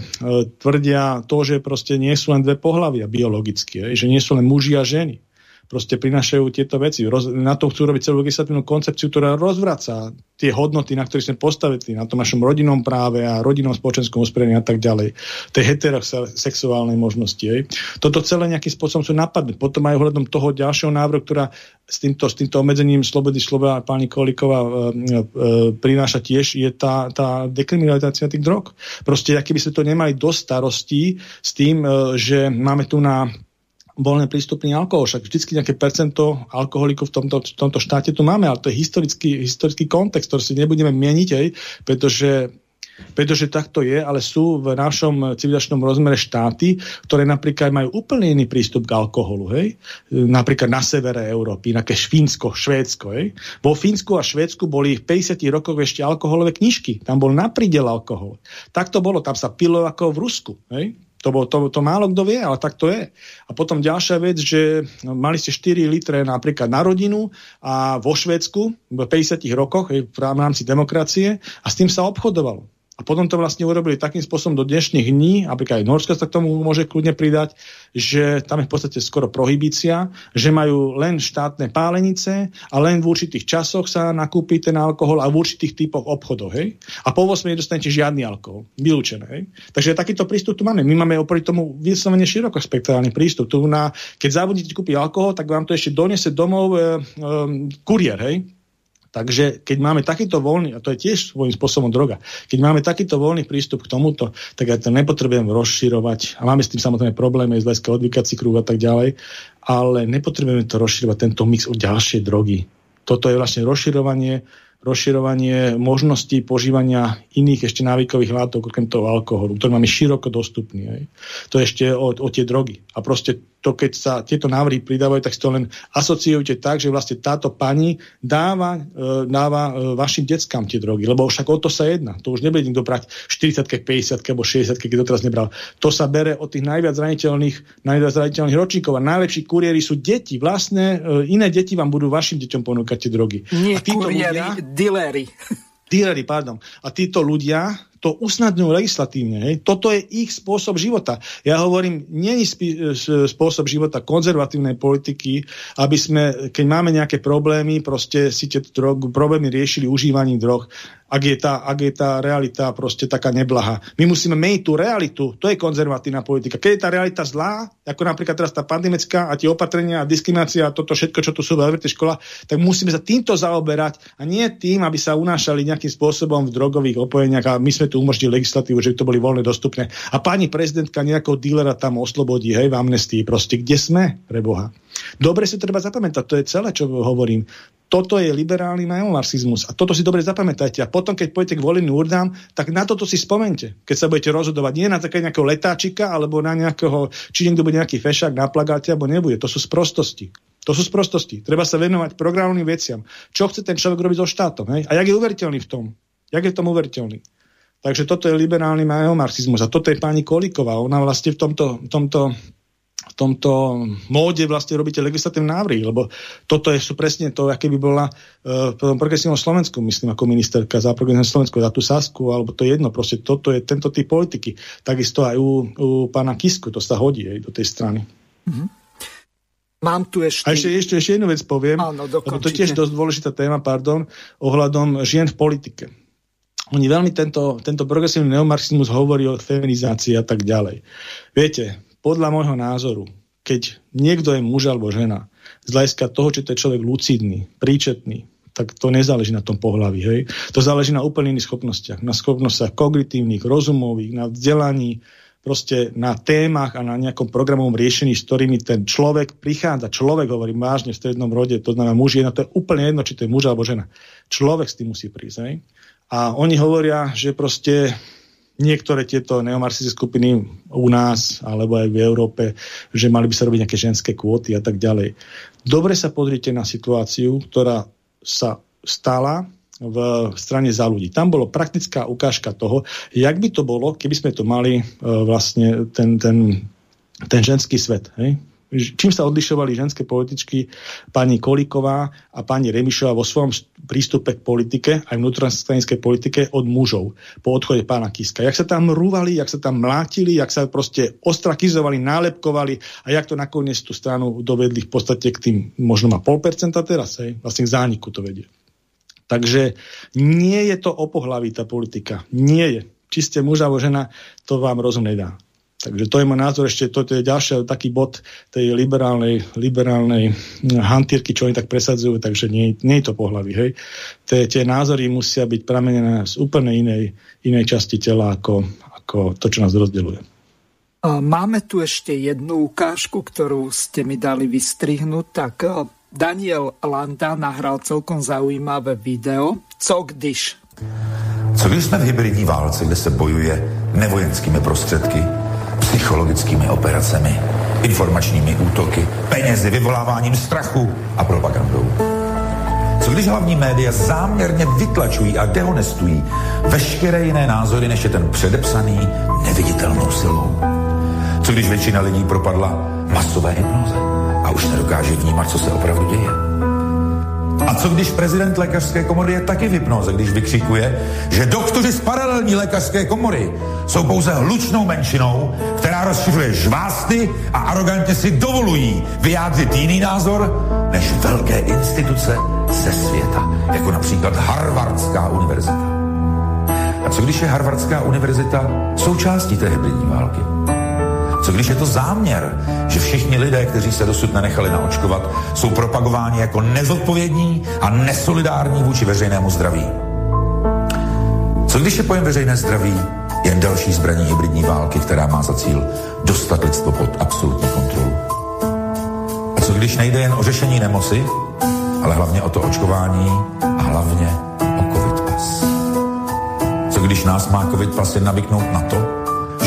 tvrdia to, že proste nie sú len dve pohľavia biologicky, že nie sú len muži a ženy proste prinášajú tieto veci. Roz, na to chcú robiť celú legislatívnu koncepciu, ktorá rozvraca tie hodnoty, na ktorých sme postavili, na tom našom rodinnom práve a rodinnom spoločenskom usporiadaní a tak ďalej. Tej heterosexuálnej možnosti. Aj. Toto celé nejakým spôsobom sú napadnúť. Potom aj ohľadom toho ďalšieho návrhu, ktorá s týmto, s týmto obmedzením slobody slova pani Kolíková e, e, prináša tiež, je tá, tá dekriminalizácia tých drog. Proste, aký by sme to nemali do starostí s tým, e, že máme tu na voľne prístupný alkohol. Však vždycky nejaké percento alkoholikov v tomto, v tomto štáte tu máme, ale to je historický, historický kontext, ktorý si nebudeme mieniť, aj, pretože pretože takto je, ale sú v našom civilizačnom rozmere štáty, ktoré napríklad majú úplne iný prístup k alkoholu. Hej? Napríklad na severe Európy, nejaké Fínsko, Švédsko. Hej? Vo Fínsku a Švédsku boli v 50 rokoch ešte alkoholové knižky. Tam bol naprídel alkohol. Tak to bolo, tam sa pilo ako v Rusku. Hej? To, bol, to, to málo kto vie, ale tak to je. A potom ďalšia vec, že mali ste 4 litre napríklad na rodinu a vo Švedsku v 50 rokoch v rámci demokracie a s tým sa obchodovalo. A potom to vlastne urobili takým spôsobom do dnešných dní, napríklad aj Norsko sa k tomu môže kľudne pridať, že tam je v podstate skoro prohibícia, že majú len štátne pálenice a len v určitých časoch sa nakúpi ten alkohol a v určitých typoch obchodov. Hej? A po 8 nedostanete žiadny alkohol. Vylúčené. Hej? Takže takýto prístup tu máme. My máme oproti tomu vyslovene širokospektrálny prístup. Tu na, keď zabudnete kúpiť alkohol, tak vám to ešte donese domov e, e, kuriér. Hej? Takže keď máme takýto voľný, a to je tiež svojím spôsobom droga, keď máme takýto voľný prístup k tomuto, tak ja to nepotrebujem rozširovať. A máme s tým samozrejme problémy z hľadiska odvykací krúh a tak ďalej, ale nepotrebujeme to rozširovať, tento mix o ďalšie drogy. Toto je vlastne rozširovanie rozširovanie možností požívania iných ešte návykových látok, okrem toho alkoholu, ktorý máme široko dostupný. Aj. To ešte o, o tie drogy. A proste to, keď sa tieto návrhy pridávajú, tak si to len asociujete tak, že vlastne táto pani dáva, e, dáva e, vašim deckám tie drogy, lebo však o to sa jedná. To už nebude nikto brať 40 50 alebo 60 keď to teraz nebral. To sa bere od tých najviac zraniteľných, najviac zraniteľných ročníkov a najlepší kuriéri sú deti. Vlastne e, iné deti vám budú vašim deťom ponúkať tie drogy. Nie a kuriéri, ľudia, diléri. Díleri, pardon. A títo ľudia to usnadňujú legislatívne. Hej. Toto je ich spôsob života. Ja hovorím, nie je spôsob života konzervatívnej politiky, aby sme, keď máme nejaké problémy, proste si tie drog, problémy riešili užívaním drog ak je tá, ak je tá realita proste taká neblaha. My musíme meniť tú realitu, to je konzervatívna politika. Keď je tá realita zlá, ako napríklad teraz tá pandemická a tie opatrenia a diskriminácia a toto všetko, čo tu sú v škola, tak musíme sa týmto zaoberať a nie tým, aby sa unášali nejakým spôsobom v drogových opojeniach a my sme tu umožnili legislatívu, že to boli voľne dostupné. A pani prezidentka nejakého dílera tam oslobodí, hej, v amnestii, proste kde sme, pre Boha. Dobre si treba zapamätať, to je celé, čo hovorím. Toto je liberálny neomarxizmus a toto si dobre zapamätajte. A potom, keď pôjdete k voleným urdám, tak na toto si spomente, keď sa budete rozhodovať. Nie na také nejakého letáčika, alebo na nejakého, či niekto bude nejaký fešák na plagáte, alebo nebude. To sú sprostosti. To sú sprostosti. Treba sa venovať programovým veciam. Čo chce ten človek robiť so štátom? Hej? A jak je uveriteľný v tom? Jak je tom uveriteľný? Takže toto je liberálny neomarxizmus. A toto je pani Kolíková. Ona vlastne v tomto, v tomto tomto móde vlastne robíte legislatívne návrhy, lebo toto je, presne to, aké by bola uh, v tom progresívnom Slovensku, myslím, ako ministerka za progresívne Slovensku, za tú Sasku, alebo to je jedno, proste toto je tento typ politiky. Takisto aj u, u pána Kisku, to sa hodí aj do tej strany. Mm-hmm. Mám tu ešte... A ešte, ešte, ešte jednu vec poviem, Áno, lebo to je tiež dosť dôležitá téma, pardon, ohľadom žien v politike. Oni veľmi tento, tento progresívny neomarxizmus hovorí o feminizácii a tak ďalej. Viete, podľa môjho názoru, keď niekto je muž alebo žena, z hľadiska toho, či to je človek lucidný, príčetný, tak to nezáleží na tom pohľavi. Hej? To záleží na úplne iných schopnostiach. Na schopnostiach kognitívnych, rozumových, na vzdelaní, proste na témach a na nejakom programovom riešení, s ktorými ten človek prichádza. Človek, hovorím vážne v strednom rode, to znamená muž, jedna, to je úplne jedno, či to je muž alebo žena. Človek s tým musí prísť. Hej? A oni hovoria, že proste niektoré tieto neomarxistické skupiny u nás alebo aj v Európe, že mali by sa robiť nejaké ženské kvóty a tak ďalej. Dobre sa pozrite na situáciu, ktorá sa stala v strane za ľudí. Tam bolo praktická ukážka toho, jak by to bolo, keby sme to mali uh, vlastne ten, ten, ten ženský svet. Hej? Čím sa odlišovali ženské političky pani Kolíková a pani Remišová vo svojom prístupe k politike, aj vnútrostranickej politike od mužov po odchode pána Kiska. Jak sa tam rúvali, jak sa tam mlátili, jak sa proste ostrakizovali, nálepkovali a jak to nakoniec tú stranu dovedli v podstate k tým možno má pol percenta teraz, hej, vlastne k zániku to vedie. Takže nie je to o pohlaví tá politika. Nie je. Či ste muž alebo žena, to vám rozum nedá. Takže to je môj názor, ešte to je ďalší taký bod tej liberálnej, liberálnej hantírky, čo oni tak presadzujú, takže nie, nie je to pohľavy. Hej. Tie, tie názory musia byť pramenené z úplne inej, inej časti tela ako, ako to, čo nás rozdeluje. Máme tu ešte jednu ukážku, ktorú ste mi dali vystrihnúť. Tak Daniel Landa nahral celkom zaujímavé video. Co když? Co když jsme v hybridní válce, kde se bojuje nevojenskými prostředky, psychologickými operacemi, informačními útoky, penězi, vyvoláváním strachu a propagandou. Co když hlavní média záměrně vytlačují a dehonestují veškeré jiné názory, než je ten předepsaný neviditelnou silou? Co když většina lidí propadla masové hypnoze a už nedokáže vnímat, co se opravdu děje? A co když prezident lékařské komory je taky v hypnoze, když vykřikuje, že doktoři z paralelní lékařské komory jsou pouze hlučnou menšinou, která rozšiřuje žvásty a arrogantně si dovolují vyjádřit jiný názor než velké instituce ze světa, jako například Harvardská univerzita. A co když je Harvardská univerzita součástí té hybridní války? Co když je to záměr, že všichni lidé, kteří se dosud nenechali naočkovat, jsou propagováni jako nezodpovědní a nesolidární vůči veřejnému zdraví? Co když je pojem veřejné zdraví jen další zbraní hybridní války, která má za cíl dostat lidstvo pod absolutní kontrolu? A co když nejde jen o řešení nemoci, ale hlavně o to očkování a hlavně o covid pas? Co když nás má covid pas jen navyknout na to,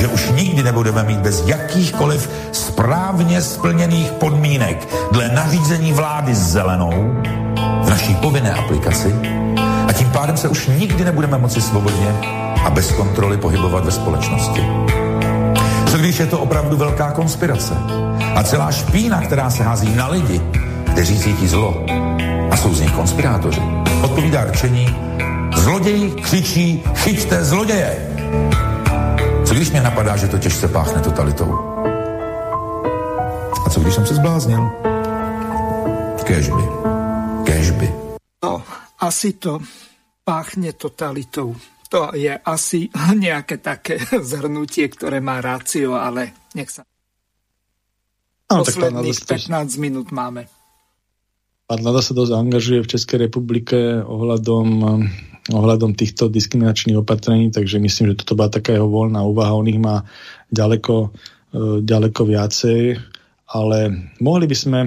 už nikdy nebudeme mít bez jakýchkoliv správně splněných podmínek dle nařízení vlády s zelenou v naší povinné aplikaci a tím pádem se už nikdy nebudeme moci svobodně a bez kontroly pohybovat ve společnosti. Co když je to opravdu velká konspirace a celá špína, která se hází na lidi, kteří cítí zlo a jsou z nich konspirátoři, odpovídá rčení Zloděj křičí, chyťte zloděje. Co když mě napadá, že to těžce páchne totalitou? A co když jsem se zbláznil? Kežby. Kežby. No, asi to páchne totalitou. To je asi nejaké také zhrnutie, ktoré má rácio, ale nech sa... No, Posledných 15 minút máme. Pán Lada sa dosť angažuje v Českej republike ohľadom, ohľadom týchto diskriminačných opatrení, takže myslím, že toto bola taká jeho voľná úvaha. On ich má ďaleko, ďaleko viacej, ale mohli by sme,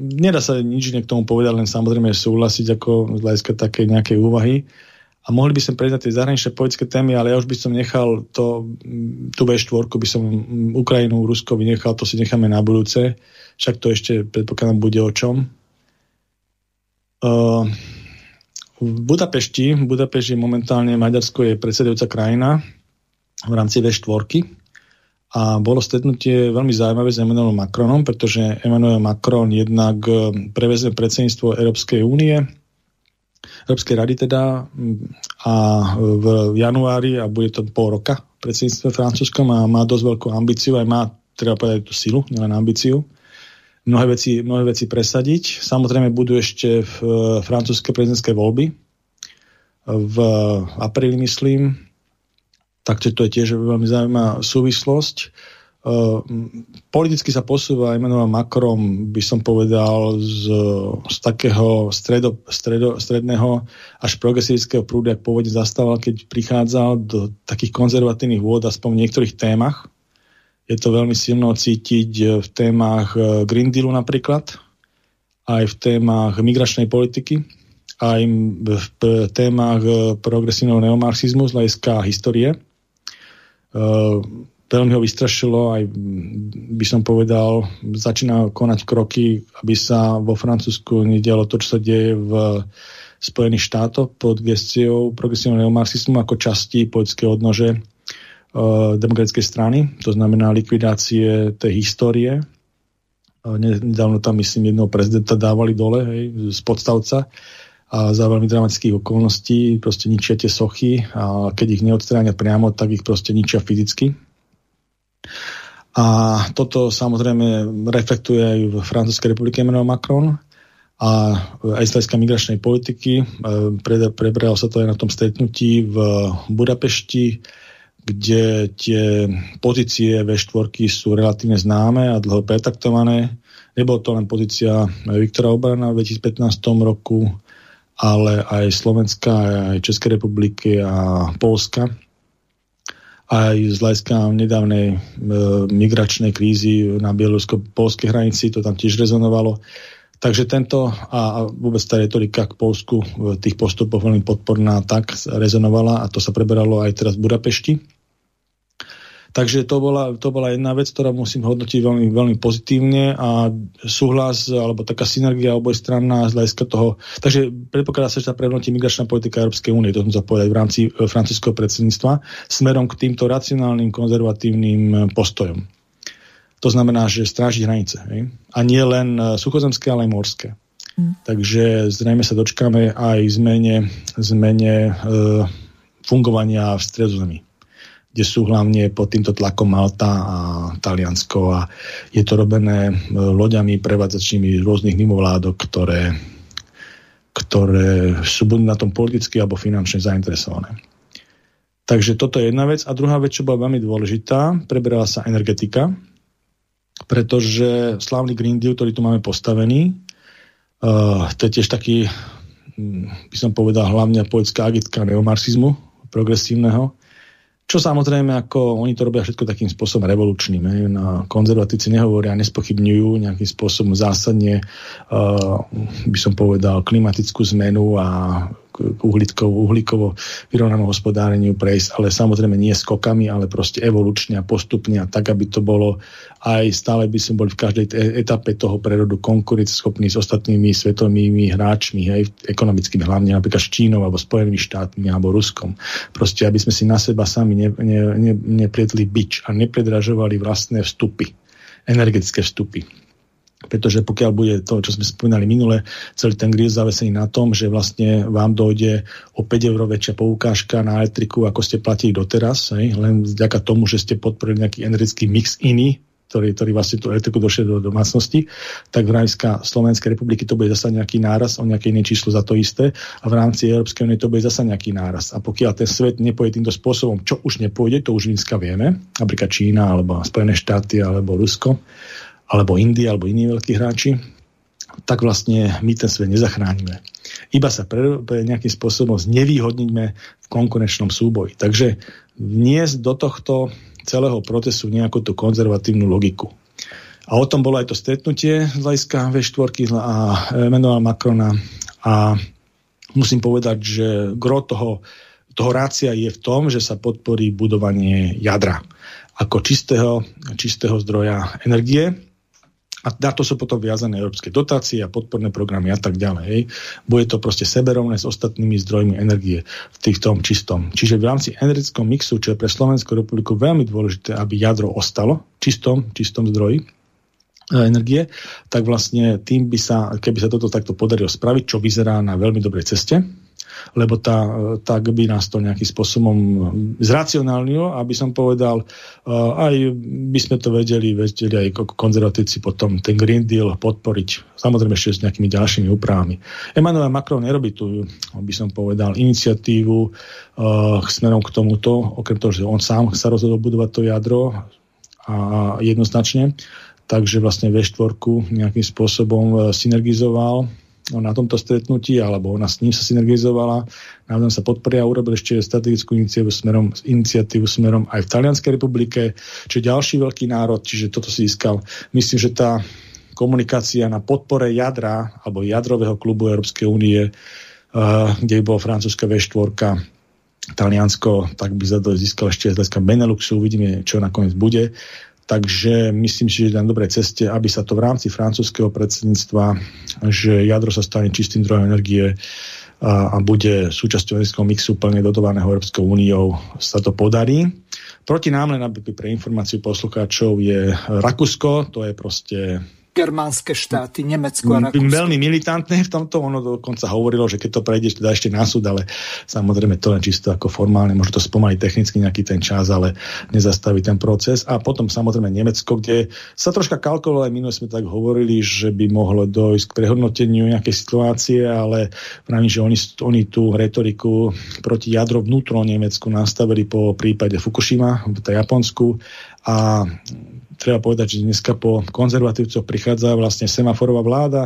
nedá sa nič k tomu povedať, len samozrejme súhlasiť ako z hľadiska takej nejakej úvahy. A mohli by sme prejsť na tie zahraničné politické témy, ale ja už by som nechal to, tú V4, by som Ukrajinu, Rusko vynechal, to si necháme na budúce. Však to ešte predpokladám bude o čom Uh, v Budapešti, v Budapešti momentálne Maďarsko je predsedajúca krajina v rámci V4 a bolo stretnutie veľmi zaujímavé s Emmanuelom Macronom, pretože Emmanuel Macron jednak prevezme predsedníctvo Európskej únie, Európskej rady teda a v januári a bude to pol roka predsedníctvo francúzskom a má dosť veľkú ambíciu, aj má, treba povedať, tú silu, nielen ambíciu mnohé veci, mnohé veci presadiť. Samozrejme budú ešte v, francúzske prezidentské voľby v apríli, myslím. Takže to je tiež veľmi zaujímavá súvislosť. Uh, politicky sa posúva Emmanuel Macron, by som povedal, z, z takého stredo, stredo, stredného až progresívského prúdu, ak pôvodne zastával, keď prichádzal do takých konzervatívnych vôd, aspoň v niektorých témach. Je to veľmi silno cítiť v témach e, Green Dealu napríklad, aj v témach migračnej politiky, aj v témach e, progresívneho neomarxizmu z hľadiska histórie. Veľmi ho vystrašilo, aj by som povedal, začína konať kroky, aby sa vo Francúzsku nedialo to, čo sa deje v Spojených štátoch pod gestiou progresívneho neomarxizmu ako časti politického odnože demokratickej strany, to znamená likvidácie tej histórie. Eh, nedávno tam, myslím, jedného prezidenta dávali dole hej, z podstavca a za veľmi dramatických okolností proste ničia tie sochy a keď ich neodstránia priamo, tak ich proste ničia fyzicky. A toto samozrejme reflektuje aj v Francúzskej republike Emmanuel Macron a aj z hľadiska migračnej politiky. Eh, Prebral sa to aj na tom stretnutí v Budapešti kde tie pozície V4 sú relatívne známe a dlho pretaktované. Nebolo to len pozícia Viktora Obrana v 2015 roku, ale aj Slovenska, aj Českej republiky a Polska. Aj z hľadiska nedávnej e, migračnej krízy na bielorusko-polskej hranici to tam tiež rezonovalo. Takže tento a, vôbec tá retorika k Polsku v tých postupoch veľmi podporná tak rezonovala a to sa preberalo aj teraz v Budapešti. Takže to bola, to bola jedna vec, ktorá musím hodnotiť veľmi, veľmi pozitívne a súhlas alebo taká synergia obojstranná z hľadiska toho. Takže predpokladá sa, že sa prehodnotí migračná politika Európskej únie, to som povedať v rámci e, francúzského predsedníctva, smerom k týmto racionálnym, konzervatívnym e, postojom. To znamená, že stráži hranice. Hej? A nie len e, suchozemské, ale aj morské. Hmm. Takže zrejme sa dočkáme aj zmene, zmene e, fungovania v stredozemí kde sú hlavne pod týmto tlakom Malta a Taliansko a je to robené e, loďami prevádzačnými rôznych mimovládok, ktoré, ktoré sú buď na tom politicky alebo finančne zainteresované. Takže toto je jedna vec. A druhá vec, čo bola veľmi dôležitá, preberala sa energetika, pretože slávny Green Deal, ktorý tu máme postavený, uh, to je tiež taký, hm, by som povedal, hlavne politická agitka neomarxizmu progresívneho, čo samozrejme, ako oni to robia všetko takým spôsobom revolučným. Hej. Na konzervatíci nehovoria, nespochybňujú nejakým spôsobom zásadne, uh, by som povedal, klimatickú zmenu a uhlíkovo, uhlíkovo vyrovnanom hospodáreniu prejsť, ale samozrejme nie skokami, ale proste evolučne a postupne a tak, aby to bolo aj stále by sme boli v každej etape toho prerodu schopní s ostatnými svetovými hráčmi, hej, ekonomickými, hlavne napríklad s Čínou alebo Spojenými štátmi alebo Ruskom. Proste, aby sme si na seba sami ne, ne, ne, neprietli bič a nepredražovali vlastné vstupy, energetické vstupy pretože pokiaľ bude to, čo sme spomínali minule, celý ten grid zavesený na tom, že vlastne vám dojde o 5 eur väčšia poukážka na elektriku, ako ste platili doteraz, hej, len vďaka tomu, že ste podporili nejaký energetický mix iný, ktorý, ktorý vlastne tú elektriku došiel do domácnosti, tak v rámci Slovenskej republiky to bude zase nejaký náraz o nejaké iné číslo za to isté a v rámci Európskej únie to bude zase nejaký náraz. A pokiaľ ten svet nepôjde týmto spôsobom, čo už nepôjde, to už dneska vieme, napríklad Čína alebo Spojené štáty alebo Rusko, alebo India, alebo iní veľkí hráči, tak vlastne my ten svet nezachránime. Iba sa pre, pre nejakým spôsobom znevýhodníme v konkurenčnom súboji. Takže vniesť do tohto celého procesu nejakú tú konzervatívnu logiku. A o tom bolo aj to stretnutie z hľadiska V4 a Emmanuel Macrona a musím povedať, že gro toho, toho rácia je v tom, že sa podporí budovanie jadra ako čistého, čistého zdroja energie a na to sú potom viazané európske dotácie a podporné programy a tak ďalej. Bude to proste seberovné s ostatnými zdrojmi energie v týchto čistom. Čiže v rámci energetickom mixu, čo je pre Slovenskú republiku veľmi dôležité, aby jadro ostalo čistom, čistom zdroji e, energie, tak vlastne tým by sa, keby sa toto takto podarilo spraviť, čo vyzerá na veľmi dobrej ceste, lebo tá, tak by nás to nejakým spôsobom zracionálnilo, aby som povedal, aj by sme to vedeli, vedeli aj konzervatívci potom ten Green Deal podporiť, samozrejme ešte s nejakými ďalšími úpravami. Emmanuel Macron nerobí tu, by som povedal, iniciatívu uh, smerom k tomuto, okrem toho, že on sám sa rozhodol budovať to jadro a jednoznačne, takže vlastne V4 nejakým spôsobom synergizoval na tomto stretnutí, alebo ona s ním sa synergizovala, navzájom sa podporia a urobil ešte strategickú iniciatívu smerom, iniciatívu smerom aj v Talianskej republike, čo je ďalší veľký národ, čiže toto si získal. Myslím, že tá komunikácia na podpore jadra alebo jadrového klubu Európskej únie, uh, kde by bola francúzska V4, Taliansko, tak by za to získal ešte z hľadiska Beneluxu, uvidíme, čo nakoniec bude. Takže myslím si, že je na dobrej ceste, aby sa to v rámci francúzského predsedníctva, že jadro sa stane čistým zdrojom energie a, a bude súčasťou energetického mixu plne dodovaného Európskou úniou, sa to podarí. Proti nám len pre informáciu poslucháčov je Rakúsko, to je proste germánske štáty, Nemecko a Rakúsko. Veľmi militantné v tomto, ono dokonca hovorilo, že keď to prejdeš, teda ešte na súd, ale samozrejme to len čisto ako formálne, môže to spomaliť technicky nejaký ten čas, ale nezastaví ten proces. A potom samozrejme Nemecko, kde sa troška kalkulovalo, aj minule sme tak hovorili, že by mohlo dojsť k prehodnoteniu nejakej situácie, ale pravím, že oni, oni tú retoriku proti jadro vnútro Nemecku nastavili po prípade Fukushima v Japonsku a treba povedať, že dneska po konzervatívcoch prichádza vlastne semaforová vláda,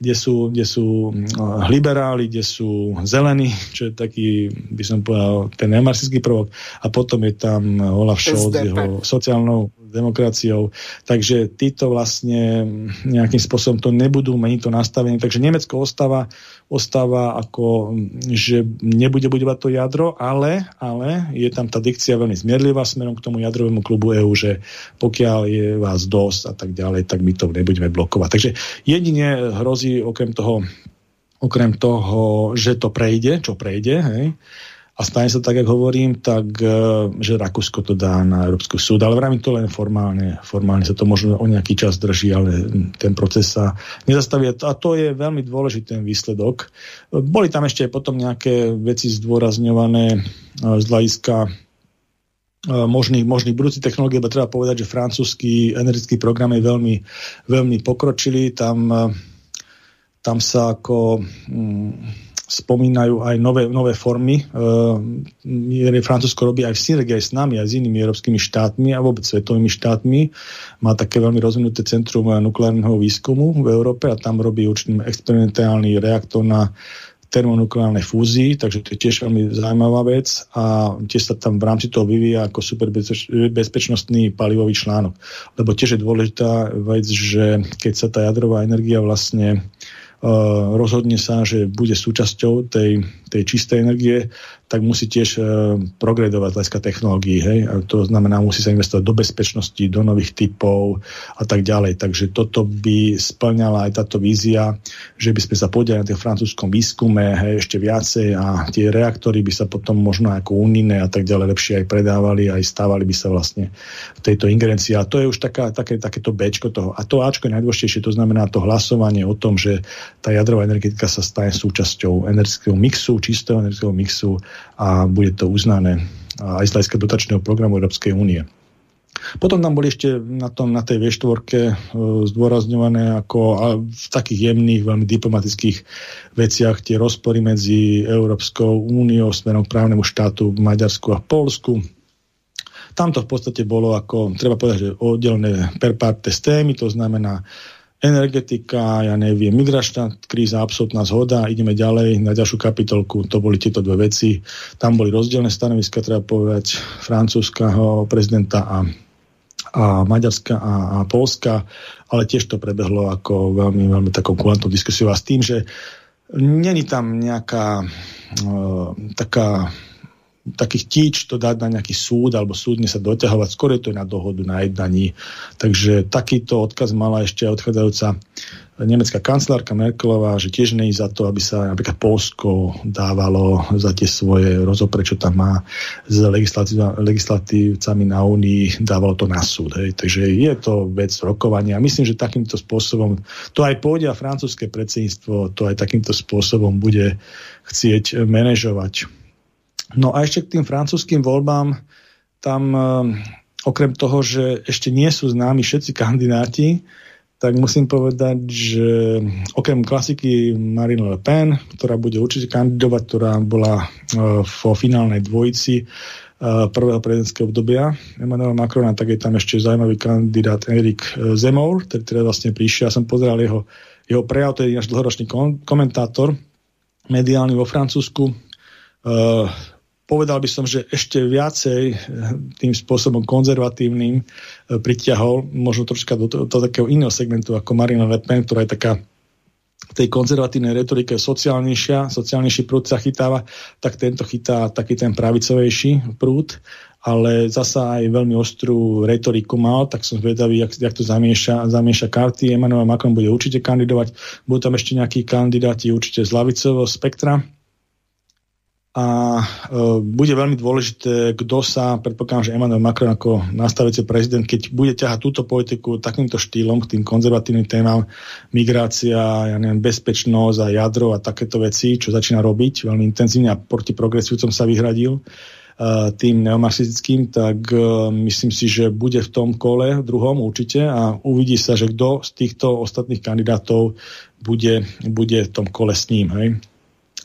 kde sú, kde sú mm, liberáli, kde sú zelení, čo je taký, by som povedal, ten nemarxistický prvok. A potom je tam Olaf Scholz s jeho sociálnou demokraciou. Takže títo vlastne nejakým spôsobom to nebudú meniť to nastavenie. Takže Nemecko ostáva, ostáva ako, že nebude budovať to jadro, ale, ale je tam tá dikcia veľmi zmierlivá smerom k tomu jadrovému klubu EU, že pokiaľ je vás dosť a tak ďalej, tak my to nebudeme blokovať. Takže jedine hrozí okrem toho, okrem toho, že to prejde, čo prejde, hej, a stane sa tak, ako hovorím, tak e, že Rakúsko to dá na Európsky súd, ale vravím to len formálne. Formálne sa to možno o nejaký čas drží, ale ten proces sa nezastaví. A to je veľmi dôležitý výsledok. Boli tam ešte potom nejaké veci zdôrazňované e, z hľadiska e, možných, možných budúcich technológií, lebo treba povedať, že francúzsky energetický program je veľmi, veľmi pokročilý. Tam, tam sa ako... Mm, spomínajú aj nové, nové formy. E, Francúzsko robí aj v synergii s nami, aj s inými európskymi štátmi a vôbec svetovými štátmi. Má také veľmi rozvinuté centrum nukleárneho výskumu v Európe a tam robí určitý experimentálny reaktor na termonukleárnej fúzii, takže to je tiež veľmi zaujímavá vec a tiež sa tam v rámci toho vyvíja ako super bezpečnostný palivový článok. Lebo tiež je dôležitá vec, že keď sa tá jadrová energia vlastne rozhodne sa, že bude súčasťou tej, tej čistej energie, tak musí tiež e, progredovať hľadiska technológií. Hej? A to znamená, musí sa investovať do bezpečnosti, do nových typov a tak ďalej. Takže toto by splňala aj táto vízia, že by sme sa podiali na tým francúzskom výskume hej, ešte viacej a tie reaktory by sa potom možno ako unijné a tak ďalej lepšie aj predávali, aj stávali by sa vlastne v tejto ingerencii. A to je už taká, také, takéto Bčko toho. A to Ačko je najdôležitejšie, to znamená to hlasovanie o tom, že tá jadrová energetika sa stane súčasťou energetického mixu, čistého energetického mixu a bude to uznané aj z hľadiska dotačného programu Európskej únie. Potom tam boli ešte na, tom, na tej V4 e, zdôrazňované ako a v takých jemných, veľmi diplomatických veciach tie rozpory medzi Európskou úniou smerom k právnemu štátu v Maďarsku a v Polsku. Tam to v podstate bolo ako, treba povedať, že oddelené per partes témy, to znamená energetika, ja neviem, migračná kríza, absolútna zhoda, ideme ďalej na ďalšiu kapitolku, to boli tieto dve veci. Tam boli rozdielne stanoviska, treba povedať, francúzského prezidenta a, a Maďarska a, a Polska, ale tiež to prebehlo ako veľmi, veľmi takou kulantnou diskusiou a s tým, že není tam nejaká uh, taká takých tíč to dať na nejaký súd alebo súdne sa doťahovať, skôr je to na dohodu, na jednaní. Takže takýto odkaz mala ešte odchádzajúca nemecká kancelárka Merkelová, že tiež nie za to, aby sa napríklad Polsko dávalo za tie svoje rozopre, čo tam má s legislatívcami na Únii, dávalo to na súd. Hej. Takže je to vec rokovania. Myslím, že takýmto spôsobom to aj pôjde a francúzske predsedníctvo to aj takýmto spôsobom bude chcieť manažovať. No a ešte k tým francúzským voľbám, tam e, okrem toho, že ešte nie sú známi všetci kandidáti, tak musím povedať, že okrem klasiky Marine Le Pen, ktorá bude určite kandidovať, ktorá bola e, vo finálnej dvojici e, prvého prezidentského obdobia Emmanuel Macrona, tak je tam ešte zaujímavý kandidát Erik Zemmour, ktorý teda vlastne prišiel. Ja som pozeral jeho, jeho prejav, to je náš dlhoročný komentátor mediálny vo Francúzsku. Povedal by som, že ešte viacej eh, tým spôsobom konzervatívnym eh, pritiahol možno troška do, do, do takého iného segmentu ako Marina Le Pen, ktorá je taká v tej konzervatívnej retorike sociálnejšia, sociálnejší prúd sa chytáva, tak tento chytá taký ten pravicovejší prúd, ale zasa aj veľmi ostrú retoriku mal, tak som zvedavý, jak, jak to zamieša, zamieša karty. Emmanuel Macron bude určite kandidovať, budú tam ešte nejakí kandidáti určite z lavicového spektra, a e, bude veľmi dôležité, kto sa, predpokladám, že Emmanuel Macron ako nastaviaci prezident, keď bude ťahať túto politiku takýmto štýlom k tým konzervatívnym témam, migrácia, ja neviem, bezpečnosť a jadro a takéto veci, čo začína robiť veľmi intenzívne a proti progresívcom sa vyhradil e, tým neomarxistickým, tak e, myslím si, že bude v tom kole, druhom určite a uvidí sa, že kto z týchto ostatných kandidátov bude, bude v tom kole s ním. Hej.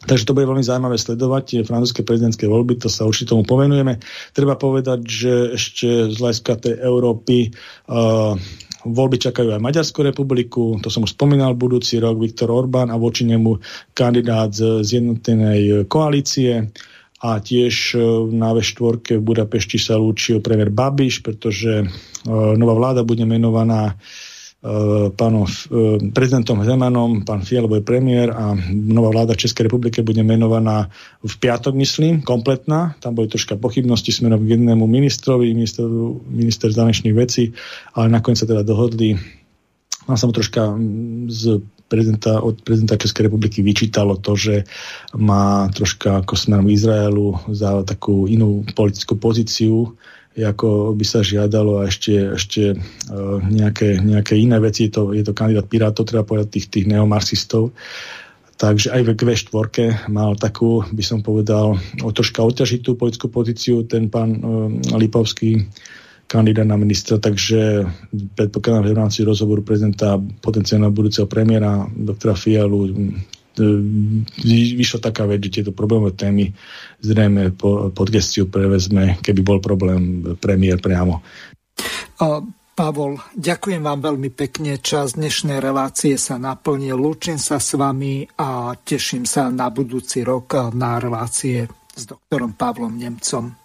Takže to bude veľmi zaujímavé sledovať tie francúzske prezidentské voľby, to sa určite tomu povenujeme. Treba povedať, že ešte z hľadiska tej Európy uh, voľby čakajú aj Maďarskú republiku, to som už spomínal, budúci rok Viktor Orbán a voči nemu kandidát z zjednotenej koalície a tiež uh, na V4 v Budapešti sa lúčil premiér Babiš, pretože uh, nová vláda bude menovaná Eh, pánom eh, prezidentom Zemanom, pán Fialo premiér a nová vláda Českej republike bude menovaná v piatok, myslím, kompletná. Tam boli troška pochybnosti smerom k jednému ministrovi, minister, minister zahraničných vecí, ale nakoniec sa teda dohodli. Mám sa mu troška mm, s prezidenta, od prezidenta Českej republiky vyčítalo to, že má troška ako smerom Izraelu za takú inú politickú pozíciu, ako by sa žiadalo a ešte, ešte uh, nejaké, nejaké iné veci. Je to, je to kandidát Pirátov, treba povedať, tých, tých neomarxistov. Takže aj v Q4 mal takú, by som povedal, o troška oťažitú politickú pozíciu ten pán uh, Lipovský, kandidát na ministra, takže predpokladám, že v rámci rozhovoru prezidenta potenciálneho budúceho premiéra doktora Fialu vyšla taká vec, že tieto problémové témy zrejme po, pod gestiu prevezme, keby bol problém premiér priamo. Pavol, ďakujem vám veľmi pekne. Čas dnešnej relácie sa naplnil. Lúčim sa s vami a teším sa na budúci rok na relácie s doktorom Pavlom Nemcom.